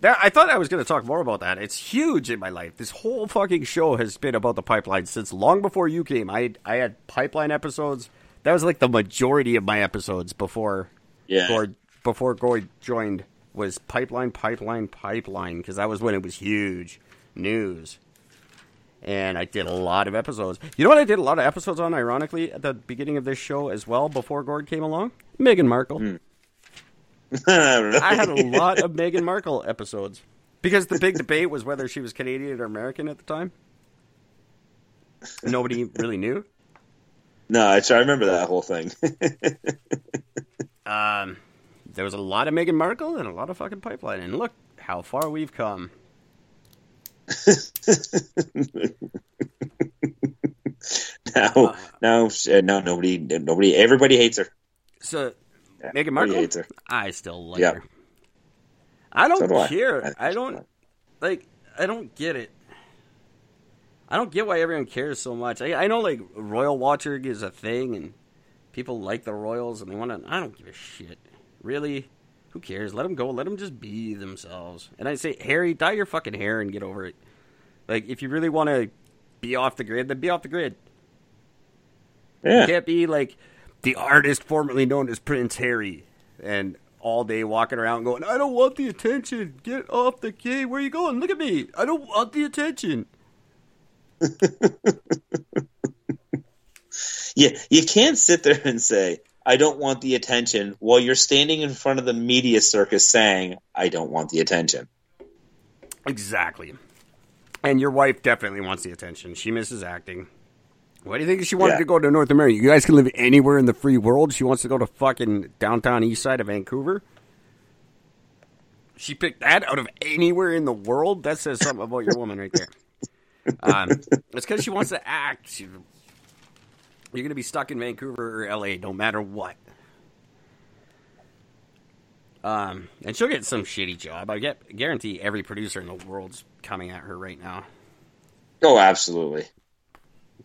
That, I thought I was going to talk more about that. It's huge in my life. This whole fucking show has been about the pipeline since long before you came. I I had pipeline episodes. That was like the majority of my episodes before Yeah. Gord before Gord joined was pipeline, pipeline, pipeline because that was when it was huge news. And I did a lot of episodes. You know what I did a lot of episodes on, ironically, at the beginning of this show as well, before Gord came along? Meghan Markle. *laughs* I had a lot of Meghan Markle episodes because the big debate was whether she was Canadian or American at the time. Nobody really knew. no, I, I remember that whole thing. *laughs* Um, there was a lot of Meghan Markle and a lot of fucking pipeline, and look how far we've come. *laughs* now, now, uh, no, nobody, nobody, everybody hates her. So Yeah, Meghan Markle, hates her. I still like Yeah. her. I don't So do care. I think I, don't like. I don't get it. I don't get why everyone cares so much. I, I know like royal watching is a thing, and people like the royals, and they want to. I don't give a shit. Really, who cares? Let them go. Let them just be themselves. And I say, Harry, dye your fucking hair and get over it. Like, if you really want to be off the grid, then be off the grid. You can't be like the artist formerly known as Prince Harry and all day walking around going, I don't want the attention. Get off the key. Where are you going? Look at me. I don't want the attention. *laughs* Yeah, you can't sit there and say, I don't want the attention while you're standing in front of the media circus saying, I don't want the attention. Exactly. And your wife definitely wants the attention. She misses acting. Why do you think she wanted Yeah. to go to North America? You guys can live anywhere in the free world. She wants to go to fucking downtown east side of Vancouver. She picked that out of anywhere in the world. That says something about your woman right there. Um, it's because she wants to act. She, you're going to be stuck in Vancouver or LA, no matter what. Um, and she'll get some shitty job. I get guarantee every producer in the world's coming at her right now. Oh, absolutely.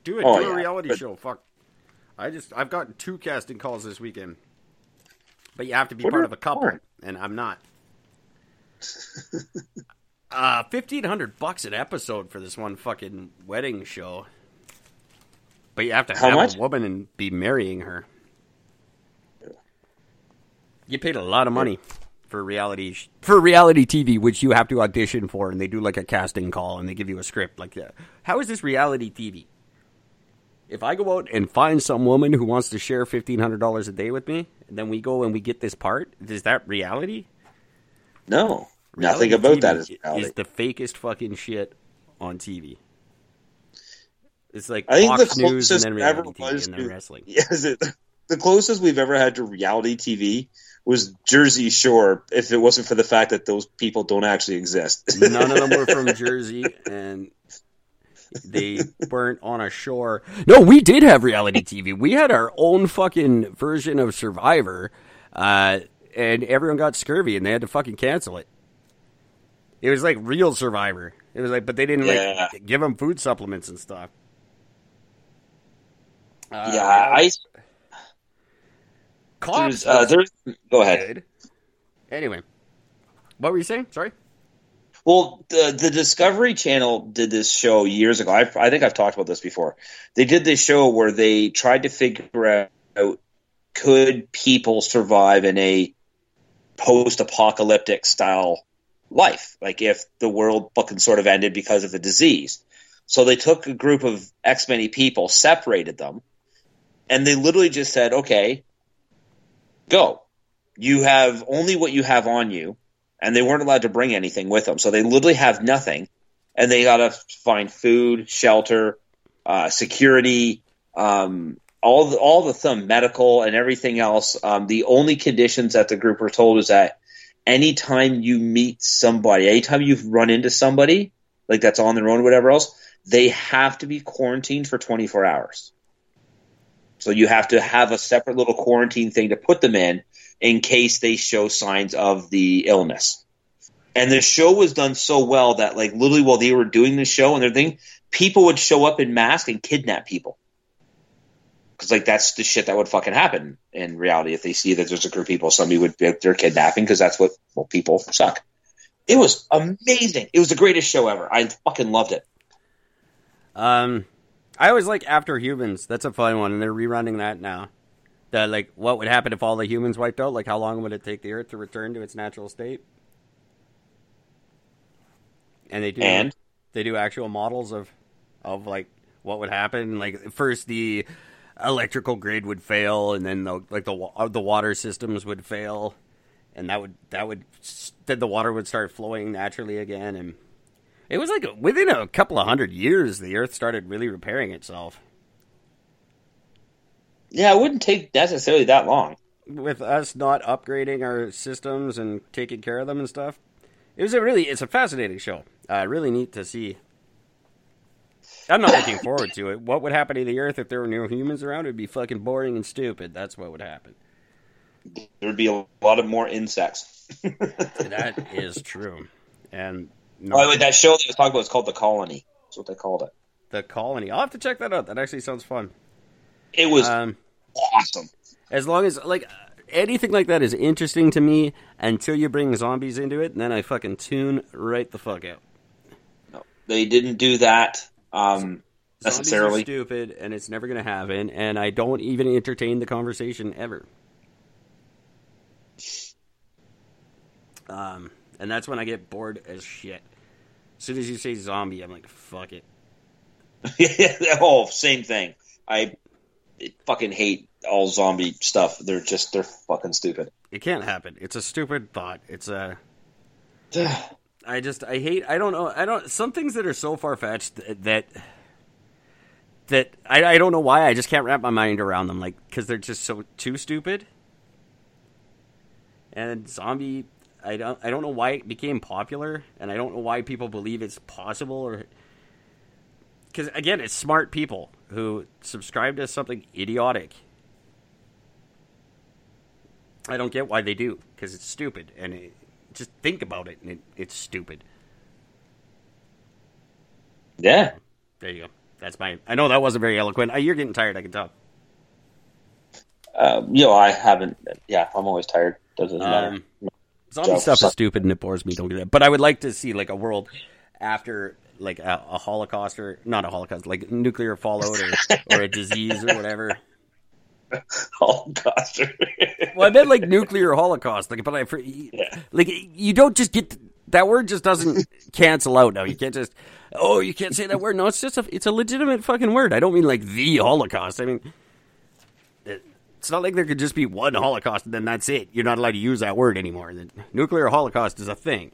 Do it. Oh, do a reality but- show. Fuck. I just I've gotten two casting calls this weekend, but you have to be What part of a couple, and I'm not. *laughs* uh, fifteen hundred bucks an episode for this one fucking wedding show. But you have to How have much? a woman and be marrying her. You paid a lot of money for reality sh- for reality TV, which you have to audition for, and they do like a casting call and they give you a script. Like, uh, how is this reality TV? If I go out and find some woman who wants to share fifteen hundred dollars a day with me, and then we go and we get this part, is that reality? No, Reality nothing about TV that is reality. It's the fakest fucking shit on TV. It's like I think Fox the News and closest then ever reality TV was and then to- wrestling. *laughs* Yes, it, the closest we've ever had to reality TV was Jersey Shore. If it wasn't for the fact that those people don't actually exist, *laughs* None of them were from Jersey, and they weren't on a shore. No, we did have reality TV. We had our own fucking version of Survivor, uh, and everyone got scurvy, and they had to fucking cancel it. It was like real Survivor. It was like, but they didn't Yeah. like give them food supplements and stuff. Uh, yeah, I cops. there's, uh, there's go ahead. good. Anyway, what were you saying? Sorry. Well, the the Discovery Channel did this show years ago. I, I think I've talked about this before. They did this show where they tried to figure out could people survive in a post-apocalyptic style life, like if the world fucking sort of ended because of a disease. So they took a group of X many people, separated them, and they literally just said, "Okay, go. You have only what you have on you." and they weren't allowed to bring anything with them. So they literally have nothing, and they got to find food, shelter, uh, security, um, all the all the thumb medical and everything else. Um, the only conditions that the group were told was that anytime you meet somebody, anytime you've run into somebody like that's on their own, whatever else, they have to be quarantined for 24 hours. So you have to have a separate little quarantine thing to put them in in case they show signs of the illness. And the show was done so well that, like, literally while they were doing the show and everything, people would show up in masks and kidnap people. Because, like, that's the shit that would fucking happen in reality. If they see that there's a group of people, somebody would they're kidnapping because that's what well people suck. It was amazing. It was the greatest show ever. I fucking loved it. Um, I always like After Humans. That's a fun one, and they're rerunning that now. The like, what would happen if all the humans wiped out? Like, how long would it take the Earth to return to its natural state? And they do And? they do actual models of of like what would happen. Like first the electrical grid would fail, and then the like the uh, the water systems would fail, and that would that would then the water would start flowing naturally again, and it was like within a couple of hundred years, the Earth started really repairing itself. Yeah, it wouldn't take necessarily that long. With us not upgrading our systems and taking care of them and stuff, it was a really it's a fascinating show. Uh, really neat to see. I'm not looking *coughs* forward to it. What would happen to the Earth if there were no humans around? It'd be fucking boring and stupid. That's what would happen. There'd be a lot of more insects. *laughs* That is true. And no, By the way, that show that I was talking about is called The Colony. That's what they called it. the colony. I'll have to check that out. That actually sounds fun. It was Um, awesome. as long as like anything like that is interesting to me until you bring zombies into it, and then I fucking tune right the fuck out. No, they didn't do that um, necessarily. stupid, and it's never going to happen. And I don't even entertain the conversation ever. Um, and that's when I get bored as shit. As soon as you say zombie, I'm like, fuck it. *laughs* oh, same thing. I fucking hate all zombie stuff. They're just they're fucking stupid. It can't happen. It's a stupid thought. It's a. *sighs* I just I hate I don't know I don't some things that are so far fetched that that I, I don't know why I just can't wrap my mind around them like because they're just so too stupid. And zombie I don't I don't know why it became popular and I don't know why people believe it's possible or because again it's smart people who subscribe to something idiotic. I don't get why they do because it's stupid and it, just think about it and it, it's stupid. Yeah. There you go. That's my. I know that wasn't very eloquent. Uh, you're getting tired. I can tell. Um, you know, I haven't. Yeah, I'm always tired. Doesn't matter. Zombie stuff is stupid and it bores me. Don't get it. But I would like to see like a world after like a, a Holocaust or not a Holocaust, like nuclear fallout or, or a disease or whatever. *laughs* Holocaust. well, I meant like nuclear holocaust. Like, but I, for, yeah. like you don't just get that word just doesn't *laughs* cancel out. Now you can't just oh you can't say that word. No, it's just a it's a legitimate fucking word. I don't mean like the Holocaust. I mean. It's not like there could just be one Holocaust and then that's it. You're not allowed to use that word anymore. The nuclear Holocaust is a thing.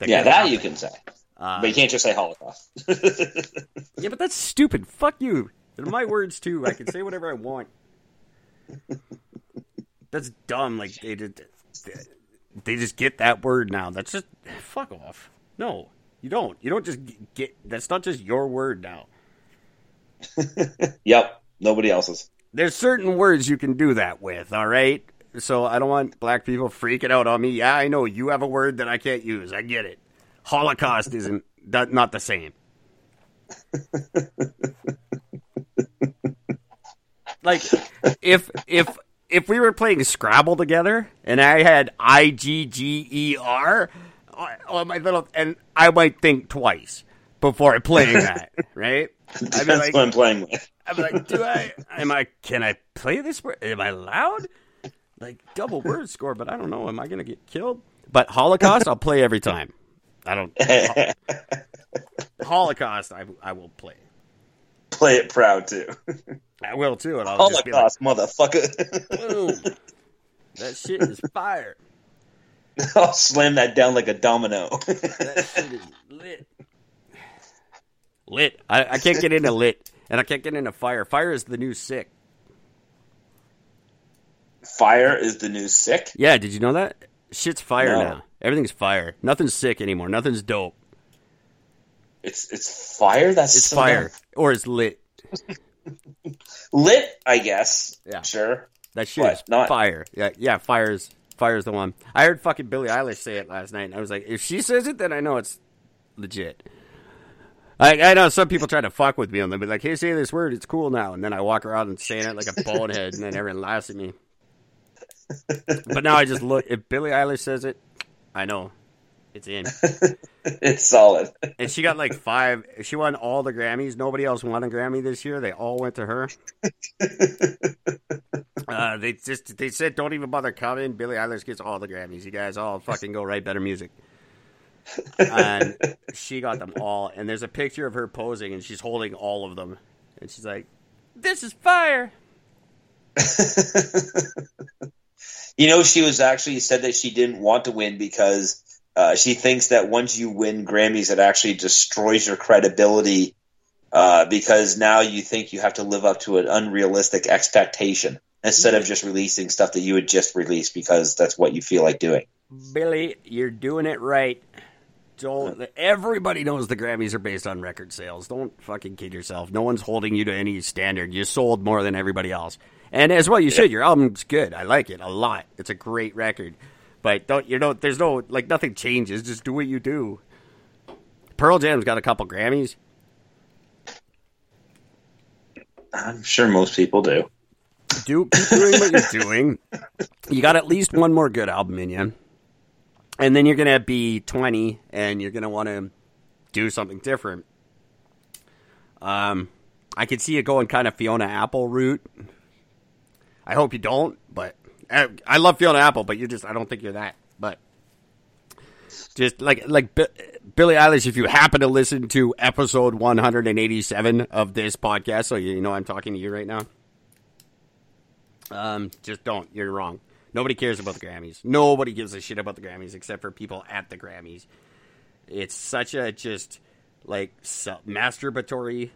That yeah, that happen. you can say. Uh, but you can't just say Holocaust. *laughs* yeah, but that's stupid. Fuck you. They're my words too. I can say whatever I want. That's dumb. Like they did. They just get that word now. That's just fuck off. No, you don't. You don't just get. That's not just your word now. *laughs* yep. Nobody else's. There's certain words you can do that with. All right. So I don't want black people freaking out on me. Yeah, I know you have a word that I can't use. I get it. Holocaust isn't not the same. *laughs* like if if if we were playing Scrabble together and I had I G G E R on my little, and I might think twice before playing that, *laughs* right? *laughs* That's like, what I'm playing with. I'm like, do I? Am I? Can I play this? Word? Am I allowed? Like double word score, but I don't know. Am I going to get killed? But Holocaust, I'll play every time. I don't. *laughs* Holocaust, I I will play play it proud too. I will too, and I'll Holocaust, just be like, motherfucker. boom. That shit is fire. *laughs* I'll slam that down like a domino. that shit is lit. Lit. I, I can't get into lit, and I can't get into fire. Fire is the new sick. Fire is the new sick. Yeah, did you know that? Shit's fire no. now. Everything's fire. Nothing's sick anymore. Nothing's dope. It's it's fire. That's it's so fire dumb. or it's lit. *laughs* lit, I guess. Yeah, sure. That shit but is not fire. Yeah, yeah. Fire's fire's the one. I heard fucking Billie Eilish say it last night, and I was like, if she says it, then I know it's legit. I, I know some people try to fuck with me and they'll be like, "Hey, say this word, it's cool now," and then I walk around and saying it like a bonehead, and then everyone laughs at me. but now I just look. If Billie Eilish says it, I know it's in. *laughs* it's solid. and she got like five. She won all the Grammys. Nobody else won a Grammy this year. They all went to her. *laughs* uh, they just they said don't even bother coming. Billie Eilish gets all the Grammys. You guys all fucking go write better music. And she got them all. And there's a picture of her posing, and she's holding all of them. And she's like, "This is fire." *laughs* you know, she was actually said that she didn't want to win because uh, she thinks that once you win Grammys, it actually destroys your credibility uh, because now you think you have to live up to an unrealistic expectation instead of just releasing stuff that you would just release because that's what you feel like doing. Billie, you're doing it right. Don't everybody knows the Grammys are based on record sales. Don't fucking kid yourself. No one's holding you to any standard. You sold more than everybody else. And as well you should. Your album's good. I like it a lot. It's a great record. But don't you know? There's no like nothing changes. Just do what you do. Pearl Jam's got a couple Grammys. I'm sure most people do. Do keep doing what you're doing. *laughs* You got at least one more good album in you, and then you're gonna be 20, and you're gonna want to do something different. Um, I could see you going kind of Fiona Apple route. I hope you don't, but I, love Fiona Apple, but you're just I don't think you're that. But just like like B- Billie Eilish. If you happen to listen to episode 187 of this podcast, so you know I'm talking to you right now. Um, just don't. You're wrong. Nobody cares about the Grammys. Nobody gives a shit about the Grammys except for people at the Grammys. It's such a just like masturbatory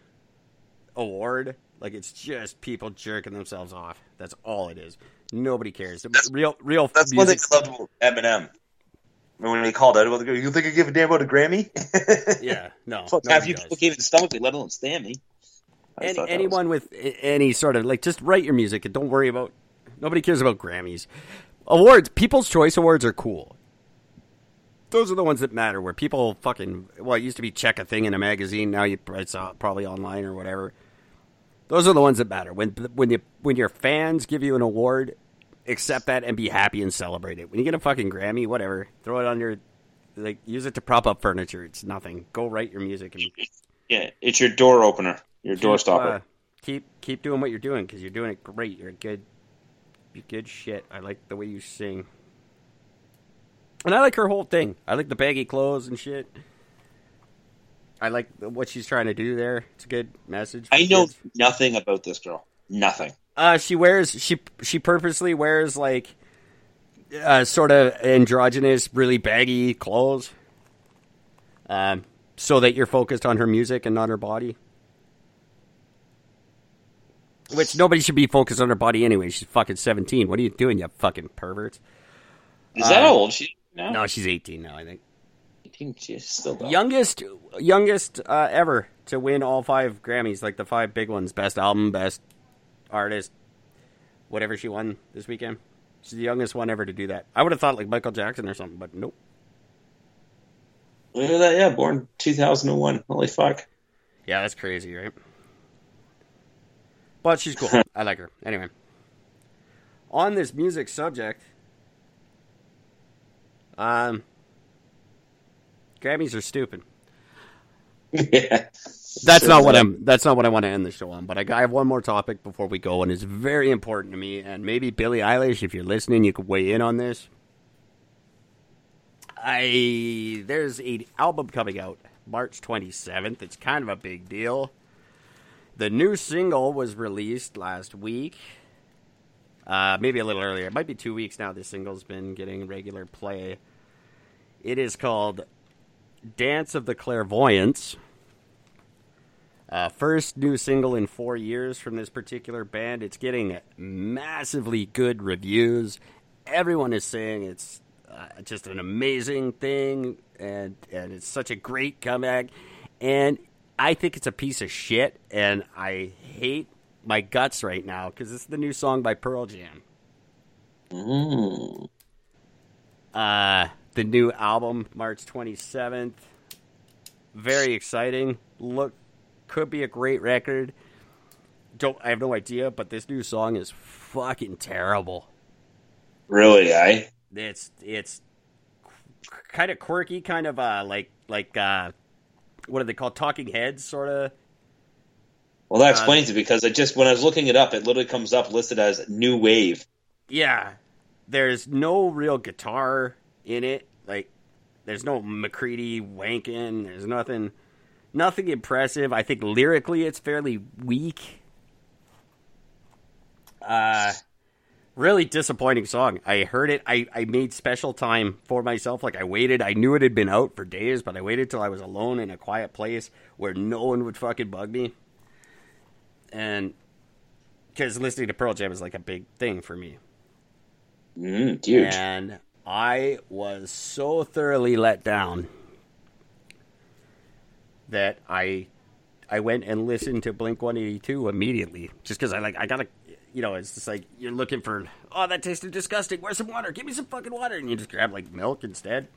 award. Like it's just people jerking themselves off. That's all it is. Nobody cares. That's, real, real. That's music. what they loved Eminem. When he called out about the, you think I give a damn about a Grammy? *laughs* yeah, no. half you people can't even stomach it, let alone stand me. Any, anyone was... with any sort of like, just write your music and don't worry about. Nobody cares about Grammys. Awards, People's Choice Awards are cool. Those are the ones that matter. Where people fucking well, it used to be check a thing in a magazine. Now you it's uh, probably online or whatever. Those are the ones that matter. When when you when your fans give you an award, accept that and be happy and celebrate it. When you get a fucking Grammy, whatever, throw it on your like use it to prop up furniture. It's nothing. Go write your music and *laughs* yeah, it's your door opener, your keep, door stopper. Uh, keep keep doing what you're doing because you're doing it great. You're good. You're good shit. I like the way you sing, and I like her whole thing. I like the baggy clothes and shit. I like what she's trying to do there. It's a good message. I know kids. nothing about this girl. Nothing. Uh, she wears she she purposely wears like uh, sort of androgynous, really baggy clothes, um, so that you're focused on her music and not her body. Which nobody should be focused on her body anyway. She's fucking seventeen. What are you doing, you fucking perverts? Is that uh, old? She now? No, she's eighteen now. I think think she's still youngest youngest uh, ever to win all five Grammys, like the five big ones: best album, best artist, whatever she won this weekend. She's the youngest one ever to do that. I would have thought like Michael Jackson or something, but nope. Look at that! Yeah, born two thousand and one. Holy fuck! Yeah, that's crazy, right? But she's cool. *laughs* I like her. Anyway, on this music subject, um, Grammys are stupid. Yeah. That's not what I'm. *laughs* That's not what I want to end the show on. But I, I, have one more topic before we go, and it's very important to me. And maybe Billie Eilish, if you're listening, you could weigh in on this. I there's a album coming out March 27th. It's kind of a big deal. The new single was released last week. Uh, maybe a little earlier. It might be two weeks now. This single's been getting regular play. It is called Dance of the Clairvoyants. Uh, first new single in four years from this particular band. It's getting massively good reviews. Everyone is saying it's uh, just an amazing thing, and and it's such a great comeback. And I think it's a piece of shit, and I hate my guts right now because it's the new song by Pearl Jam. Mm. Uh, the new album, March 27th. Very exciting. Look, could be a great record. Don't I have no idea, but this new song is fucking terrible. Really, I? It's it's kind of quirky, kind of uh like like uh what are they called? Talking Heads, sort of. Well, that explains uh, it because it just when I was looking it up, it literally comes up listed as new wave. Yeah, there's no real guitar in it. Like, there's no McCready wanking. There's nothing, nothing impressive. I think lyrically it's fairly weak. Uh, really disappointing song. I heard it. I, I made special time for myself. Like I waited. I knew it had been out for days, but I waited till I was alone in a quiet place where no one would fucking bug me. And because listening to Pearl Jam is like a big thing for me. Mm, huge. And I was so thoroughly let down that I I went and listened to Blink 182 immediately just because I like I gotta you know it's just like you're looking for oh that tasted disgusting where's some water give me some fucking water and you just grab like milk instead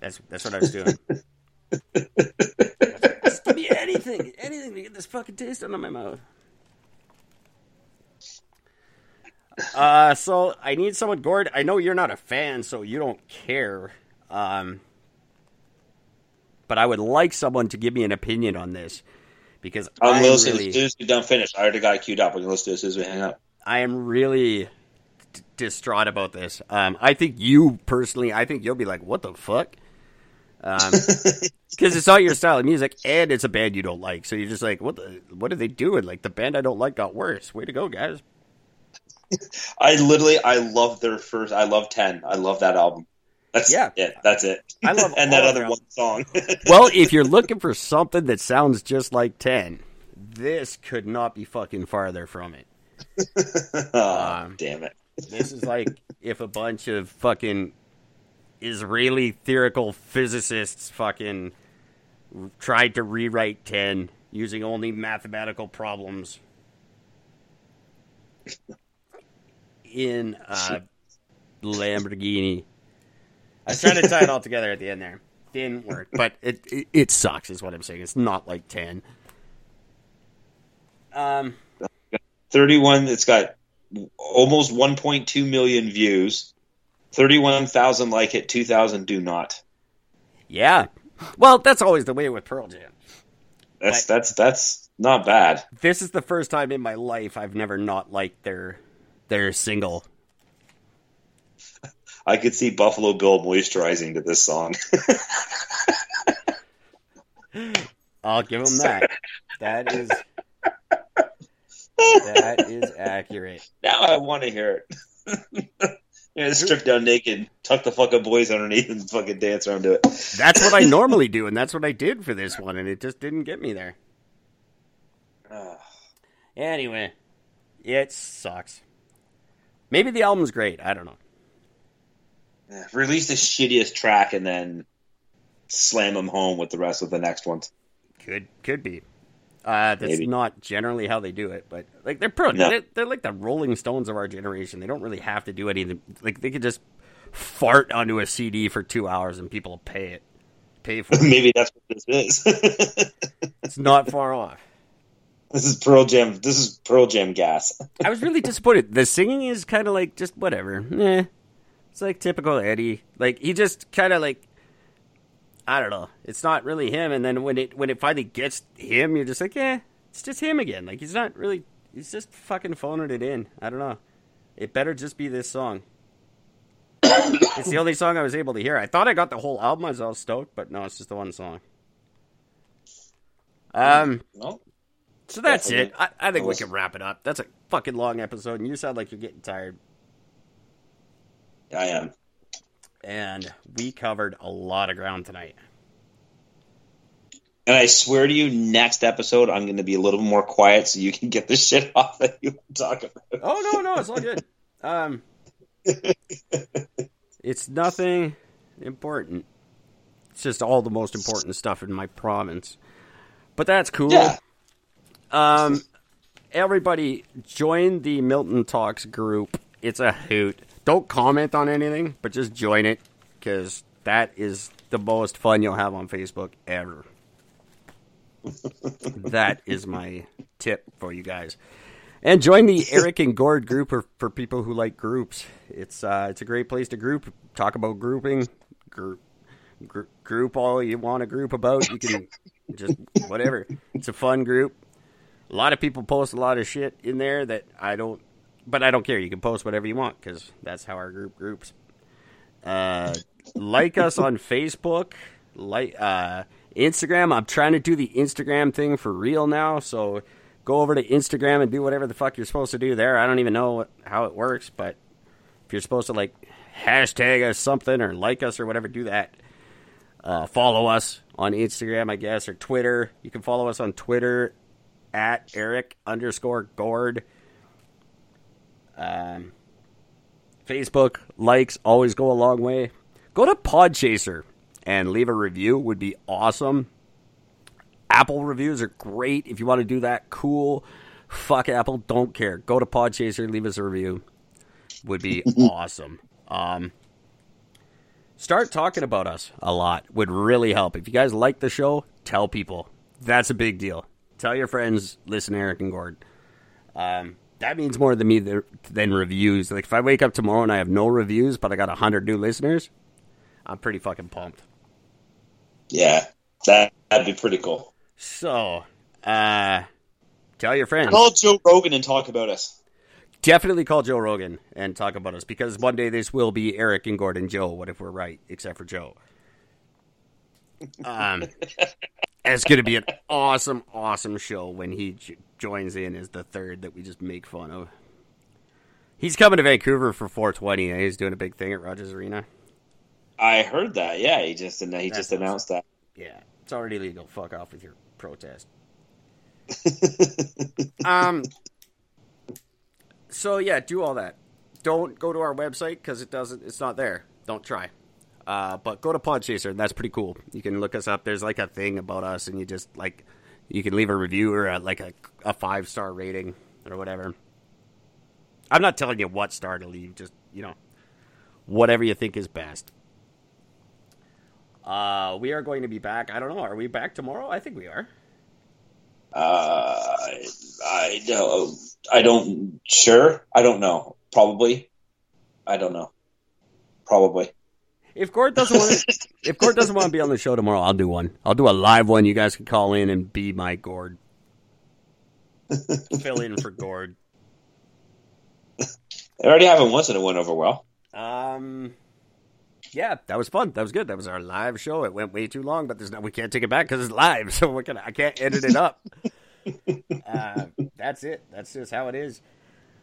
that's that's what I was doing *laughs* just give me anything anything to get this fucking taste out of my mouth Uh, so I need someone, Gord. I know you're not a fan, so you don't care. Um, but I would like someone to give me an opinion on this because I'm listen really, as soon as we're done finished. I already got it queued up. We're gonna listen to it as soon as we hang up. I am really d- distraught about this. Um, I think you personally, I think you'll be like, "What the fuck?" *laughs* because it's not your style of music, and it's a band you don't like. So you're just like, what? The, what are they doing? Like the band I don't like got worse. Way to go, guys! *laughs* I literally, I love their first. I love Ten. I love that album. That's Yeah. it. That's it. I love *laughs* and that other one song. well, if you're looking for something that sounds just like Ten, this could not be fucking farther from it. *laughs* oh, Um, damn it. This is like if a bunch of fucking Israeli theoretical physicists fucking tried to rewrite 10 using only mathematical problems in uh, Lamborghini. I was trying to tie it all together at the end there. Didn't work, but it, it it sucks, is what I'm saying. It's not like 10. Um, 31 it's got almost 1.2 million views 31,000 like it 2,000 do not yeah. Well, that's always the way with Pearl Jam. that's that's that's not bad this is the first time in my life I've never not liked their their single. *laughs* i could see buffalo bill moisturizing to this song *laughs* I'll give him that. *laughs* That is that is accurate. *laughs* now i want to hear it *laughs* yeah strip down naked tuck the fucking boys underneath and fucking dance around to it That's what I *laughs* normally do, and that's what I did for this one, and it just didn't get me there. Anyway, it sucks. Maybe the album's great. I don't know. Yeah, release the shittiest track and then slam them home with the rest of the next ones Could could be. Uh, that's Maybe. not generally how they do it, but like they're pro. No. They're, they're like the Rolling Stones of our generation. They don't really have to do anything. Like they could just fart onto a CD for two hours and people will pay it. Pay for *laughs* it. maybe that's what this is *laughs* it's not far off. this is pearl jam this is pearl jam gas I was really disappointed. The singing is kind of like just whatever. Eh. It's like typical Eddie. Like he just kind of like I don't know. It's not really him. And then when it when it finally gets him, you're just like, yeah, it's just him again. Like he's not really. He's just fucking phoning it in. I don't know. It better just be this song. *coughs* it's the only song I was able to hear. I thought I got the whole album. I was all stoked, but no, it's just the one song. Um. So that's it. I, I think we can wrap it up. That's a fucking long episode, and you sound like you're getting tired. i am And we covered a lot of ground tonight. And I swear to you, next episode I'm going to be a little more quiet so you can get the shit *laughs* off that you talk about. Oh no, no, it's all good. *laughs* Um, it's nothing important. It's just all the most important stuff in my province. But that's cool. Yeah. Um, everybody join the Milton Talks group. It's a hoot. Don't comment on anything, but just join it because that is the most fun you'll have on Facebook ever. *laughs* that is my tip for you guys. And join the Eric and Gord group for, for people who like groups. It's uh, it's a great place to group, talk about grouping, group, gr- group all you want to group about. You can just whatever. It's a fun group. A lot of people post a lot of shit in there that I don't, but I don't care. You can post whatever you want because that's how our group groups. Uh, like us on Facebook, like uh, Instagram. I'm trying to do the Instagram thing for real now, so go over to Instagram and do whatever the fuck you're supposed to do there. I don't even know what, how it works, but if you're supposed to like hashtag us something or like us or whatever, do that. Uh, follow us on Instagram, I guess, or Twitter. You can follow us on Twitter at Eric underscore Gord. Um, Facebook likes always go a long way. Go to Podchaser and leave a review would be awesome. Apple reviews are great. If you want to do that, cool. Fuck Apple, don't care. Go to Podchaser, leave us a review. Would be *laughs* awesome. Um, start talking about us a lot. Would really help. If you guys like the show, tell people. That's a big deal. Tell your friends. Listen, Eric and Gord. Um, that means more to me than, than reviews. Like if I wake up tomorrow and I have no reviews, but I got hundred new listeners, I'm pretty fucking pumped. Yeah, that, that'd be pretty cool. So, uh, tell your friends. Call Joe Rogan and talk about us. Definitely call Joe Rogan and talk about us because one day this will be Eric and Gord and Joe. What if we're right, except for Joe? Um, it's going to be an awesome, awesome show when he j- joins in as the third that we just make fun of. He's coming to Vancouver for 420. and He's doing a big thing at Rogers Arena. I heard that. Yeah, he just he That's just announced that. Yeah, it's already legal. Fuck off with your protest. *laughs* um. So yeah, do all that. Don't go to our website because it doesn't. It's not there. Don't try. Uh, but go to Podchaser. and That's pretty cool. You can look us up. There's like a thing about us, and you just like you can leave a review or a, like a, a five star rating or whatever. I'm not telling you what star to leave. Just you know, whatever you think is best. Uh, we are going to be back. I don't know. Are we back tomorrow? I think we are. Uh, I, don't. I don't. Sure. I don't know. Probably. I don't know. Probably. If Gord doesn't want to, *laughs* if Gord doesn't want to be on the show tomorrow, I'll do one. I'll do a live one. You guys can call in and be my Gord. *laughs* Fill in for Gord. I already haven't once and it went over well. Um, yeah, that was fun. That was good. That was our live show. It went way too long, but there's no, we can't take it back because it's live. *laughs* So we're gonna, I can't edit it up. uh, that's it. That's just how it is.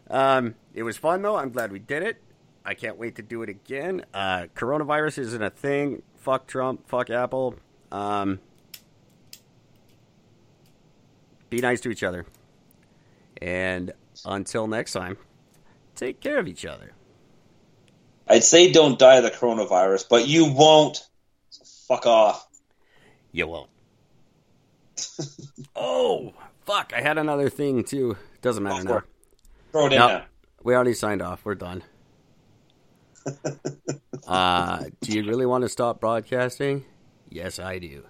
Um, it was fun though. I'm glad we did it. I can't wait to do it again. Uh, coronavirus isn't a thing. Fuck Trump. Fuck Apple. Um, be nice to each other. And until next time, take care of each other. I'd say don't die of the coronavirus, but you won't. So fuck off. You won't. *laughs* oh, fuck. I had another thing, too. Doesn't matter now. Throw it in No. there. We already signed off. We're done. Uh, do you really want to stop broadcasting? Yes, I do.